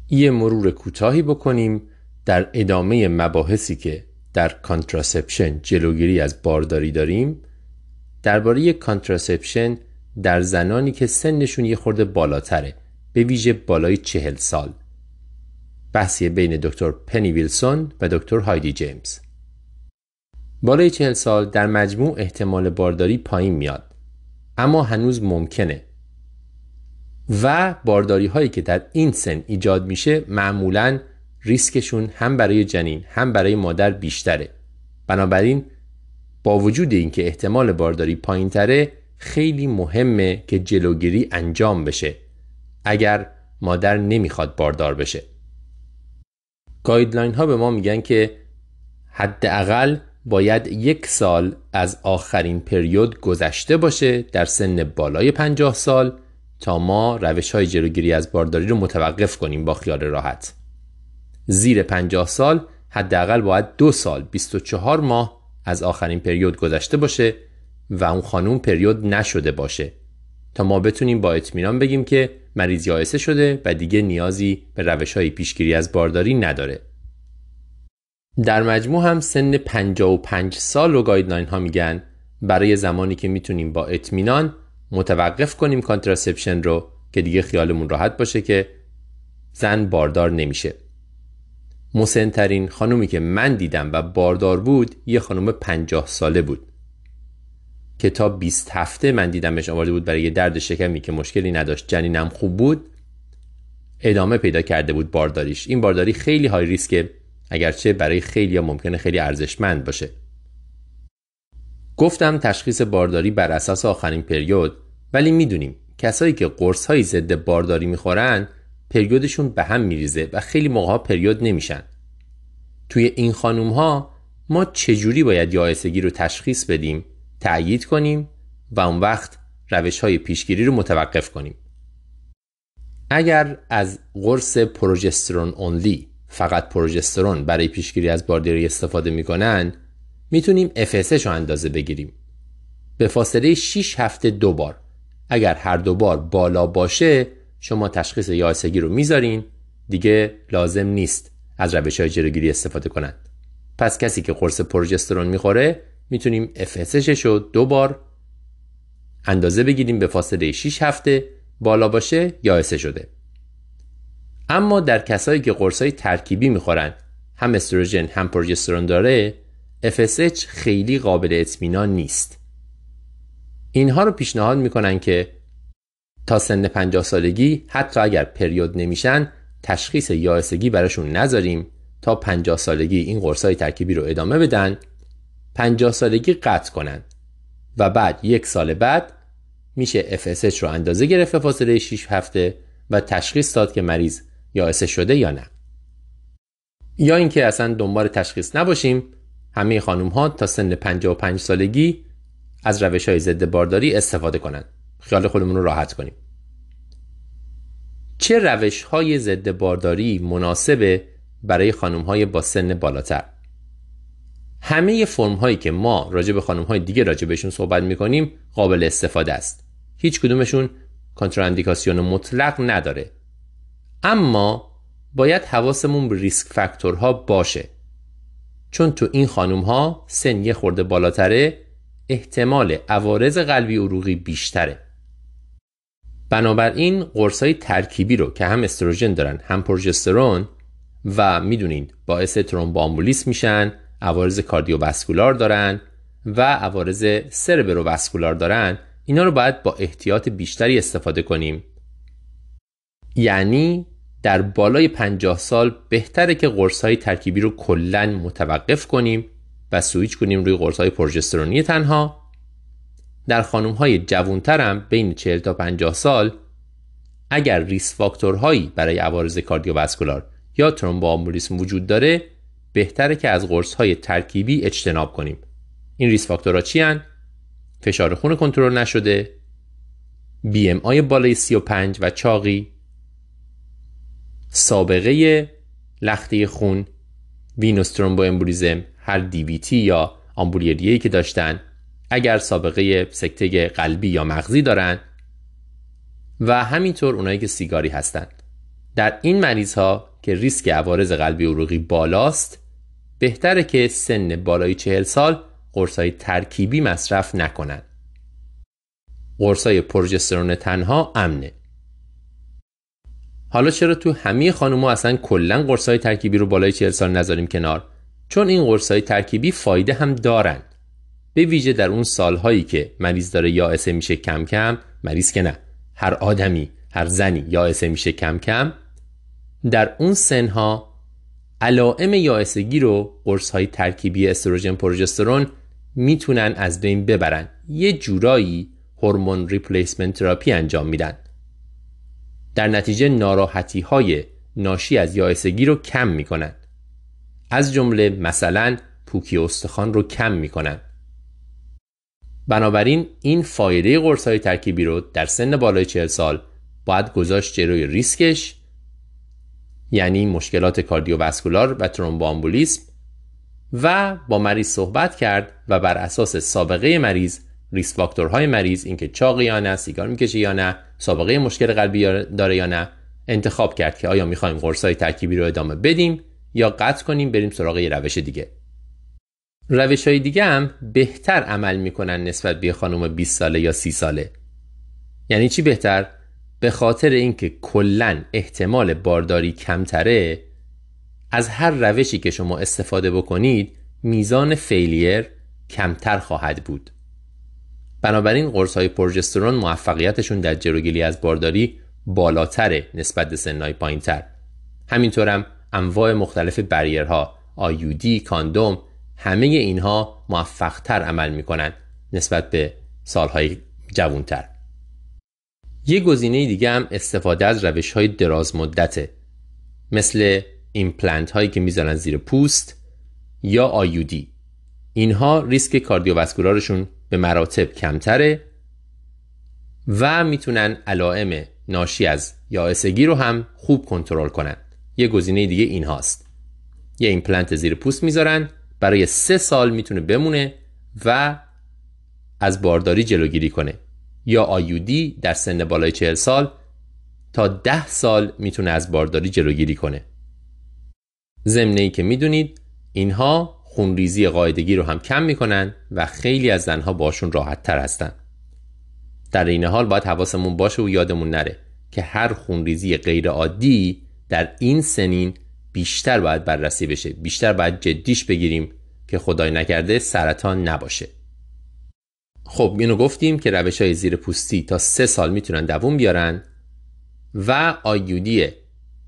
یه مرور کوتاهی بکنیم در ادامه مباحثی که در contraception جلوگیری از بارداری داریم. درباره contraception در زنانی که سنشون یه خورده بالاتره به ویژه بالای چهل سال. بحثی بین دکتر پنی ویلسون و دکتر هایدی جیمز. بالای چهل سال در مجموع احتمال بارداری پایین میاد. اما هنوز ممکنه. و بارداری هایی که در این سن ایجاد میشه معمولا ریسکشون هم برای جنین هم برای مادر بیشتره. بنابراین با وجود اینکه احتمال بارداری پایین تره خیلی مهمه که جلوگیری انجام بشه. اگر مادر نمی‌خواد باردار بشه. guideline ها به ما میگن که حداقل باید یک سال از آخرین پریود گذشته باشه در سن بالای 50 سال تا ما روش های جلوگیری از بارداری رو متوقف کنیم با خیال راحت زیر 50 سال حداقل باید دو سال 24 ماه از آخرین پریود گذشته باشه و اون خانوم پریود نشده باشه تا ما بتونیم با اطمینان بگیم که مریض یائسه شده و دیگه نیازی به روش های پیشگیری از بارداری نداره. در مجموع هم سن 55 سال رو گایدلاین ها میگن برای زمانی که می‌تونیم با اطمینان متوقف کنیم contraception رو که دیگه خیالمون راحت باشه که زن باردار نمیشه. مسنترین خانومی که من دیدم و باردار بود یه خانم 50 ساله بود. که تا 20 هفته من دیدمش اومده بود برای یه درد شکمی که مشکلی نداشت جنینم خوب بود ادامه پیدا کرده بود بارداریش این بارداری خیلی high risk ه اگرچه برای خیلی یا ممکنه خیلی ارزشمند باشه. گفتم تشخیص بارداری بر اساس آخرین پریود ولی می‌دونیم کسایی که قرص های ضد بارداری می‌خورن پریودشون به هم میریزه و خیلی موقع پریود نمیشن. توی این خانوم ها ما چجوری باید یائسگی رو تشخیص بدیم تأیید کنیم و اون وقت روش های پیشگیری رو متوقف کنیم؟ اگر از قرص پروژسترون اونلی فقط پروژسترون برای پیشگیری از بارداری استفاده می‌کنن می‌تونیم FSH رو اندازه بگیریم. به فاصله 6 هفته دو بار. اگر هر دو بار بالا باشه شما تشخیص یائسگی رو می‌ذارین. دیگه لازم نیست از روش های جلوگیری استفاده کنند. پس کسی که قرص پروژسترون می‌خوره می‌تونیم FSH رو دو بار اندازه بگیریم به فاصله 6 هفته بالا باشه یا شده. اما در کسایی که قرصای ترکیبی می‌خورن هم استروژن هم پروژسترون داره FSH خیلی قابل اطمینان نیست. اینها رو پیشنهاد می‌کنن که تا سن 50 سالگی حتی اگر پریود نمیشن تشخیص یائسگی براشون نذاریم تا 50 سالگی این قرصای ترکیبی رو ادامه بدن 50 سالگی قطع کنند و بعد یک سال بعد میشه FSH رو اندازه گرفت فاصله 6 هفته و تشخیص داد که مریض یا شده یا نه. یا اینکه اصلا دنبال تشخیص نباشیم همه خانم ها تا سن 55 سالگی از روش های ضد بارداری استفاده کنند خیال خودمون رو راحت کنیم. چه روش های ضد بارداری مناسبه برای خانم های با سن بالاتر؟ همه فرم هایی که ما راجع به خانم های دیگه راجع بهشون صحبت می‌کنیم قابل استفاده است. هیچ کدومشون کنتراندیکاسیون مطلق نداره. اما باید حواسمون به ریسک فاکتورها باشه. چون تو این خانم ها سن یه خورده بالاتره احتمال عوارض قلبی عروقی بیشتره. بنابراین های ترکیبی رو که هم استروژن دارن هم پروژسترون و می‌دونین باعث ترومبامبولیس میشن عوارض کاردیوواسکولار دارن و عوارض سربروواسکولار دارن اینا رو باید با احتیاط بیشتری استفاده کنیم. یعنی در بالای 50 سال بهتره که قرص های ترکیبی رو کلا متوقف کنیم و سویچ کنیم روی قرص های پروژسترونی تنها در خانم های جوانتر بین 40 تا 50 سال اگر risk factor هایی برای عوارض cardiovascular یا thromboembolism وجود داره بهتره که از قرص های ترکیبی اجتناب کنیم این risk factor ها چی هن؟ فشار خون کنترل نشده BMI بالای 35 و چاقی سابقه لخته خون venous thromboembolism هر DVT یا آمبولی ریه‌ای که داشتن اگر سابقه سکته قلبی یا مغزی دارن و همینطور اونایی که سیگاری هستند در این مریض ها که ریسک عوارض قلبی عروقی بالاست بهتره که سن بالای چهل سال قرصای ترکیبی مصرف نکنند. قرصای پروژسترون تنها امنه. حالا چرا تو همه خانوما اصلا کلا قرصای ترکیبی رو بالای 40 سال نذاریم کنار؟ چون این قرصای ترکیبی فایده هم دارن. به ویژه در اون سالهایی که مریض داره یا میشه کم کم، مریض که نه، هر آدمی، هر زنی یا میشه کم کم، در اون سنها علائم یائسگی رو قرص های ترکیبی استروژن پروژسترون می‌تونن از بین ببرن یه جورایی hormone replacement therapy انجام میدن در نتیجه ناراحتی های ناشی از یائسگی رو کم می‌کنن از جمله مثلا پوکی استخوان رو کم می‌کنن بنابراین این فایده قرص های ترکیبی رو در سن بالای 40 سال باید گذاشت جلوی ریسکش یعنی مشکلات کاردیوواسکولار و ترومبوامبولیسم و با مریض صحبت کرد و بر اساس سابقه مریض ریسک فاکتورهای مریض اینکه چاق یا نه سیگار می‌کشه یا نه سابقه مشکل قلبی داره یا نه انتخاب کرد که آیا می‌خوایم قرصای ترکیبی رو ادامه بدیم یا قطع کنیم بریم سراغ یه روش دیگه. روش های دیگه هم بهتر عمل می‌کنن نسبت به خانم 20 ساله یا 30 ساله. یعنی چی بهتر؟ به خاطر اینکه کلا احتمال بارداری کمتره از هر روشی که شما استفاده بکنید میزان فیلیر کمتر خواهد بود. بنابراین قرص های پروژسترون موفقیتشون در جلوگیری از بارداری بالاتره نسبت به سنهای پایینتر. همینطورم انواع مختلف barrier ها IUD کاندوم همه اینها موفقتر عمل می‌کنن نسبت به سالهای جوانتر. یه گزینه دیگه هم استفاده از روش های دراز مدته مثل ایمپلنت هایی که می‌زنن زیر پوست یا IUD اینها ریسک cardiovascular شون به مراتب کمتره و می‌تونن علائم ناشی از یائسگی رو هم خوب کنترل کنن. یه گزینه دیگه این هاست. یه ایمپلنت زیر پوست می‌ذارن برای سه سال می‌تونه بمونه و از بارداری جلوگیری کنه. یا IUD در سن بالای چهل سال تا ده سال می‌تونه از بارداری جلوگیری کنه. ضمن که می‌دونید اینها خونریزی قاعدگی رو هم کم می‌کنن و خیلی از زنها باشون راحت تر هستن. در این حال باید حواسمون باشه و یادمون نره که هر خونریزی غیر عادی در این سنین بیشتر باید بررسی بشه. بیشتر باید جدیش بگیریم که خدای نکرده سرطان نباشه. خب اینو گفتیم که روش های زیر پوستی تا سه سال می‌تونن دووم بیارن و آیودی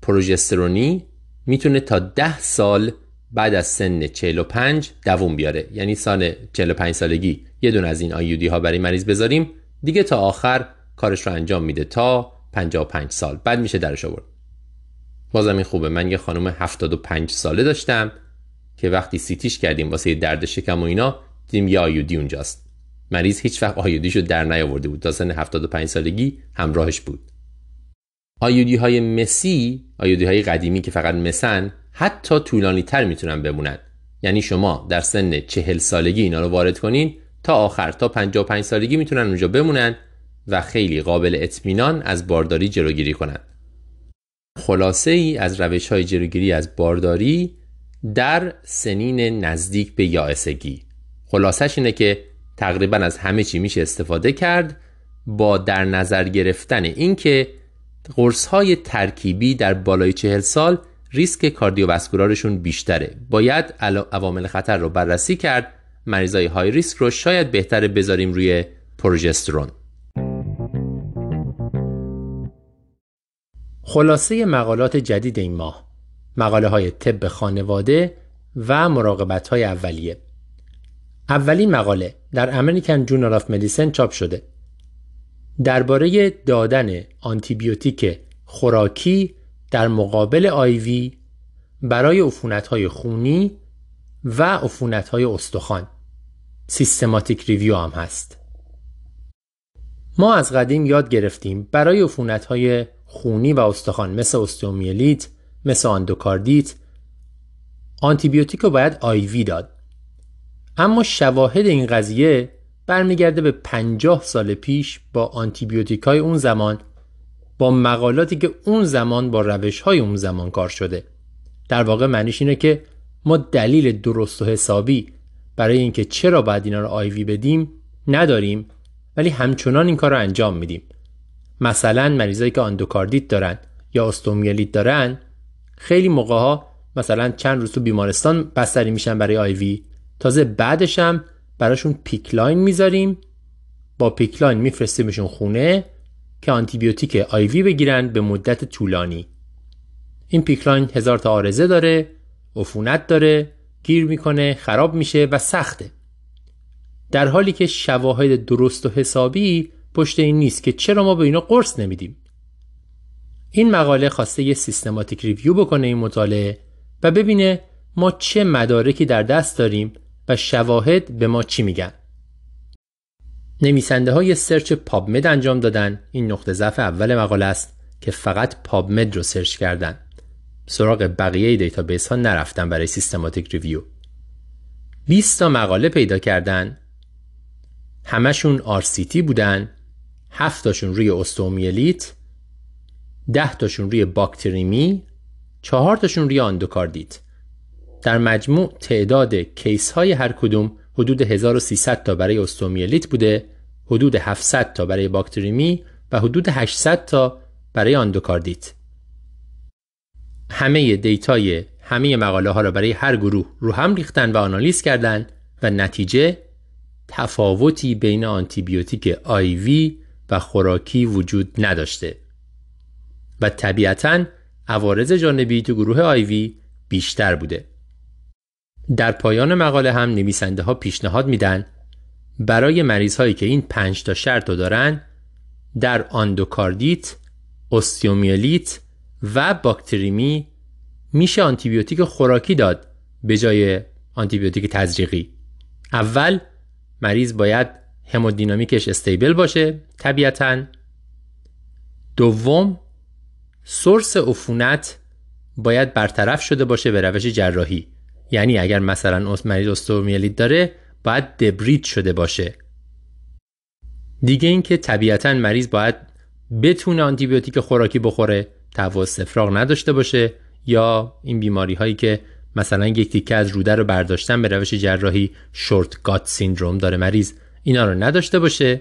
پروژسترونی می‌تونه تا ده سال بعد از سن 45 دووم بیاره. یعنی سال 45 سالگی یه دون از این آیودی ها برای مریض بذاریم. دیگه تا آخر کارش رو انجام میده تا 55 سال. بعد میشه درش آورد. بازم این خوبه. من یه خانم 75 ساله داشتم که وقتی سیتیش کردیم واسه درد شکم و اینا دیدیم یه آیودی اونجاست. مریض هیچ وقت آیودیشو در نیاورده بود. تا سن 75 سالگی همراهش بود. آیودی های مسی آیودی های قدیمی که فقط مسن حتی طولانی تر می‌تونن بمونن. یعنی شما در سن 40 سالگی اینا رو وارد کنین تا آخر تا 55 سالگی می‌تونن اونجا بمونن و خیلی قابل اطمینان از بارداری جلوگیری کنن. خلاصه ای از روش های جلوگیری از بارداری در سنین نزدیک به یائسگی. خلاصش اینه که تقریبا از همه چی میشه استفاده کرد با در نظر گرفتن اینکه قرص های ترکیبی در بالای چهل سال ریسک کاردیوواسکولارشون بیشتره. باید عوامل خطر رو بررسی کرد. مریضای های ریسک رو شاید بهتره بذاریم روی پروژسترون. خلاصه مقالات جدید این ماه. مقاله های طب خانواده و مراقبت های اولیه. اولین مقاله در American Journal of Medicine چاپ شده. درباره دادن آنتیبیوتیک خوراکی در مقابل IV برای های خونی و های استخوان. systematic review هم هست. ما از قدیم یاد گرفتیم برای های خونی و استخوان مثل استئومیلیت مثل آندوکاردیت آنتیبیوتیک رو باید IV داد. اما شواهد این قضیه برمیگرده به 50 سال پیش با آنتیبیوتیک های اون زمان. با مقالاتی که اون زمان با روش های اون زمان کار شده. در واقع معنیش اینه که ما دلیل درست و حسابی برای اینکه چرا باید اینا رو IV بدیم نداریم ولی همچنان این کار رو انجام میدیم. مثلا مریضایی که آندوکاردیت دارن یا استئومیلیت دارن خیلی موقع ها مثلا چند روز تو بیمارستان بستری میشن برای IV تازه بعدش هم براشون PICC line می‌ذاریم با PICC line میفرستیمشون خونه که آنتیبیوتیک IV بگیرن به مدت طولانی. این PICC line هزار تا عارضه داره عفونت داره گیر می‌کنه خراب میشه و سخته. در حالی که شواهد درست و حسابی پشت این نیست که چرا ما به اینا قرص نمیدیم. این مقاله خواسته یه systematic review بکنه این مطالعه و ببینه ما چه مدارکی در دست داریم و شواهد به ما چی میگن. نویسنده های search PubMed انجام دادن. این نقطه ضعف اول مقاله است که فقط PubMed رو search کردن. سراغ بقیه database ها نرفتن برای systematic review. 20 تا مقاله پیدا کردن. همشون RCT بودن. 7 تاشون روی استئومیلیت. 10 تاشون روی باکتریمی. 4 تاشون روی آندوکاردیت. در مجموع تعداد case های هر کدوم حدود 1300 تا برای استئومیلیت بوده حدود 700 تا برای باکتریمی و حدود 800 تا برای آندوکاردیت. همه data ی همه مقاله ها را برای هر گروه رو هم ریختن و آنالیز کردند و نتیجه تفاوتی بین آنتیبیوتیک IV و خوراکی وجود نداشته. و طبیعتا عوارض جانبی تو گروه IV بیشتر بوده. در پایان مقاله هم نویسنده ها پیشنهاد میدن برای مریض هایی که این پنج تا شرط رو دارن در آندوکاردیت، استئومیلیت و باکتریمی میشه آنتیبیوتیک خوراکی داد به جای آنتیبیوتیک تزریقی. اول مریض باید همودینامیکش stable باشه طبیعتا. دوم سورس عفونت باید برطرف شده باشه به روش جراحی. یعنی اگر مثلا مریض استومیلیت داره باید دبریت شده باشه. دیگه اینکه طبیعتا مریض باید بتونه آنتیبیوتیک خوراکی بخوره تهوع استفراغ نداشته باشه یا این بیماری هایی که مثلا یک تیکه از روده رو برداشتن به روش جراحی شورت گات سیندروم داره مریض اینا رو نداشته باشه.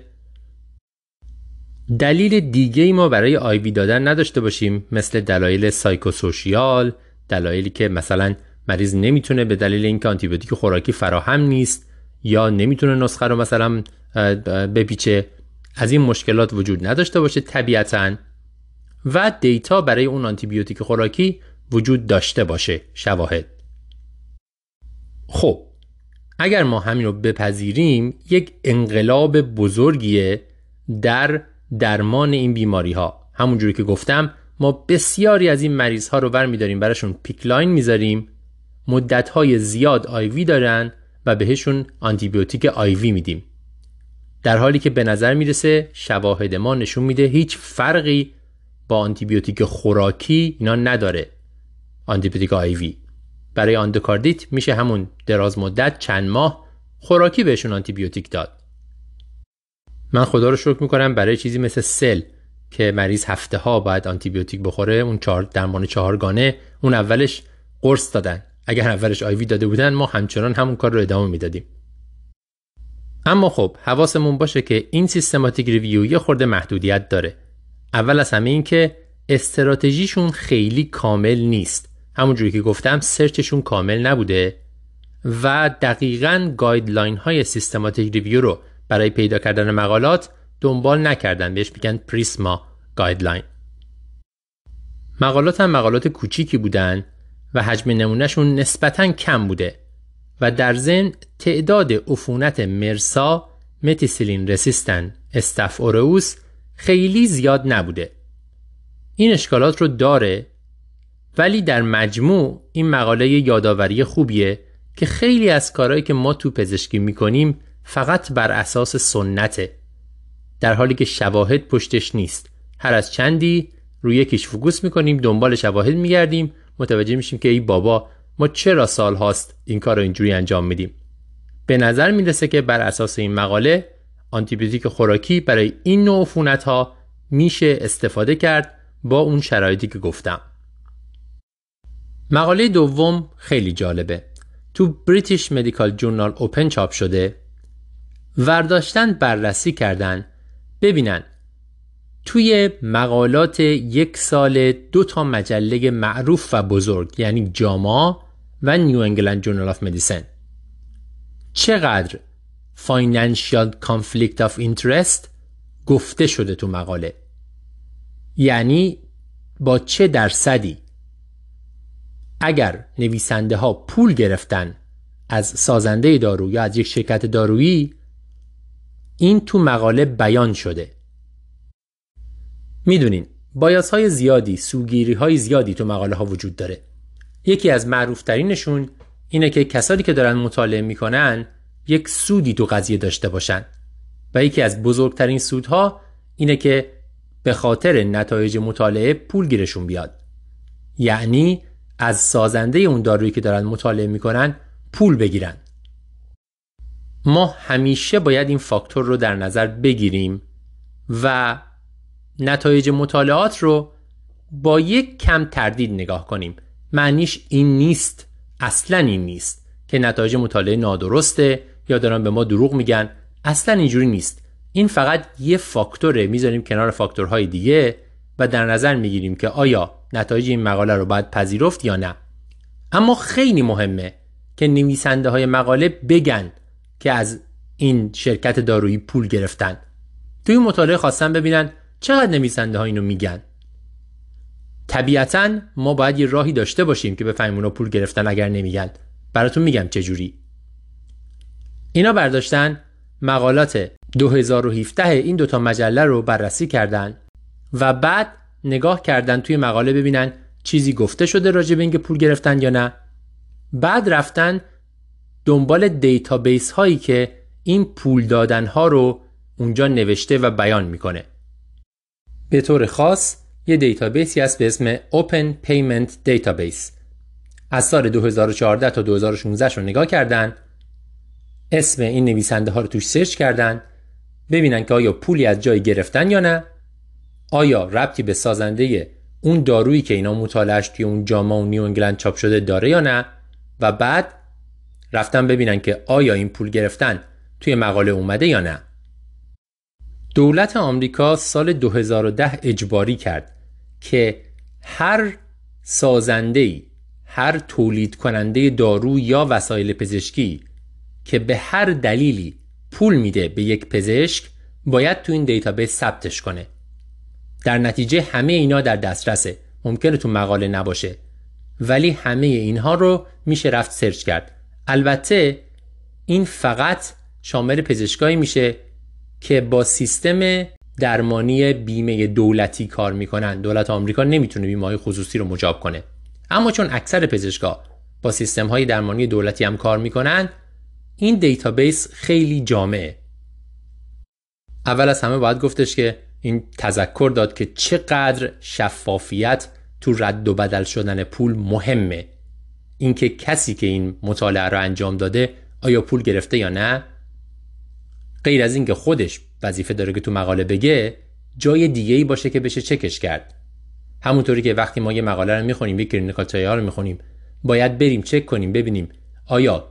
دلیل دیگه ای ما برای IV دادن نداشته باشیم مثل دلایل psychosocial دلایلی که مثلا مریض نمی‌تونه به دلیل اینکه آنتیبیوتیک خوراکی فراهم نیست یا نمی‌تونه نسخه رو مثلا بپیچه از این مشکلات وجود نداشته باشه طبیعتا و data برای اون آنتیبیوتیک خوراکی وجود داشته باشه. شواهد. خب اگر ما همین رو بپذیریم یک انقلاب بزرگیه در درمان این بیماری ها همونجوری که گفتم ما بسیاری از این مریض ها رو برمیداریم براشون PICC line می‌ذاریم مدت های زیاد IV دارن و بهشون آنتیبیوتیک IV میدیم. در حالی که به نظر می‌رسه شواهد ما نشون میده هیچ فرقی با آنتیبیوتیک خوراکی اینا نداره. آنتیبیوتیک IV برای آندوکاردیت میشه همون دراز مدت چند ماه خوراکی بهشون آنتیبیوتیک داد. من خدا رو شکر می‌کنم برای چیزی مثل سل که مریض هفته ها باید آنتیبیوتیک بخوره اون چهار درمان چهارگانه اون اولش قرص دادن. اگر اولش IV داده بودن ما همچنان همون کار رو ادامه می‌دادیم. اما خب حواسمون باشه که این systematic review یه خورده محدودیت داره. اول از همه این که استراتژیشون خیلی کامل نیست. همونجوری که گفتم search شون کامل نبوده و دقیقا guideline های systematic review رو برای پیدا کردن مقالات دنبال نکردن. بهش میگن PRISMA guideline. مقالات هم مقالات کوچیکی بودن. و حجم نمونهشون نسبتا کم بوده و در ضمن تعداد عفونت MRSA methicillin-resistant staph aureus خیلی زیاد نبوده. این اشکالات رو داره ولی در مجموع این مقاله یادآوری خوبیه که خیلی از کارهایی که ما تو پزشکی می‌کنیم فقط بر اساس سنته. در حالی که شواهد پشتش نیست. هر از چندی روی یکیش focus می‌کنیم دنبال شواهد میگردیم متوجه میشیم که ای بابا ما چرا سال هاست این کار رو اینجوری انجام میدیم؟ به نظر می‌رسه که بر اساس این مقاله آنتیبیوتیک خوراکی برای این نوع عفونت ها میشه استفاده کرد با اون شرایطی که گفتم. مقاله دوم خیلی جالبه. تو بریتیش مدیکال جورنال اوپن چاپ شده. ورداشتن بررسی کردن. ببینن توی مقالات یک سال دو تا مجله معروف و بزرگ یعنی جاما و New England Journal of Medicine. چقدر financial conflict of interest گفته شده تو مقاله؟ یعنی با چه درصدی؟ اگر نویسنده ها پول گرفتن از سازنده دارو یا از یک شرکت دارویی این تو مقاله بیان شده. می‌دونین bias های زیادی سوگیری های زیادی تو مقاله ها وجود داره. یکی از معروف ترینشون اینه که کسانی که دارن مطالعه می‌کنن یک سودی تو قضیه داشته باشن. و یکی از بزرگترین سودها اینه که به خاطر نتایج مطالعه پول گیرشون بیاد. یعنی از سازنده اون دارویی که دارن مطالعه می‌کنن پول بگیرن. ما همیشه باید این فاکتور رو در نظر بگیریم و نتایج مطالعات رو با یک کم تردید نگاه کنیم. معنیش این نیست اصلا این نیست که نتایج مطالعه نادرسته یا دارن به ما دروغ میگن. اصلا اینجوری نیست. این فقط یه فاکتوره. می‌ذاریم کنار فاکتورهای دیگه و در نظر می‌گیریم که آیا نتایج این مقاله رو باید پذیرفت یا نه. اما خیلی مهمه که نویسنده های مقاله بگن که از این شرکت دارویی پول گرفتن. توی مطالعه خواستن ببینن چقدر نویسنده ها اینو میگن؟ طبیعتا ما باید یه راهی داشته باشیم که بفهمیم اونا پول گرفتن اگر نمیگن. براتون میگم چجوری اینا برداشتن مقالات 2017 این دوتا مجله رو بررسی کردن و بعد نگاه کردن توی مقاله ببینن چیزی گفته شده راجع به اینکه پول گرفتن یا نه. بعد رفتن دنبال دیتابیس هایی که این پول دادن ها رو اونجا نوشته و بیان می‌کنه. به طور خاص یه database ی هست به اسم Open Payment Database. از سال 2014 تا 2016 رو نگاه کردن اسم این نویسنده ها رو توش search کردن ببینن که آیا پولی از جایی گرفتن یا نه آیا ربطی به سازنده اون دارویی که اینا مطالعه‌ش توی اون JAMA و New England چاپ شده داره یا نه؟ و بعد رفتن ببینن که آیا این پول گرفتن توی مقاله اومده یا نه. دولت آمریکا سال 2010 اجباری کرد که هر سازنده هر تولید کننده دارو یا وسایل پزشکی که به هر دلیلی پول میده به یک پزشک باید تو این database ثبتش کنه. در نتیجه همه اینا در دسترسه. ممکنه تو مقاله نباشه. ولی همه اینها رو میشه رفت search کرد. البته این فقط شامل پزشکایی میشه که با سیستم درمانی بیمه دولتی کار می‌کنن. دولت آمریکا نمی‌تونه بیمه های خصوصی رو مجاب کنه. اما چون اکثر پزشکا با سیستم های درمانی دولتی هم کار می‌کنن این database خیلی جامعه. اول از همه باید گفتش که این تذکر داد که چقدر شفافیت تو رد و بدل شدن پول مهمه. اینکه کسی که این مطالعه رو انجام داده آیا پول گرفته یا نه؟ غیر از اینکه خودش وظیفه داره که تو مقاله بگه جای دیگه ای باشه که بشه چکش کرد. همونطوری که وقتی ما یه مقاله رو می‌خونیم یه کلینیکال رو می‌خونیم باید بریم چک کنیم ببینیم آیا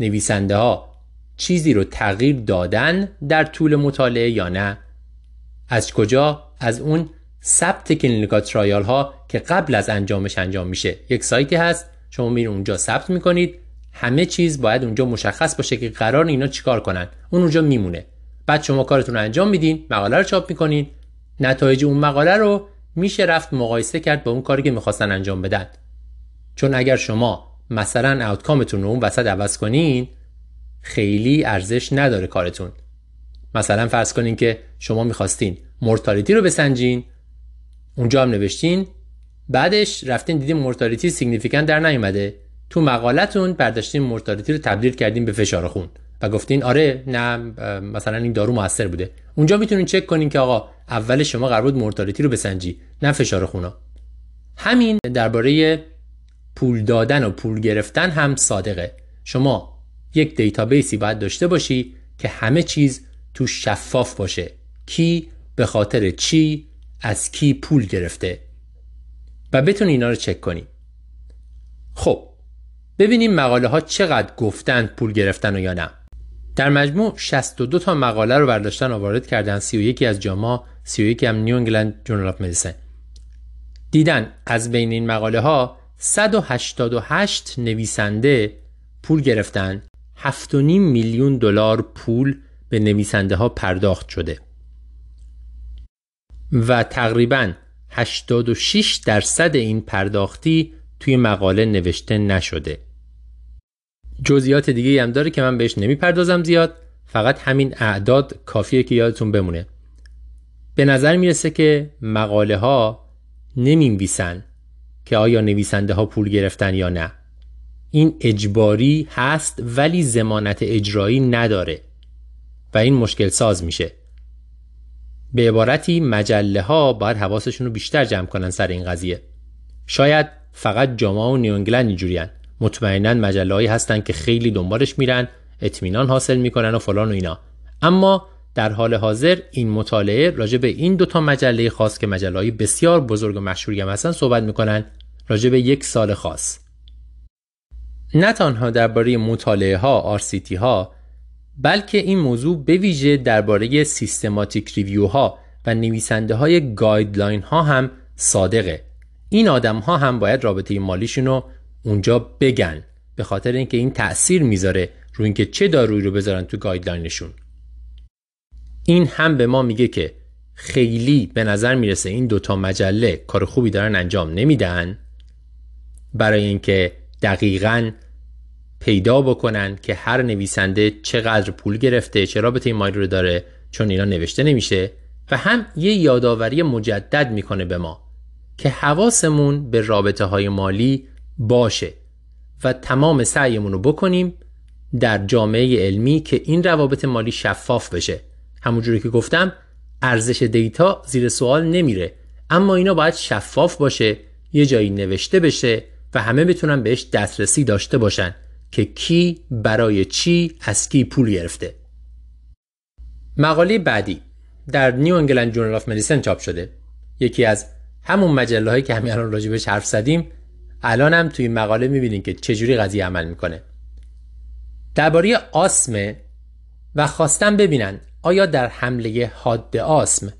نویسنده ها چیزی رو تغییر دادن در طول مطالعه یا نه؟ از کجا؟ از اون ثبت clinical trial ها که قبل از انجامش انجام میشه. یک سایتی هست شما میرین اونجا ثبت می‌کنید. همه چیز باید اونجا مشخص باشه که قرار اینا چیکار کنن. اون اونجا میمونه. بعد شما کارتون رو انجام میدین مقاله رو چاپ می‌کنین. نتایج اون مقاله رو میشه رفت مقایسه کرد با اون کاری که می‌خواستن انجام بدن. چون اگر شما مثلا outcome تون رو اون وسط عوض کنین خیلی ارزش نداره کارتون. مثلا فرض کنین که شما می‌خواستین mortality رو بسنجین اونجا هم نوشتین بعدش رفتین دیدین mortality significant در نیومده. تو مقالتون برداشتین mortality رو تبدیل کردین به فشار خون و گفتین آره نه مثلا این دارو موثر بوده. اونجا می‌تونین چک کنین که آقا اول شما قرار بود mortality رو بسنجی نه فشار خونا. همین درباره پول دادن و پول گرفتن هم صادقه. شما یک database ی باید داشته باشی که همه چیز تو شفاف باشه. کی به خاطر چی از کی پول گرفته. و بتونی اینا رو چک کنی. خب ببینیم مقاله ها چقدر گفتن پول گرفتن و یا نه. در مجموع 62 تا مقاله رو برداشتن و وارد کردن 31 از JAMA 31 هم New England Journal of Medicine دیدن از بین این مقاله ها 188 نویسنده پول گرفتن. 7.5 میلیون دلار پول به نویسنده ها پرداخت شده. و تقریبا 86 درصد این پرداختی توی مقاله نوشته نشده. جزئیات دیگه هم داره که من بهش نمی‌پردازم زیاد. فقط همین اعداد کافیه که یادتون بمونه. به نظر می‌رسه که مقاله ها نمی‌نویسن که آیا نویسنده ها پول گرفتن یا نه. این اجباری هست ولی زمانت اجرایی نداره و این مشکل ساز میشه. به عبارتی مجله ها باید حواسشون رو بیشتر جمع کنن سر این قضیه. شاید فقط جاما و نیونگلند اینجوریان مطمئنا مجله هایی هستن که خیلی دنبالش میرن اطمینان حاصل می‌کنن و فلان و اینا. اما در حال حاضر این مطالعه راجع به این دوتا مجله خاص که مجله بسیار بزرگ و مشهوری هم هستن صحبت می‌کنن راجع به یک سال خاص. نه تنها درباره مطالعه ها RCT ها بلکه این موضوع به ویژه درباره systematic review ها و نویسنده های guideline ها هم صادقه. این آدم ها هم باید رابطه مالیشون رو اونجا بگن به خاطر اینکه این تأثیر می‌ذاره روی اینکه چه دارویی رو بذارن تو گایدلاینشون. این هم به ما میگه که خیلی به نظر می‌رسه این دوتا مجله کار خوبی دارن انجام نمیدن برای اینکه دقیقا پیدا بکنن که هر نویسنده چقدر پول گرفته چه رابطه مالی رو داره چون اینا نوشته نمیشه. و هم یه یادآوری مجدد می‌کنه به ما که حواسمون به رابطه های مالی باشه و تمام سعیمون رو بکنیم در جامعه علمی که این روابط مالی شفاف بشه. همونجوری که گفتم ارزش دیتا زیر سوال نمیره. اما اینا باید شفاف باشه یه جایی نوشته بشه و همه بتونن بهش دسترسی داشته باشن که کی برای چی از کی پول گرفته. مقاله بعدی در New England Journal of Medicine چاپ شده. یکی از همون مجله هایی که همین الان راجع بهش حرف زدیم الان هم توی مقاله می‌بینین که چجوری قضیه عمل می‌کنه. درباره آسمه و خواستم ببینن آیا در حمله حاد آسم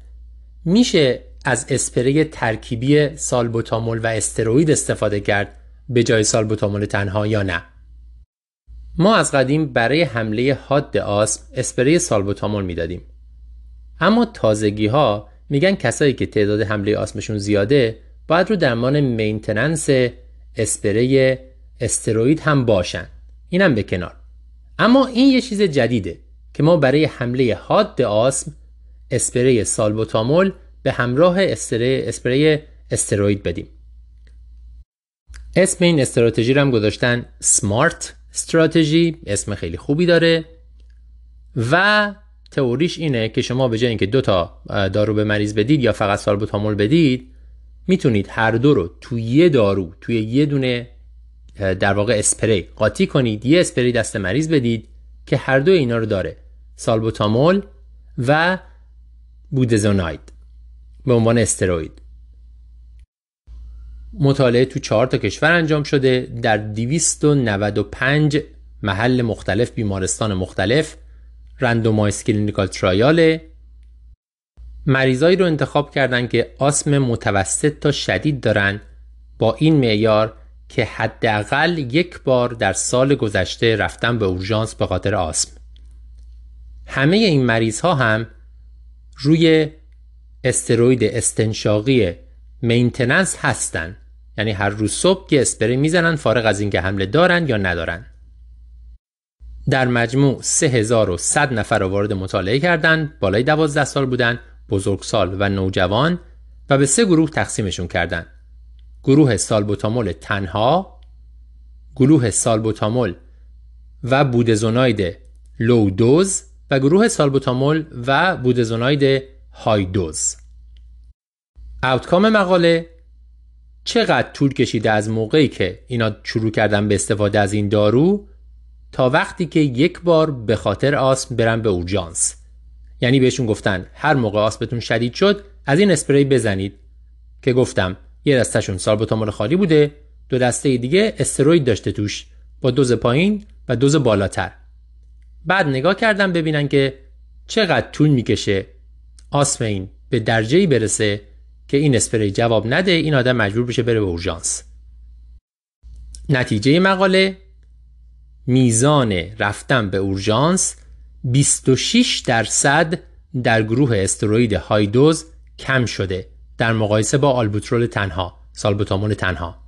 میشه از اسپری ترکیبی سالبوتامول و استروید استفاده کرد به جای سالبوتامول تنها یا نه؟ ما از قدیم برای حمله حاد آسم اسپری سالبوتامول می‌دادیم. اما تازگی ها میگن کسایی که تعداد حمله آسمشون زیاده باید رو درمان مینتننس اسپری استروید هم باشن. اینم به کنار. اما این یه چیز جدیده که ما برای حمله حاد آسم اسپری سالبوتامول به همراه اسپری استروید بدیم. اسم این استراتژی رو هم گذاشتن سمارت استراتژی اسم خیلی خوبی داره. و تئوریش اینه که شما به جای اینکه دو تا دارو به مریض بدید یا فقط سالبوتامول بدید می‌تونید هر دو رو توی یه دارو توی یه دونه در واقع اسپری قاطی کنید یه اسپری دست مریض بدید که هر دو اینا رو داره. سالبوتامول و بودزوناید به عنوان استروید. مطالعه تو چهار تا کشور انجام شده. در 295 محل مختلف بیمارستان مختلف randomized clinical trial مریضایی رو انتخاب کردن که آسم متوسط تا شدید دارن با این معیار که حداقل یک بار در سال گذشته رفتن به اورژانس به خاطر آسم. همه این مریض ها هم روی استروید استنشاقی maintenance هستن. یعنی هر روز صبح یه اسپری می‌زنن فارغ از اینکه حمله دارن یا ندارن. در مجموع 3100 نفر رو وارد مطالعه کردند بالای 12 سال بودن. بزرگسال و نوجوان و به سه گروه تقسیمشون کردند گروه سالبوتامول تنها گروه سالبوتامول و بودزوناید لو دوز و گروه سالبوتامول و بودزوناید های دوز اوتکام مقاله چقدر طول کشیده از موقعی که اینا شروع کردن به استفاده از این دارو تا وقتی که یک بار به خاطر آسم برن به اورژانس. یعنی بهشون گفتن هر موقع آسمتون شدید شد از این اسپری بزنید. که گفتم یه دستشون سالبوتامول خالی بوده دو دسته دیگه استروید داشته توش با دوز پایین و دوز بالاتر. بعد نگاه کردم ببینن که چقدر طول می‌کشه آسم این به درجه برسه که این اسپری جواب نده این آدم مجبور بشه بره به اورژانس. نتیجه مقاله میزان رفتن به اورژانس 26 درصد در گروه استروید های دوز کم شده در مقایسه با آلبوترول تنها سالبوتامول تنها.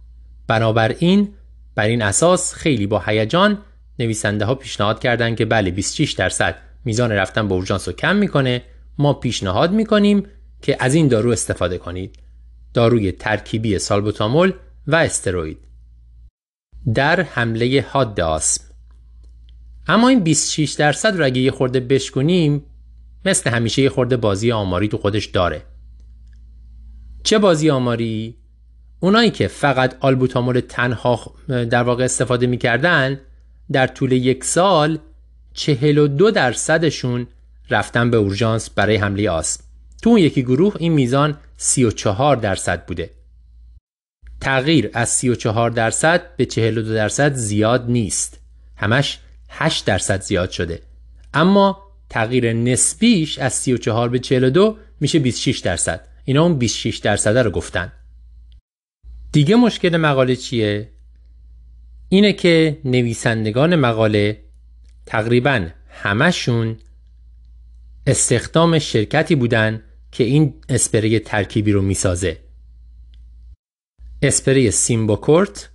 بنابراین بر این اساس خیلی با هیجان نویسنده ها پیشنهاد کردند که بله 26 درصد میزان رفتن به اورژانس رو کم می‌کنه. ما پیشنهاد می‌کنیم که از این دارو استفاده کنید. داروی ترکیبی سالبوتامول و استروید در حمله حاد آسم اما این 26 درصد رو اگه یه خورده بشکنیم مثل همیشه یه خورده بازی آماری تو خودش داره. چه بازی آماری؟ اونایی که فقط آلبوتامول تنها در واقع استفاده می‌کردن در طول یک سال 42 درصدشون رفتن به اورژانس برای حمله آسم. تو اون یکی گروه این میزان 34 درصد بوده. تغییر از 34 درصد به 42 درصد زیاد نیست. همش 8 درصد زیاد شده. اما تغییر نسبیش از 34 به 42 میشه 26 درصد. اینا اون 26 درصد رو گفتن. دیگه مشکل مقاله چیه؟ اینه که نویسندگان مقاله تقریبا همشون استخدام شرکتی بودن که این اسپری ترکیبی رو می‌سازه. اسپری سیمبوکورت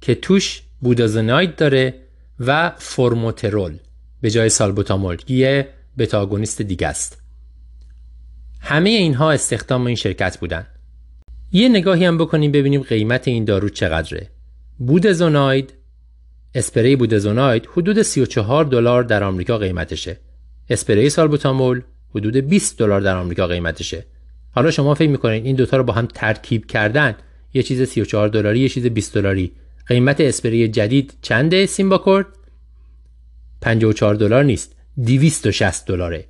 که توش بودازناید داره و فرموترول به جای سالبوتامول یه بتاگونیست دیگه است. همه اینها استخدام این شرکت بودن. یه نگاهی هم بکنیم ببینیم قیمت این دارو چقدره. بودزوناید اسپری بودزوناید حدود 34 دلار در آمریکا قیمتشه. اسپری سالبوتامول حدود 20 دلار در آمریکا قیمتشه. حالا شما فکر می‌کنید این دوتا رو با هم ترکیب کردن یه چیز 34 دلاری یه چیز 20 دلاری. قیمت اسپری جدید چنده سیمباکورد 54 دلار نیست 260 دلاره.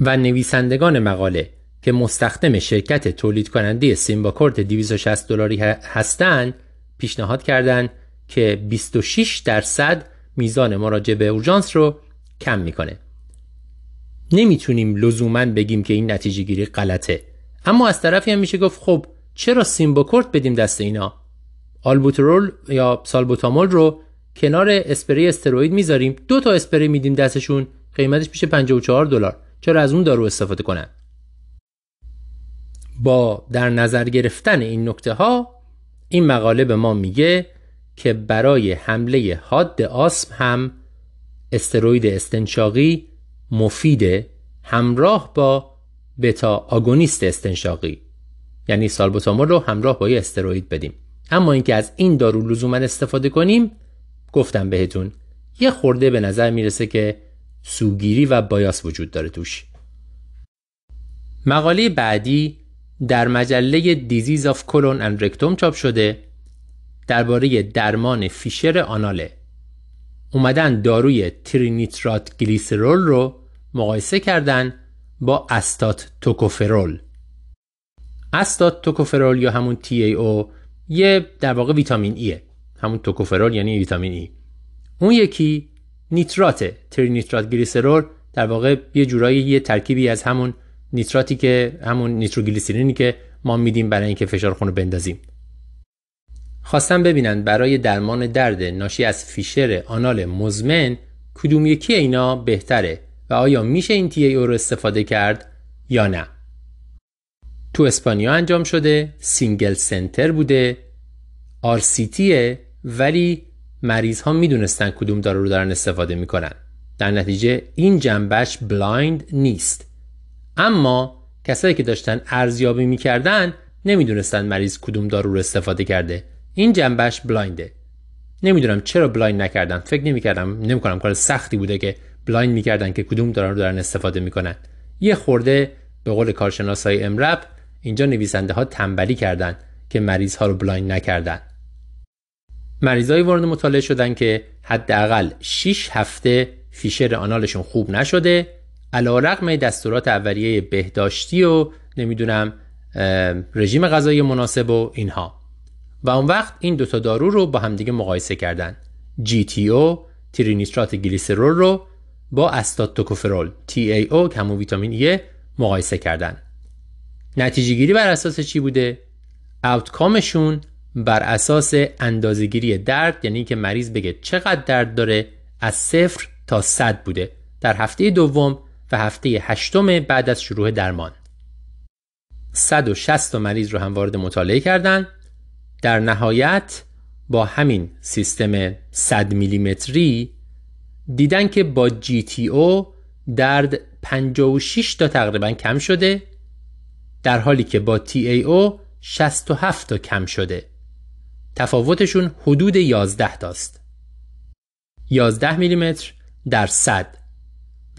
و نویسندگان مقاله که مستخدم شرکت تولید کننده سیمباکورت 260 دلاری هستند پیشنهاد کردند که 26 درصد میزان مراجعه به اورژانس رو کم می‌کنه. نمی‌تونیم لزوما بگیم که این نتیجه گیری غلطه. اما از طرفی هم میشه گفت خب چرا سیمباکورت بدیم دست اینا؟ آلبوترول یا سالبوتامول رو کنار اسپری استروئید می‌ذاریم. دو تا اسپری میدیم دستشون قیمتش میشه 54 دلار. چرا از اون دارو استفاده کنن؟ با در نظر گرفتن این نکته ها این مقاله به ما میگه که برای حمله حاد آسم هم استروید استنشاقی مفیده همراه با بتا آگونیست استنشاقی. یعنی سالبوتامول رو همراه با یه استروید بدیم. اما اینکه از این دارو لزوما استفاده کنیم گفتم بهتون یه خورده به نظر می‌رسه که سوگیری و bias وجود داره توش. مقاله بعدی در مجله Diseases of Colon and Rectum چاپ شده درباره درمان فیشر آناله. اومدن داروی تری‌نیترات گلیسرول رو مقایسه کردن با استات توکوفرول استات توکوفرول یا همون TAO یه در واقع ویتامین ایه همون توکوفرول یعنی ویتامین ای اون یکی نیترات ترینیترات گلیسرول در واقع یه جورایی یه ترکیبی از همون نیتراتی که همون نیتروگلیسرینی که ما میدیم برای اینکه فشار خون رو بندازیم. خواستم ببینن برای درمان درد ناشی از فیشر آنال مزمن کدوم یکی اینا بهتره و آیا میشه این تی او رو استفاده کرد یا نه. تو اسپانیا انجام شده single center بوده RCT ئه ولی مریض ها می‌دونستن کدوم دارو رو دارن استفاده می‌کنن. در نتیجه این جنبه‌ش blind نیست. اما کسایی که داشتن ارزیابی می‌کردن نمی‌دونستن مریض کدوم دارو رو استفاده کرده. این جنبه‌ش blind ه نمی‌دونم چرا blind نکردن. فکر نمی‌کردم نمی‌کنم. کار سختی بوده که blind می‌کردن که کدوم دارو رو دارن استفاده می‌کنن. یه خورده به قول کارشناسای عرب اینجا نویسنده ها تنبلی کردن که مریض ها رو blind نکردن. مریضایی وارد مطالعه شدن که حداقل 6 هفته فیشر آنالشون خوب نشده علی‌رغم دستورات اولیه بهداشتی و نمی‌دونم رژیم غذایی مناسب و اینها. و اون وقت این دوتا دارو رو با همدیگه مقایسه کردن. GTO ترینیترات گلیسرول رو با استاتوکوفرول TAO که همون ویتامین ای مقایسه کردن. نتیجه گیری بر اساس چی بوده؟ اوتکامشون بر اساس اندازهگیری درد یعنی که مریض بگه چقدر درد داره از صفر تا صد بوده. در هفته دوم و هفته هشتم بعد از شروع درمان. 160 مریض رو هم وارد مطالعه کردند در نهایت با همین سیستم 100 میلیمتری دیدن که با GTO درد 56 تا تقریبا کم شده. در حالی که با TAO 67 تا کم شده. تفاوتشون حدود 11 تاست. 11 میلیمتر در صد.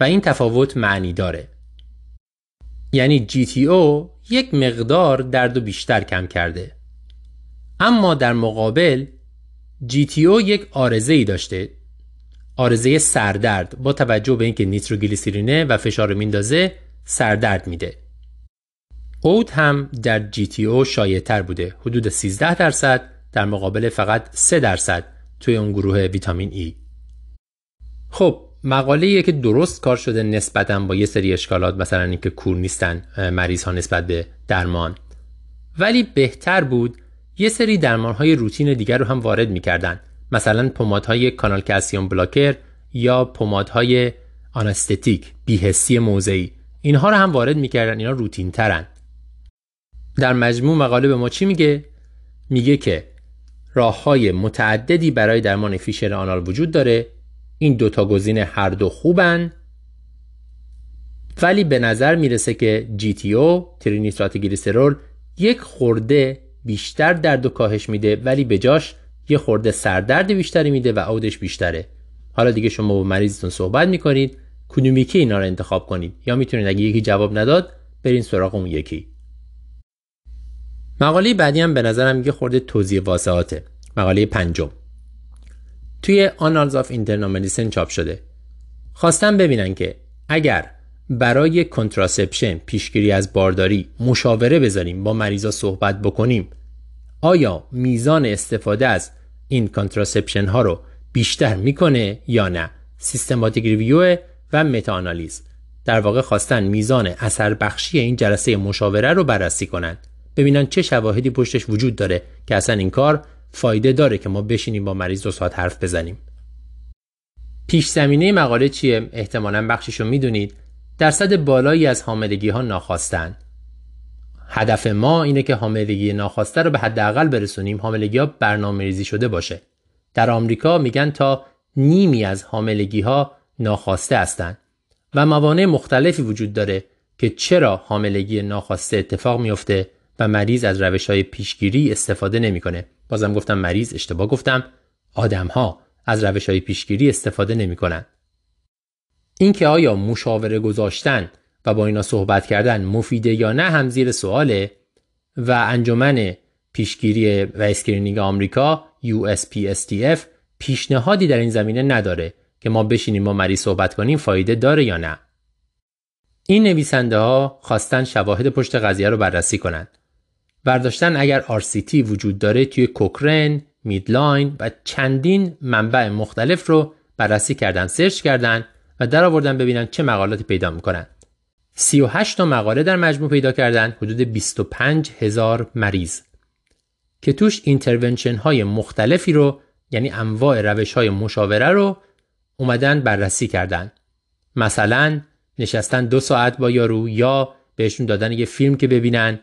و این تفاوت معنی داره. یعنی GTO یک مقدار درد و بیشتر کم کرده. اما در مقابل GTO یک آرزه ای داشته. آرزه سردرد. با توجه به اینکه نیتروگلیسیرینه و فشار میندازه سردرد میده. اوت هم در GTO شایع تر بوده. حدود 13 درصد در مقابل فقط 3 درصد توی اون گروه ویتامین ای. خب مقاله که درست کار شده نسبتا با یه سری اشکالات مثلا اینکه کور نیستن مریض ها نسبت به درمان. ولی بهتر بود یه سری درمان های روتین دیگر رو هم وارد می‌کردن. مثلا پمادهای کانال کلسیوم بلاکر یا پمادهای آنستتیک بیهسی موضعی. اینها رو هم وارد می‌کردن اینا روتین ترن در مجموع مقاله به ما چی میگه؟ میگه که راه های متعددی برای درمان فیشر آنال وجود داره. این دوتا گزینه هر دو خوبن. ولی به نظر می‌رسه که GTO ترینیترات گلیسرول یک خورده بیشتر درد و کاهش میده ولی به جاش یه خورده سردرد بیشتری میده و عودش بیشتره. حالا دیگه شما با مریضتون صحبت می‌کنید. کدوم اینا رو انتخاب کنید؟ یا می‌تونید اگه یکی جواب نداد برین سراغ اون یکی. مقاله بعدی هم به نظرم یه خورده توضیح واضحاته مقاله پنجم. توی Annals of Internal چاپ شده. خواستم ببینن که اگر برای contraception پیشگیری از بارداری مشاوره بذاریم با مریضا صحبت بکنیم آیا میزان استفاده از این contraception ها رو بیشتر می‌کنه یا نه؟ systematic review و meta-analysis در واقع خواستن میزان اثر بخشی این جلسه مشاوره رو بررسی کنند ببینن چه شواهدی پشتش وجود داره که اصلا این کار فایده داره که ما بشینیم با مریض دو ساعت حرف بزنیم. پیش زمینه مقاله چیه؟ احتمالا بخشش رو می‌دونید. درصد بالایی از حاملگی ها ناخواستن. هدف ما اینه که حاملگی ناخواسته رو به حداقل برسونیم حاملگی ها برنامه ریزی شده باشه. در آمریکا میگن تا نیمی از حاملگی ها ناخواسته هستند و موانع مختلفی وجود داره که چرا حاملگی ناخواسته اتفاق میفته و مریض از روش های پیشگیری استفاده نمی‌کنه. بازم گفتم مریض اشتباه گفتم آدم ها از روش های پیشگیری استفاده نمی‌کنن. اینکه آیا مشاوره گذاشتن و با اینا صحبت کردن مفیده یا نه هم زیر سواله و انجمن پیشگیری و screening آمریکا USPSTF پیشنهادی در این زمینه نداره که ما بشینیم با مریض صحبت کنیم فایده داره یا نه این نویسنده ها خواستن شواهد پشت قضیه رو بررسی کنند برداشتن اگر RCT وجود داره توی Cochrane، MEDLINE و چندین منبع مختلف رو بررسی کردن search کردن و در آوردن ببینن چه مقالاتی پیدا می‌کنن. 38 تا مقاله در مجموع پیدا کردن حدود 25 هزار مریض. که توش intervention های مختلفی رو یعنی انواع روش های مشاوره رو اومدن بررسی کردن. مثلا نشستن دو ساعت با یارو یا بهشون دادن یه فیلم که ببینن.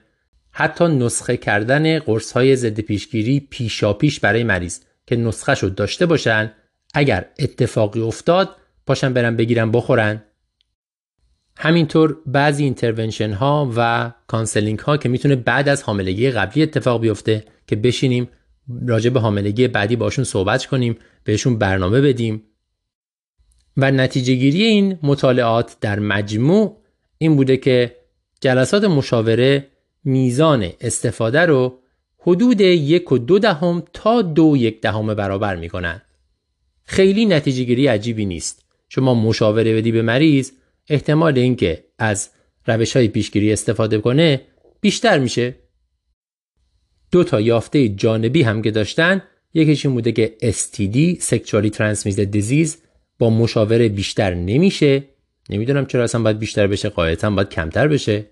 حتی نسخه کردن قرص های ضد پیشگیری پیشاپیش برای مریض که نسخه شد داشته باشن اگر اتفاقی افتاد پاشن برن بگیرن بخورن. همینطور بعضی intervention ها و counseling ها که می‌تونه بعد از حاملگی قبلی اتفاق بیفته که بشینیم راجع به حاملگی بعدی باشون صحبت کنیم بهشون برنامه بدیم. و نتیجه گیری این مطالعات در مجموع این بوده که جلسات مشاوره میزان استفاده رو حدود یک و دو دهم تا دو یک دهم برابر می‌کنن خیلی نتیجه گیری عجیبی نیست. شما مشاوره بدی به مریض احتمال اینکه از روش های پیشگیری استفاده کنه بیشتر میشه. دو تا یافته جانبی هم که داشتن یکیش این بوده که STD Sexually Transmitted Disease با مشاوره بیشتر نمیشه. نمی‌دونم چرا اصلا باید بیشتر بشه قاعدتا باید کمتر بشه.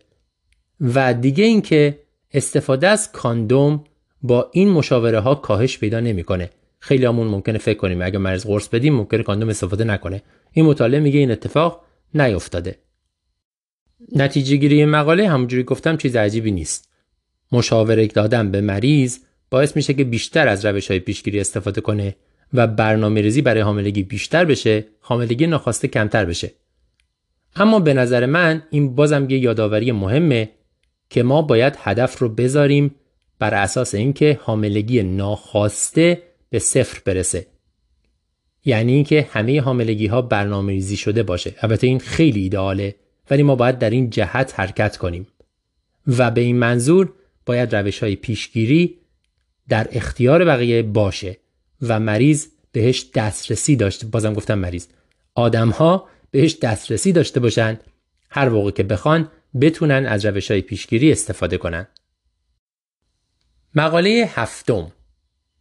و دیگه اینکه استفاده از کاندوم با این مشاوره ها کاهش پیدا نمی‌کنه. خیلی همون ممکنه فکر کنیم. اگه مریض قرص بدیم ممکنه کاندوم استفاده نکنه. این مطالعه میگه این اتفاق نیفتاده. نتیجه گیری مقاله همونجوری گفتم چیز عجیبی نیست. مشاوره دادن به مریض باعث میشه که بیشتر از روش های پیشگیری استفاده کنه و برنامه ریزی برای حاملگی بیشتر بشه حاملگی ناخواسته کمتر بشه. اما به نظر من این بازم یه یادآوری مهمه که ما باید هدف رو بذاریم بر اساس اینکه حاملگی ناخواسته به صفر برسه. یعنی اینکه همه حاملگی ها برنامه ریزی شده باشه. البته این خیلی ایدئاله ولی ما باید در این جهت حرکت کنیم. و به این منظور باید روش های پیشگیری در اختیار بقیه باشه و مریض بهش دسترسی داشته بازم گفتم مریض. آدم ها بهش دسترسی داشته باشن هر موقع که بخوان بتونن از روش های پیشگیری استفاده کنن. مقاله هفتم.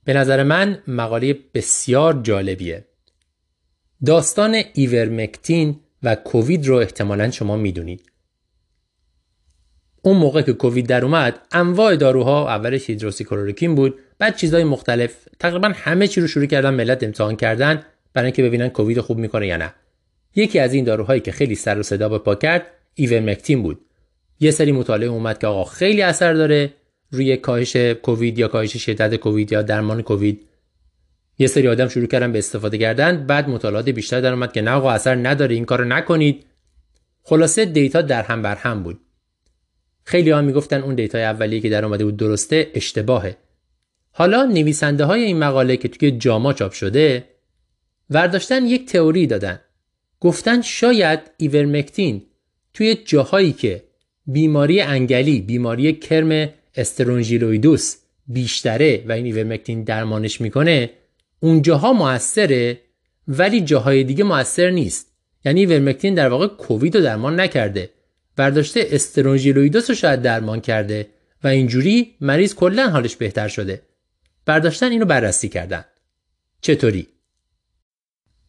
به نظر من مقاله بسیار جالبیه. داستان ایورمکتین و کووید رو احتمالا شما می‌دونید. اون موقع که کووید در اومد انواع داروها اولش هیدروکسیکلoroquine بود بعد چیزهای مختلف تقریبا همه چی رو شروع کردن ملت امتحان کردن برای اینکه ببینن کووید خوب می‌کنه یا نه. یکی از این داروهایی که خیلی سر و صدا به پا کرد ایورمکتین بود. یه سری مطالعه اومد که آقا خیلی اثر داره روی کاهش کووید یا کاهش شدت کووید یا درمان کووید. یه سری آدم شروع کردن به استفاده کردن بعد مطالعات بیشتر در اومد که نه آقا اثر نداره این کارو نکنید. خلاصه data در هم بر هم بود. خیلی ها می‌گفتن اون data ی اولیه که در اومده بود درسته اشتباهه. حالا نویسنده های این مقاله که توی JAMA چاپ شده ورداشتن یک تئوری دادن. گفتن شاید ایورمکتین توی جاهایی که بیماری انگلی بیماری کرم استرونژیلوئیدس بیشتره و این ایورمکتین درمانش می‌کنه اونجاها موثره ولی جاهای دیگه موثر نیست. یعنی ایورمکتین در واقع کووید رو درمان نکرده. برداشته استرونژیلوئیدس رو شاید درمان کرده و اینجوری مریض کلا حالش بهتر شده. برداشتن اینو بررسی کردن. چطوری؟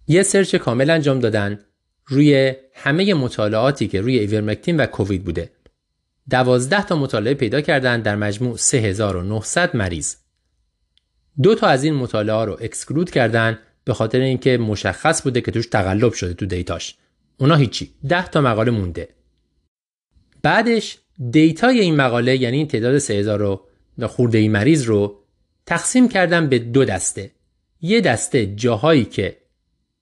یه search کامل انجام دادن. روی همه مطالعاتی که روی ایورمکتین و کووید بوده. دوازده تا مطالعه پیدا کردن در مجموع 3900 مریض. دو تا از این مطالعه رو exclude کردن به خاطر اینکه مشخص بوده که توش تقلب شده تو data ش. اونا هیچی. ده تا مقاله مونده. بعدش data ی این مقاله یعنی این تعداد 3000 رو خورده ای مریض رو تقسیم کردن به دو دسته. یه دسته جاهایی که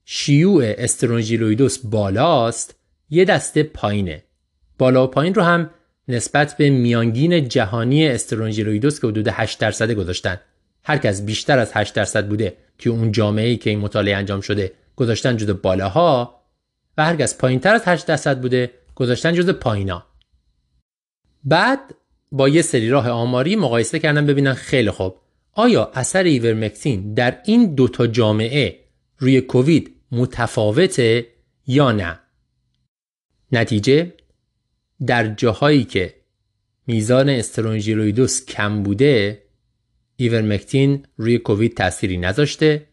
شیوع استرونژیلویدوس بالاست یه دسته پایینه. بالا و پایین رو هم نسبت به میانگین جهانی استرونژیلویدوس که حدود 8 درصد گذاشتن. هر کس بیشتر از 8 درصد بوده که اون جامعه ای که این مطالعه انجام شده گذاشتن جزو بالاها. و هر کس پایینتر از 8 درصد بوده گذاشتن جزو پایینا. بعد با یه سری راه آماری مقایسه کردن ببینن خیلی خوب. آیا اثر ایورمکتین در این دوتا جامعه روی کووید متفاوته یا نه نتیجه در جاهایی که میزان استرونژیرویدوس کم بوده ایورمکتین روی کووید تأثیری نذاشته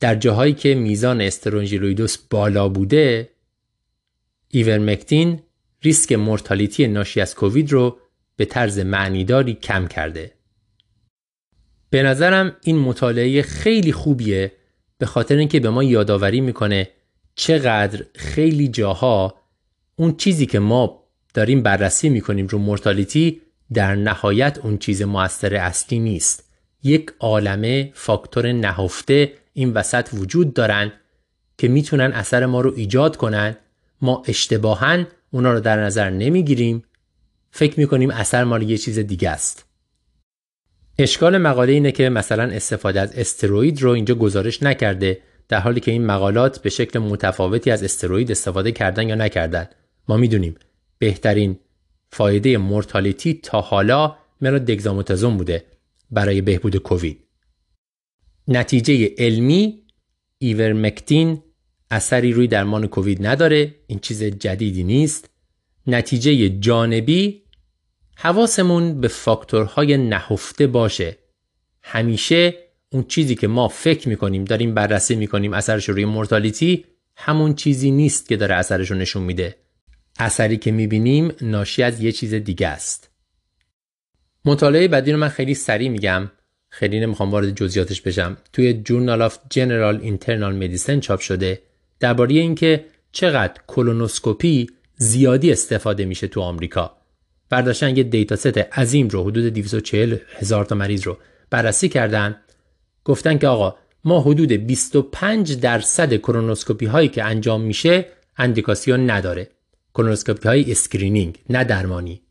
در جاهایی که میزان استرونژیرویدوس بالا بوده ایورمکتین ریسک مورتالیتی ناشی از کووید رو به طرز معنیداری کم کرده. به نظرم این مطالعه خیلی خوبیه به خاطر اینکه به ما یادآوری می‌کنه چقدر خیلی جاها اون چیزی که ما داریم بررسی می‌کنیم رو مورتالیتی در نهایت اون چیز موثر اصلی نیست. یک عالمه فاکتور نهفته این وسط وجود دارن که می‌تونن اثر ما رو ایجاد کنن. ما اشتباهن اونا رو در نظر نمی‌گیریم. فکر می‌کنیم اثر مال یه چیز دیگه است. اشکال مقاله اینه که مثلا استفاده از استروید رو اینجا گزارش نکرده در حالی که این مقالات به شکل متفاوتی از استروید استفاده کردن یا نکردن. ما می‌دونیم بهترین فایده مورتالیتی تا حالا مرا دگزاموتازون بوده برای بهبود کووید. نتیجه علمی ایورمکتین اثری روی درمان کووید نداره این چیز جدیدی نیست. نتیجه جانبی حواسمون به فاکتورهای نهفته باشه. همیشه اون چیزی که ما فکر می‌کنیم داریم بررسی می‌کنیم اثرش روی مورتالیتی همون چیزی نیست که داره اثرش رو نشون میده. اثری که می‌بینیم ناشی از یه چیز دیگه است. مطالعه بعدی رو من خیلی سریع میگم. خیلی نمی‌خوام وارد جزئیاتش بشم. توی Journal of General Internal Medicine چاپ شده. درباره اینکه چقدر کولونوسکوپی زیادی استفاده میشه تو آمریکا. برداشتن یه data set عظیم رو حدود 240 هزار تا مریض رو بررسی کردن. گفتن که آقا ما حدود 25 درصد کولونوسکوپی هایی که انجام میشه اندیکاسیون نداره. کولونوسکوپی های screening نه درمانی.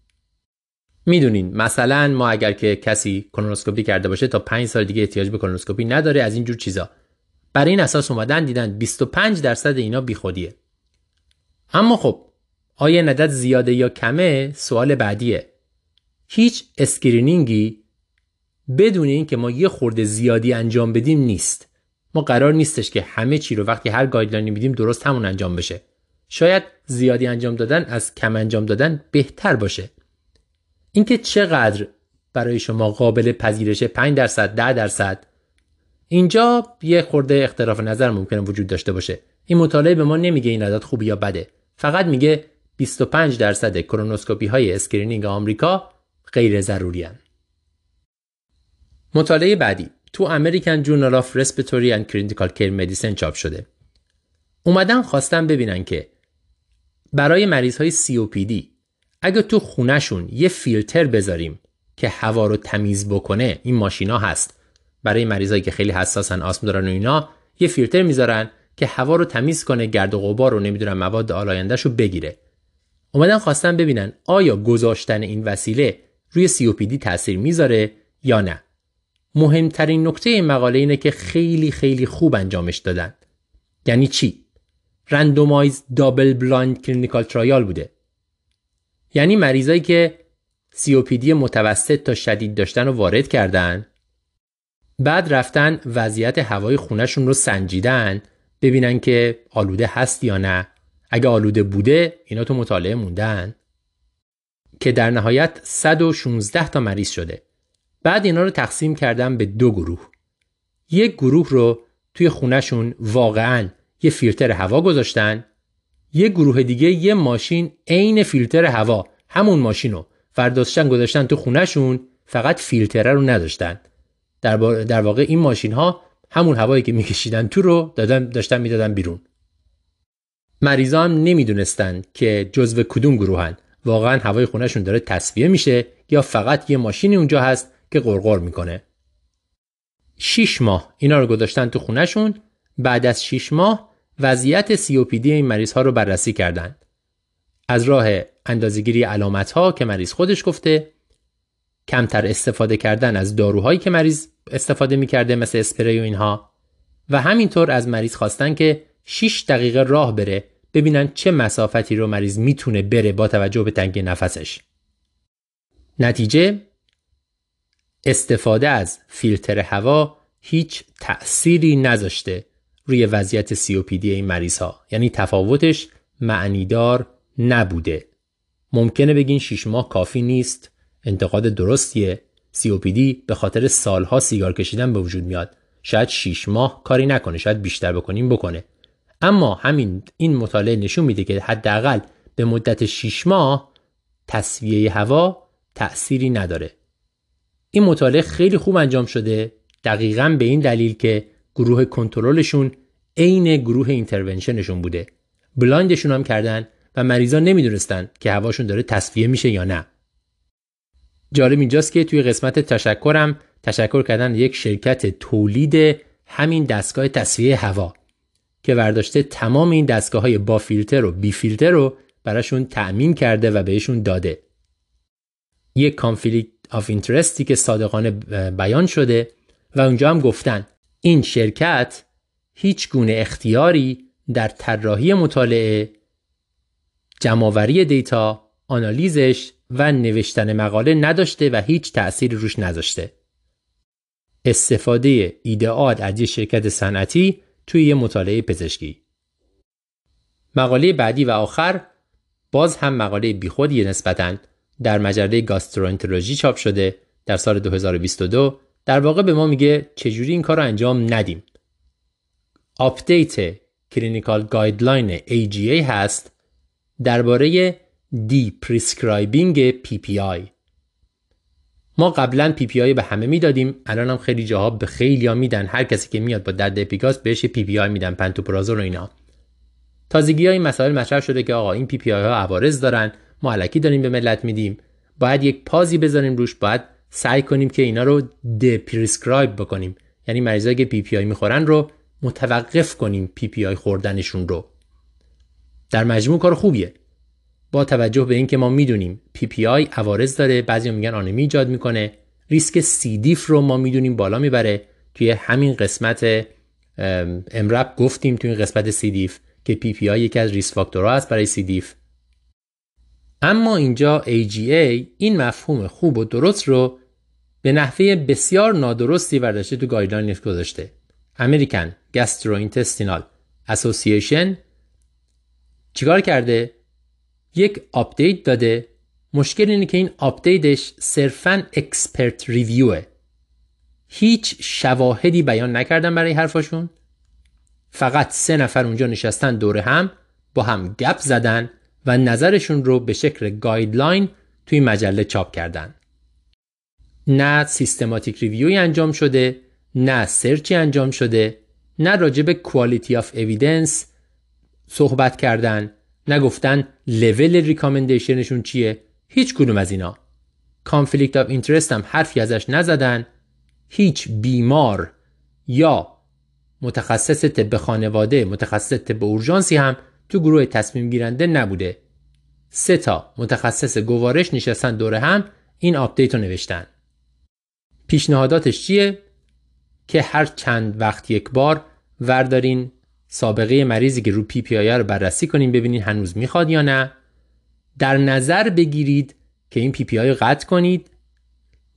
می‌دونین مثلا ما اگر که کسی کولونوسکوپی کرده باشه تا 5 سال دیگه احتیاج به کولونوسکوپی نداره از اینجور چیزا. برای این اساس اومدن دیدن 25 درصد اینا بیخودیه. اما خب آیا این عدد زیاده یا کمه؟ سوال بعدیه. هیچ screening ی بدون اینکه ما یه خورده زیادی انجام بدیم نیست. ما قرار نیستش که همه چی رو وقتی هر guideline ی میدیم درست همون انجام بشه. شاید زیادی انجام دادن از کم انجام دادن بهتر باشه. اینکه چقدر برای شما قابل پذیرش 5 درصد 10 درصد؟ اینجا یه خورده اختلاف نظر ممکنه وجود داشته باشه. این مطالعه به ما نمیگه این عدد خوبی یا بده. فقط میگه 25 درصد کولونوسکوپی های screening آمریکا غیر ضروری هن. مطالعه بعدی تو American Journal of Respiratory and Critical Care Medicine چاپ شده. اومدن خواستن ببینن که برای مریض های COPD اگه تو خونهشون یه فیلتر بذاریم که هوا رو تمیز بکنه این ماشینا هست. برای مریضایی که خیلی حساسن آسم دارن و اینا یه فیلتر می‌ذارن که هوا رو تمیز کنه گرد و غبار رو نمی‌دونم مواد آلایندهش رو بگیره. اومدن خواستن ببینن آیا گذاشتن این وسیله روی COPD تاثیر می‌ذاره یا نه. مهمترین نکته این مقاله اینه که خیلی خیلی خوب انجامش دادن. یعنی چی؟ randomized double blind clinical trial بوده. یعنی مریضایی که COPD متوسط تا شدید داشتن رو وارد کردن بعد رفتن وضعیت هوای خونهشون رو سنجیدن ببینن که آلوده هست یا نه. اگه آلوده بوده اینا تو مطالعه موندن. که در نهایت 116 تا مریض شده. بعد اینا رو تقسیم کردن به دو گروه. یک گروه رو توی خونهشون واقعا یه فیلتر هوا گذاشتن. یه گروه دیگه یه ماشین عین فیلتر هوا. همون ماشین رو فرداشتن گذاشتن تو خونهشون فقط فیلتره رو نداشتن. در, در واقع این ماشین ها همون هوایی که میکشیدن تو رو دادن داشتن می‌دادن بیرون. مریضا هم نمی‌دونستن که جزو کدوم گروهن. واقعا هوای خونهشون داره تصفیه میشه یا فقط یه ماشینی اونجا هست که قرقر می‌کنه. 6 ماه اینا رو گذاشتن تو خونهشون. بعد از 6 ماه وضعیت COPD این مریض ها رو بررسی کردند. از راه اندازگیری علامت ها که مریض خودش گفته کمتر استفاده کردن از داروهایی که مریض استفاده می‌کرده مثل اسپری و اینها. و همینطور از مریض خواستن که 6 دقیقه راه بره ببینن چه مسافتی رو مریض می‌تونه بره با توجه به تنگی نفسش. نتیجه استفاده از فیلتر هوا هیچ تأثیری نذاشته روی وضعیت COPD این مریض ها یعنی تفاوتش معنیدار نبوده. ممکنه بگین 6 ماه کافی نیست انتقاد درستیه. COPD به خاطر سالها سیگار کشیدن به وجود میاد. شاید 6 ماه کاری نکنه شاید بیشتر بکنیم بکنه. اما همین این مطالعه نشون میده که حداقل به مدت 6 ماه تصفیه هوا تأثیری نداره. این مطالعه خیلی خوب انجام شده دقیقا به این دلیل که گروه کنترلشون عین گروه intervention شون بوده. blind شون هم کردن و مریضا نمی‌دونستن که هواشون داره تصفیه میشه یا نه. جالب اینجاست که توی قسمت تشکرم تشکر کردن یک شرکت تولید همین دستگاه تصفیه هوا. که ورداشته تمام این دستگاه های با فیلتر و بی فیلتر رو براشون تأمین کرده و بهشون داده. یک conflict of interest ی که صادقانه بیان شده و اونجا هم گفتن این شرکت هیچ گونه اختیاری در طراحی مطالعه جمعآوری data آنالیزش و نوشتن مقاله نداشته و هیچ تأثیری روش نذاشته. استفاده ایده‌آل از یک شرکت صنعتی توی یه مطالعه پزشکی مقاله بعدی و آخر باز هم مقاله بیخودی نسبتاً در مجله Gastroenterology چاپ شده در سال 2022 در واقع به ما میگه چجوری این کار رو انجام ندیم. update clinical guideline AGA هست درباره deprescribing PPI. ما قبلا PPI به همه می‌دادیم. الان هم خیلی جاها به خیلی ها میدن. هر کسی که میاد با درد اپیگاستر بهش PPI میدن. پنتوپرازول و اینا. تازگی های مسائل مطرح شده که آقا این PPI ها عوارض دارن. ما الکی داریم به ملت میدیم. باید یک pause ی بذاریم روش. باید سعی کنیم که اینا رو deprescribe بکنیم. یعنی مریضایی که PPI می‌خورن رو متوقف کنیم PPI خوردنشون رو. در مجموع کار خوبیه. با توجه به اینکه ما می‌دونیم PPI عوارض داره بعضی میگن آنمی ایجاد می‌کنه. ریسک C. diff رو ما می‌دونیم بالا می‌بره. توی همین قسمت امرب گفتیم تو این قسمت C. diff که PPI یکی از risk factor ها هست برای C. diff اما اینجا AGA این مفهوم خوب و درست رو به نحوه بسیار نادرستی برداشته تو guideline گذاشته. American Gastrointestinal Association چیکار کرده؟ یک update داده. مشکل اینه که این update ش صرفا expert review ه هیچ شواهدی بیان نکردن برای حرفاشون. فقط سه نفر اونجا نشستن دور هم با هم گپ زدن و نظرشون رو به شکل guideline توی مجله چاپ کردن. نه systematic review ی انجام شده نه سرچی انجام شده نه راجع به quality of evidence صحبت کردن. نه گفتن level recommendation شون چیه؟ هیچ کدوم از اینا. conflict of interest هم حرفی ازش نزدن. هیچ بیمار یا متخصص طب خانواده متخصص طب اورژانسی هم تو گروه تصمیم گیرنده نبوده. سه تا متخصص گوارش نشستن دور هم این update رو نوشتن. پیشنهاداتش چیه؟ که هر چند وقت یک بار وردارین سابقه مریضی که رو PPI رو بررسی کنین ببینین هنوز می‌خواد یا نه. در نظر بگیرید که این PPI قطع کنید.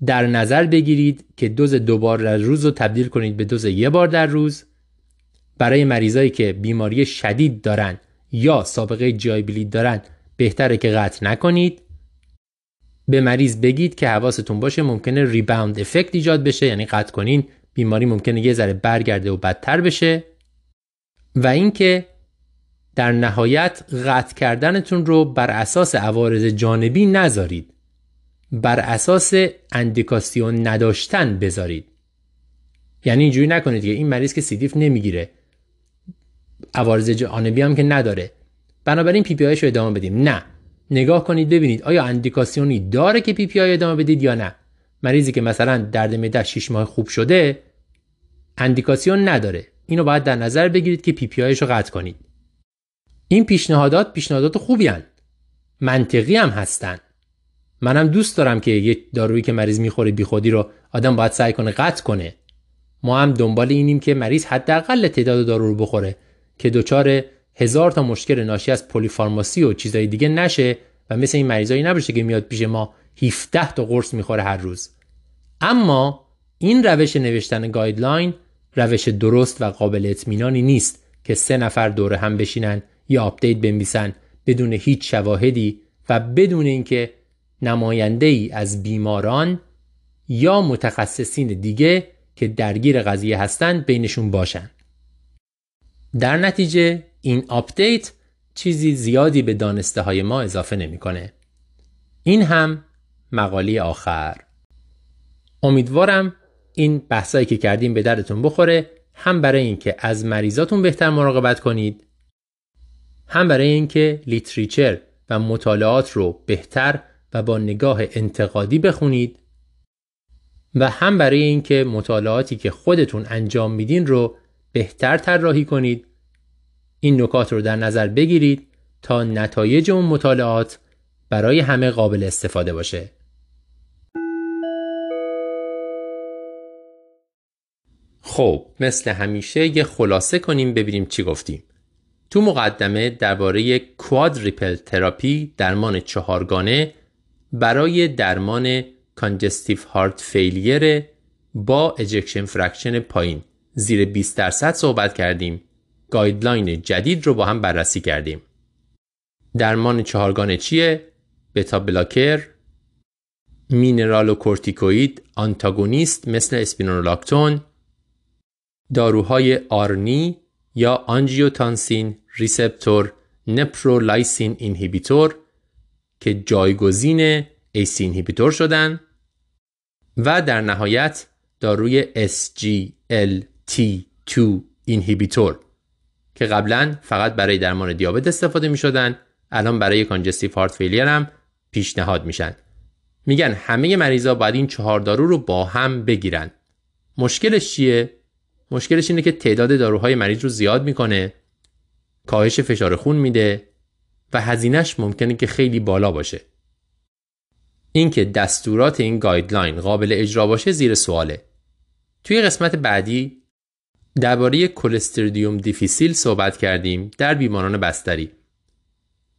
در نظر بگیرید که دوز دو بار در روز رو تبدیل کنید به دوز یه بار در روز. برای مریضایی که بیماری شدید دارن یا سابقه GI bleed دارن بهتره که قطع نکنید. به مریض بگید که حواستون باشه ممکنه ریباوند افکت ایجاد بشه یعنی قطع کنین بیماری ممکنه یه ذره برگرده و بدتر بشه. و اینکه در نهایت قطع کردنتون رو بر اساس عوارض جانبی نذارید. بر اساس اندیکاسیون نداشتن بذارید. یعنی اینجوری نکنید که این مریض که سیدیف نمی‌گیره. عوارض جانبی هم که نداره. بنابراین PPI رو ادامه بدیم. نه. نگاه کنید ببینید آیا اندیکاسیونی داره که PPI ادامه بدید یا نه. مریضی که مثلا درد معده 6 ماه خوب شده اندیکاسیون نداره. اینو باید در نظر بگیرید که PPI رو قطع کنید. این پیشنهادات پیشنهادات خوبی هن. منطقی هم هستن. منم دوست دارم که یه دارویی که مریض می‌خوره بیخودی رو آدم باید سعی کنه قطع کنه. ما هم دنبال اینیم که مریض حداقل تعداد دارو رو بخوره که دچار هزار تا مشکل ناشی از polypharmacy و چیزای دیگه نشه و مثل این مریضایی نباشه که میاد پیش ما 17 تا قرص می‌خوره هر روز. اما این روش نوشتن guideline روش درست و قابل اطمینانی نیست که سه نفر دور هم بشینن یا update بنویسن بدون هیچ شواهدی و بدون اینکه نماینده ای از بیماران یا متخصصین دیگه که درگیر قضیه هستند بینشون باشن. در نتیجه این update چیزی زیادی به دانسته های ما اضافه نمی‌کنه. این هم مقاله آخر. امیدوارم این بحثایی که کردیم به دردتون بخوره هم برای اینکه از مریضاتون بهتر مراقبت کنید هم برای اینکه literature و مطالعات رو بهتر و با نگاه انتقادی بخونید و هم برای اینکه مطالعاتی که خودتون انجام میدین رو بهتر طراحی کنید. این نکات رو در نظر بگیرید تا نتایج اون مطالعات برای همه قابل استفاده باشه. خب مثل همیشه یه خلاصه کنیم ببینیم چی گفتیم. تو مقدمه درباره quadruple therapy درمان چهارگانه برای درمان congestive heart failure با ejection fraction پایین. زیر 20 درصد صحبت کردیم. guideline جدید رو با هم بررسی کردیم. درمان چهارگانه چیه؟ beta blocker mineralocorticoid antagonist مثل spironolactone داروهای ARNI یا angiotensin receptor neprilysin inhibitor که جایگزین ACE inhibitor شدن و در نهایت داروی SGLT2 inhibitor که قبلا فقط برای درمان دیابت استفاده می شدن الان برای congestive heart failure هم پیشنهاد میشن. میگن همه مریضا باید این چهار دارو رو با هم بگیرن. مشکلش چیه؟ مشکلش اینه که تعداد داروهای مریض رو زیاد می‌کنه کاهش فشار خون میده و هزینهش ممکنه که خیلی بالا باشه. اینکه دستورات این guideline قابل اجرا باشه زیر سواله. توی قسمت بعدی درباره Clostridium difficile صحبت کردیم در بیماران بستری.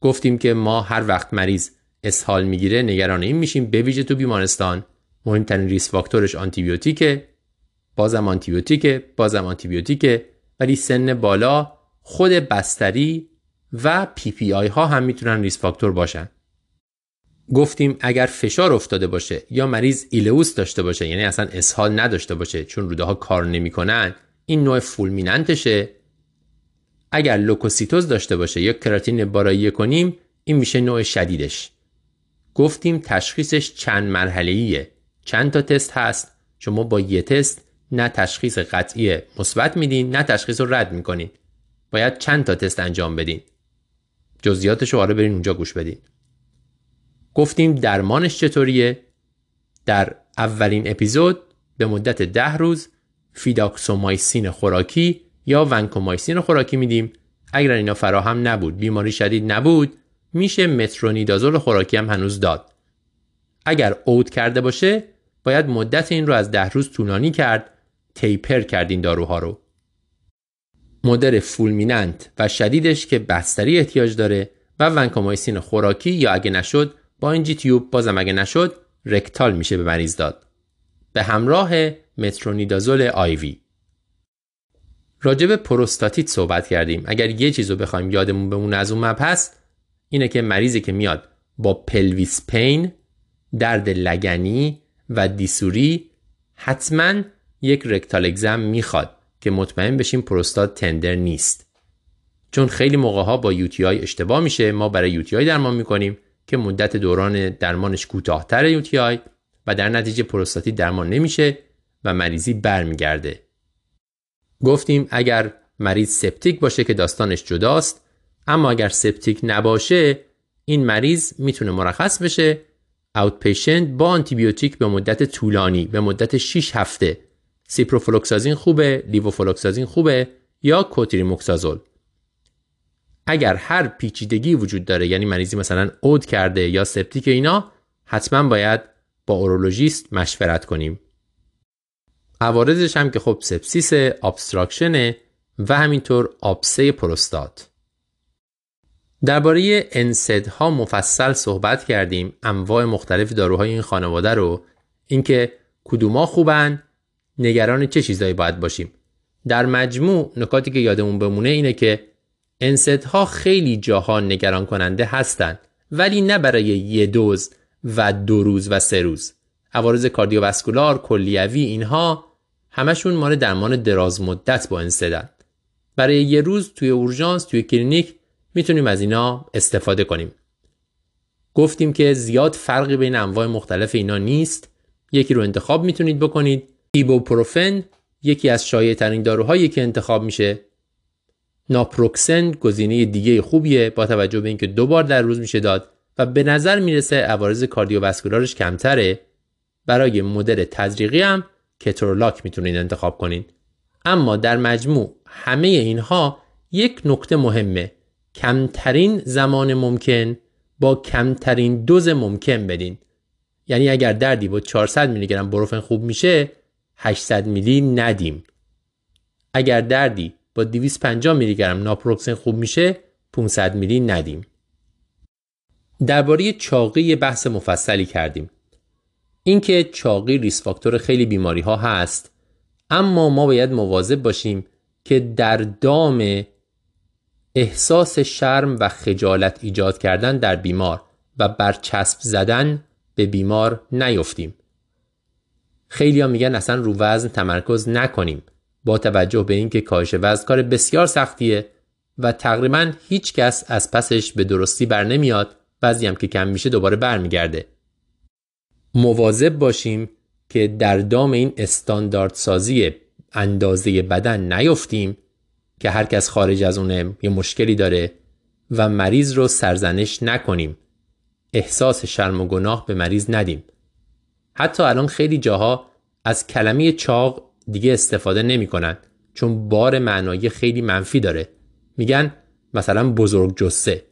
گفتیم که ما هر وقت مریض اسهال می‌گیره نگران این میشیم. ویژه تو بیمارستان مهمترین risk factor ش آنتیبیوتیکه. بازم آنتیبیوتیکه بازم آنتیبیوتیکه ولی سن بالا خود بستری و PPI ها هم می‌تونن risk factor باشن. گفتیم اگر فشار افتاده باشه یا مریض ileus داشته باشه یعنی اصلا اسهال نداشته باشه چون روده ها کار نمی‌کنن این نوع fulminant شه. اگر لوکوسیتوز داشته باشه یا کراتینین بالایی کنیم این میشه نوع شدیدش. گفتیم تشخیصش چند مرحله چند تا تست هست؟ شما با یه تست نه تشخیص قطعی مثبت میدین نه تشخیص رو رد می‌کنین. باید چند تا تست انجام بدین. جزئیاتش رو آره برین اونجا گوش بدین. گفتیم درمانش چطوریه؟ در اولین اپیزود به مدت ده روز fidaxomicin خوراکی یا vancomycin خوراکی میدیم. اگر اینا فراهم نبود بیماری شدید نبود میشه مترونیدازول خوراکی هم هنوز داد. اگر اوت کرده باشه باید مدت این رو از ده روز طولانی کرد تیپر کردین داروها رو. مدر فولمیننت و شدیدش که بستری احتیاج داره و ونکومایسین خوراکی یا اگه نشد با این جی تیوب بازم اگه نشد رکتال میشه به مریض داد. به همراه مترونیدازول آیوی راجب پروستاتیت صحبت کردیم. اگر یه چیز رو بخوایم یادمون بمونه از اون مبحث اینه که مریضی که میاد با pelvis pain درد لگنی و dysuria حتما یک rectal exam می‌خواد که مطمئن بشیم پروستات tender نیست. چون خیلی موقع ها با UTI اشتباه میشه ما برای UTI درمان می‌کنیم که مدت دوران درمانش کوتاهتر UTI و در نتیجه پروستاتیت درمان نمیشه و مریضی برمیگرده. گفتیم اگر مریض septic باشه که داستانش جداست اما اگر septic نباشه این مریض می‌تونه مرخص بشه. outpatient با آنتیبیوتیک به مدت طولانی به مدت 6 هفته ciprofloxacin خوبه levofloxacin خوبه یا کوتریموکسازول. اگر هر پیچیدگی وجود داره یعنی مریضی مثلا اود کرده یا septic اینا حتما باید با اورولوژیست مشورت کنیم. عوارضش هم که خب sepsis، obstruction ـه و همینطور آبسه پروستات. درباره ها مفصل صحبت کردیم انواع مختلف داروهای این خانواده رو اینکه کدوما خوبن نگران چه چیزایی باید باشیم؟ در مجموع نکاتی که یادمون بمونه اینه که ها خیلی جاها نگران کننده هستند ولی نه برای یه دوز و دو روز و سه روز. عوارض کاردیوواسکولار کلیوی اینها همشون مال درمان دراز مدت با انسدن برای یه روز توی اورژانس توی کلینیک می‌تونیم از اینا استفاده کنیم. گفتیم که زیاد فرقی بین انواع مختلف اینا نیست. یکی رو انتخاب می‌تونید بکنید. ایبوپروفن یکی از شایع ترین داروهایی که انتخاب میشه. ناپروکسن گزینه دیگه خوبیه با توجه به اینکه دو بار در روز میشه داد و به نظر می‌رسه عوارض کاردیوواسکولارش کمتره. برای مدل تزریقی هم کترولاک می‌تونید انتخاب کنین. اما در مجموع همه اینها یک نکته مهمه. کمترین زمان ممکن با کمترین دوز ممکن بدین. یعنی اگر دردی با 400 میلی گرم بروفن خوب میشه 800 میلی ندیم. اگر دردی با 250 میلی گرم ناپروکسن خوب میشه 500 میلی ندیم. درباره چاقی بحث مفصلی کردیم. اینکه چاقی ریس فاکتور خیلی بیماری ها هست اما ما باید مواظب باشیم که در دام احساس شرم و خجالت ایجاد کردن در بیمار و برچسب زدن به بیمار نیفتیم. خیلی ها میگن اصلا رو وزن تمرکز نکنیم با توجه به اینکه کاهش وزن کار بسیار سختیه و تقریبا هیچ کس از پسش به درستی بر نمیاد. بعضی هم که کم میشه دوباره برمیگرده. مواظب باشیم که در دام این استاندارد سازی اندازه بدن نیفتیم که هر کس خارج از اونه یه مشکلی داره و مریض رو سرزنش نکنیم. احساس شرم و گناه به مریض ندیم. حتی الان خیلی جاها از کلمه چاق دیگه استفاده نمی‌کنن چون بار معنایی خیلی منفی داره. میگن مثلا بزرگ جسه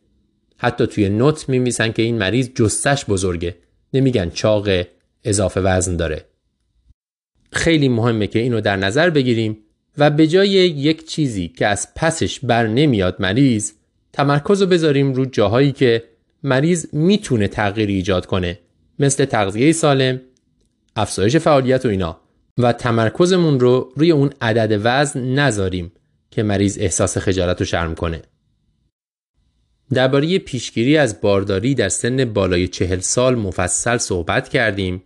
حتی توی نوت میمیسن که این مریض جسش بزرگه. نمیگن چاق اضافه وزن داره. خیلی مهمه که اینو در نظر بگیریم و به جای یک چیزی که از پسش بر نمیاد مریض تمرکز رو بذاریم رو جاهایی که مریض می‌تونه تغییر ایجاد کنه. مثل تغذیه سالم، افزایش فعالیت و اینا و تمرکزمون رو روی اون عدد وزن نذاریم که مریض احساس خجالت و شرم کنه. درباره پیشگیری از بارداری در سن بالای چهل سال مفصل صحبت کردیم.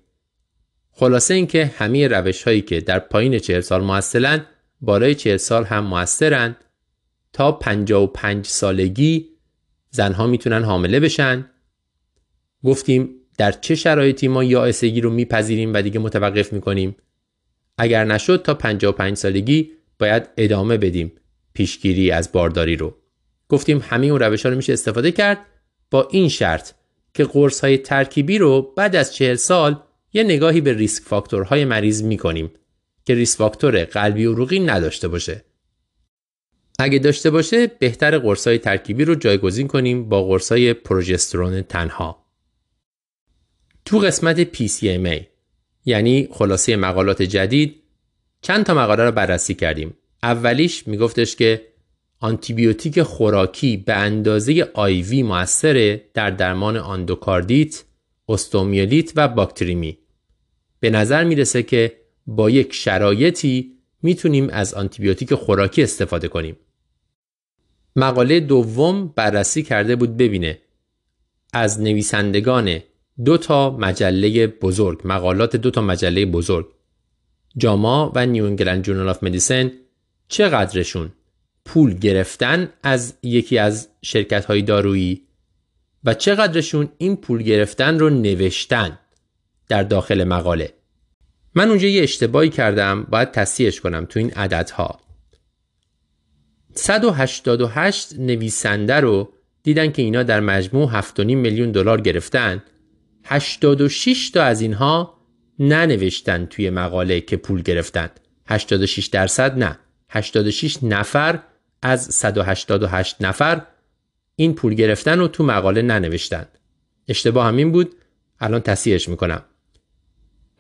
خلاصه اینکه همه روش هایی که در پایین چهل سال موثلن بالای چهل سال هم موثرن تا 55 سالگی زنها می‌تونن حامله بشن گفتیم در چه شرایطی ما یا رو میپذیریم و دیگه متوقف می‌کنیم؟ اگر نشد تا 55 سالگی باید ادامه بدیم پیشگیری از بارداری رو. گفتیم همه اون روش ها رو میشه استفاده کرد با این شرط که قرص های ترکیبی رو بعد از 40 سال یه نگاهی به ریسک فاکتورهای مریض می‌کنیم که ریسک فاکتور قلبی و عروقی نداشته باشه. اگه داشته باشه بهتر قرصای ترکیبی رو جایگزین کنیم با قرصای پروژسترون تنها. تو قسمت PCMA یعنی خلاصه مقالات جدید چند تا مقاله رو بررسی کردیم اولیش میگفتش که آنتیبیوتیک خوراکی به اندازه IV موثره در درمان آندوکاردیت، استئومیلیت و باکتریمی. به نظر می‌رسه که با یک شرایطی می‌تونیم از آنتیبیوتیک خوراکی استفاده کنیم. مقاله دوم بررسی کرده بود ببینه از نویسندگان دو تا مجله بزرگ مقالات دو تا مجله بزرگ. جاما و نیو انگلند جورنال آف مدیسن چقدرشون پول گرفتن از یکی از شرکت های دارویی و چقدرشون این پول گرفتن رو نوشتن در داخل مقاله؟ من اونجا یه اشتباهی کردم باید تصحیحش کنم تو این عددها. 188 نویسنده رو دیدن که اینا در مجموع 7.5 میلیون دلار گرفتن. 86 تا از اینها ننوشتن توی مقاله که پول گرفتن. 86 درصد نه. 86 نفر از 188 نفر این پول گرفتن رو تو مقاله ننوشتن. اشتباه همین بود. الان تصحیحش می‌کنم.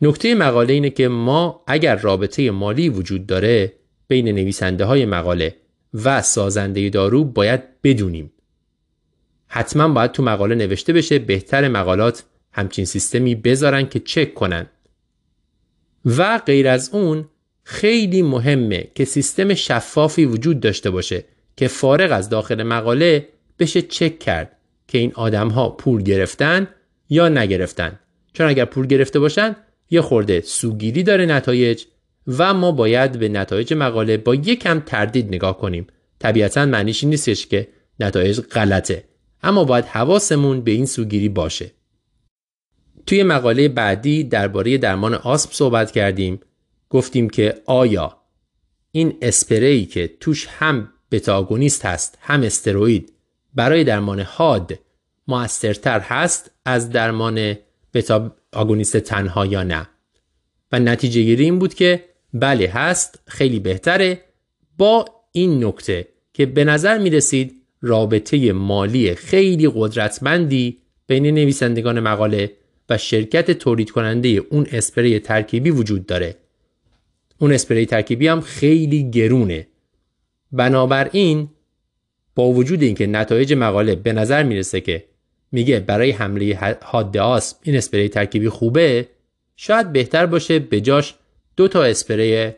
نکته مقاله اینه که ما اگر رابطه مالی وجود داره بین نویسنده های مقاله و سازنده دارو باید بدونیم. حتما باید تو مقاله نوشته بشه بهتر مقالات همچین سیستمی بذارن که چک کنن. و غیر از اون خیلی مهمه که سیستم شفافی وجود داشته باشه که فارغ از داخل مقاله بشه چک کرد که این آدم ها پول گرفتن یا نگرفتن. چون اگر پول گرفته باشن یه خورده سوگیری داره نتایج و ما باید به نتایج مقاله با یکم تردید نگاه کنیم. طبیعتا معنیش نیستش که نتایج غلطه. اما باید حواسمون به این سوگیری باشه. توی مقاله بعدی درباره درمان آسم صحبت کردیم. گفتیم که آیا این اسپری که توش هم بتاگونیست هست هم استروید برای درمان حاد موثرتر هست از درمان بتا آگونیست تنها یا نه؟ و نتیجه گیری این بود که بله هست خیلی بهتره. با این نکته که به نظر می رسید رابطه مالی خیلی قدرتمندی بین نویسندگان مقاله و شرکت تولید کننده اون اسپری ترکیبی وجود داره. اون اسپری ترکیبی هم خیلی گرونه. بنابراین با وجود اینکه نتایج مقاله به نظر می‌رسه که میگه برای حمله حاد آسم این اسپری ترکیبی خوبه شاید بهتر باشه به جاش دو تا اسپری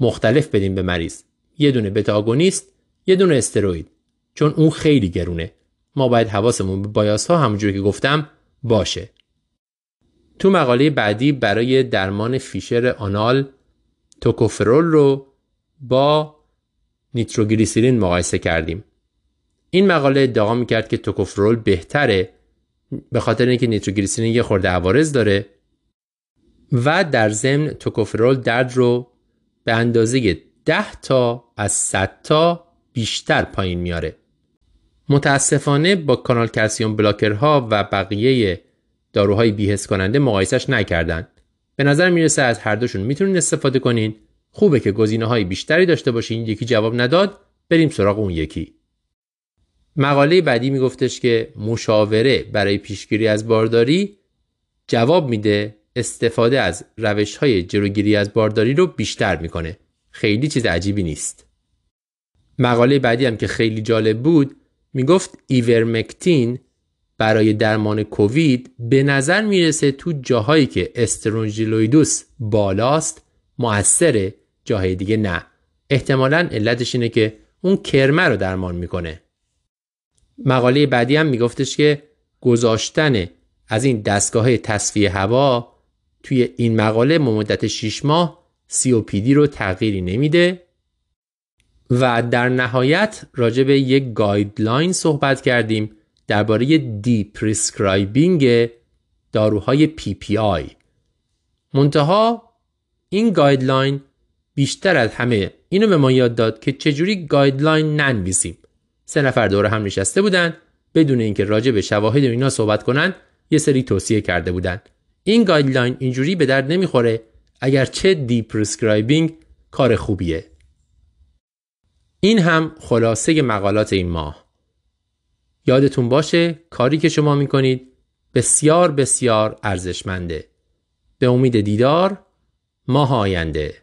مختلف بدیم به مریض. یه دونه بتا آگونیست یه دونه استروید. چون اون خیلی گرونه. ما باید حواسمون به بایاس ها همونجوری که گفتم باشه. تو مقاله بعدی برای درمان فیشر آنال توکوفرول رو با نیتروگلیسیرین مقایسه کردیم. این مقاله ادعا می‌کرد که توکوفرول بهتره به خاطر اینکه نیتروگلیسیرین یه خورده عوارض داره و در ضمن توکوفرول درد رو به اندازه 10 تا از 100 تا بیشتر پایین میاره. متاسفانه با کانال کلسیوم بلاکرها و بقیه داروهای بیهس کننده مقایسش نکردن. به نظر می‌رسه از هر دوشون می‌تونین استفاده کنین. خوبه که گزینه های بیشتری داشته باشین. یکی جواب نداد، بریم سراغ اون یکی. مقاله بعدی میگفتش که مشاوره برای پیشگیری از بارداری جواب میده استفاده از روش های جلوگیری از بارداری رو بیشتر می‌کنه. خیلی چیز عجیبی نیست مقاله بعدی هم که خیلی جالب بود می‌گفت ایورمکتین برای درمان کووید به نظر می‌رسه تو جاهایی که استرونژیلویدوس بالاست موثره جاهای دیگه نه. احتمالا علتش اینه که اون کرمه رو درمان می‌کنه. مقاله بعدی هم میگفتش که گذاشتن از این دستگاه تصفیه هوا توی این مقاله مدت 6 ماه COPD رو تغییری نمیده. و در نهایت راجع به یک guideline صحبت کردیم درباره deprescribing داروهای PPI منتها این guideline بیشتر از همه اینو به ما یاد داد که چجوری guideline ننویسیم. سه نفر دور هم نشسته بودن بدون اینکه راجع به شواهد و اینا صحبت کنن یه سری توصیه کرده بودن. این guideline اینجوری به درد نمی‌خوره اگر چه deprescribing کار خوبیه. این هم خلاصه مقالات این ماه. یادتون باشه کاری که شما می‌کنید بسیار بسیار ارزشمنده. به امید دیدار ماه آینده.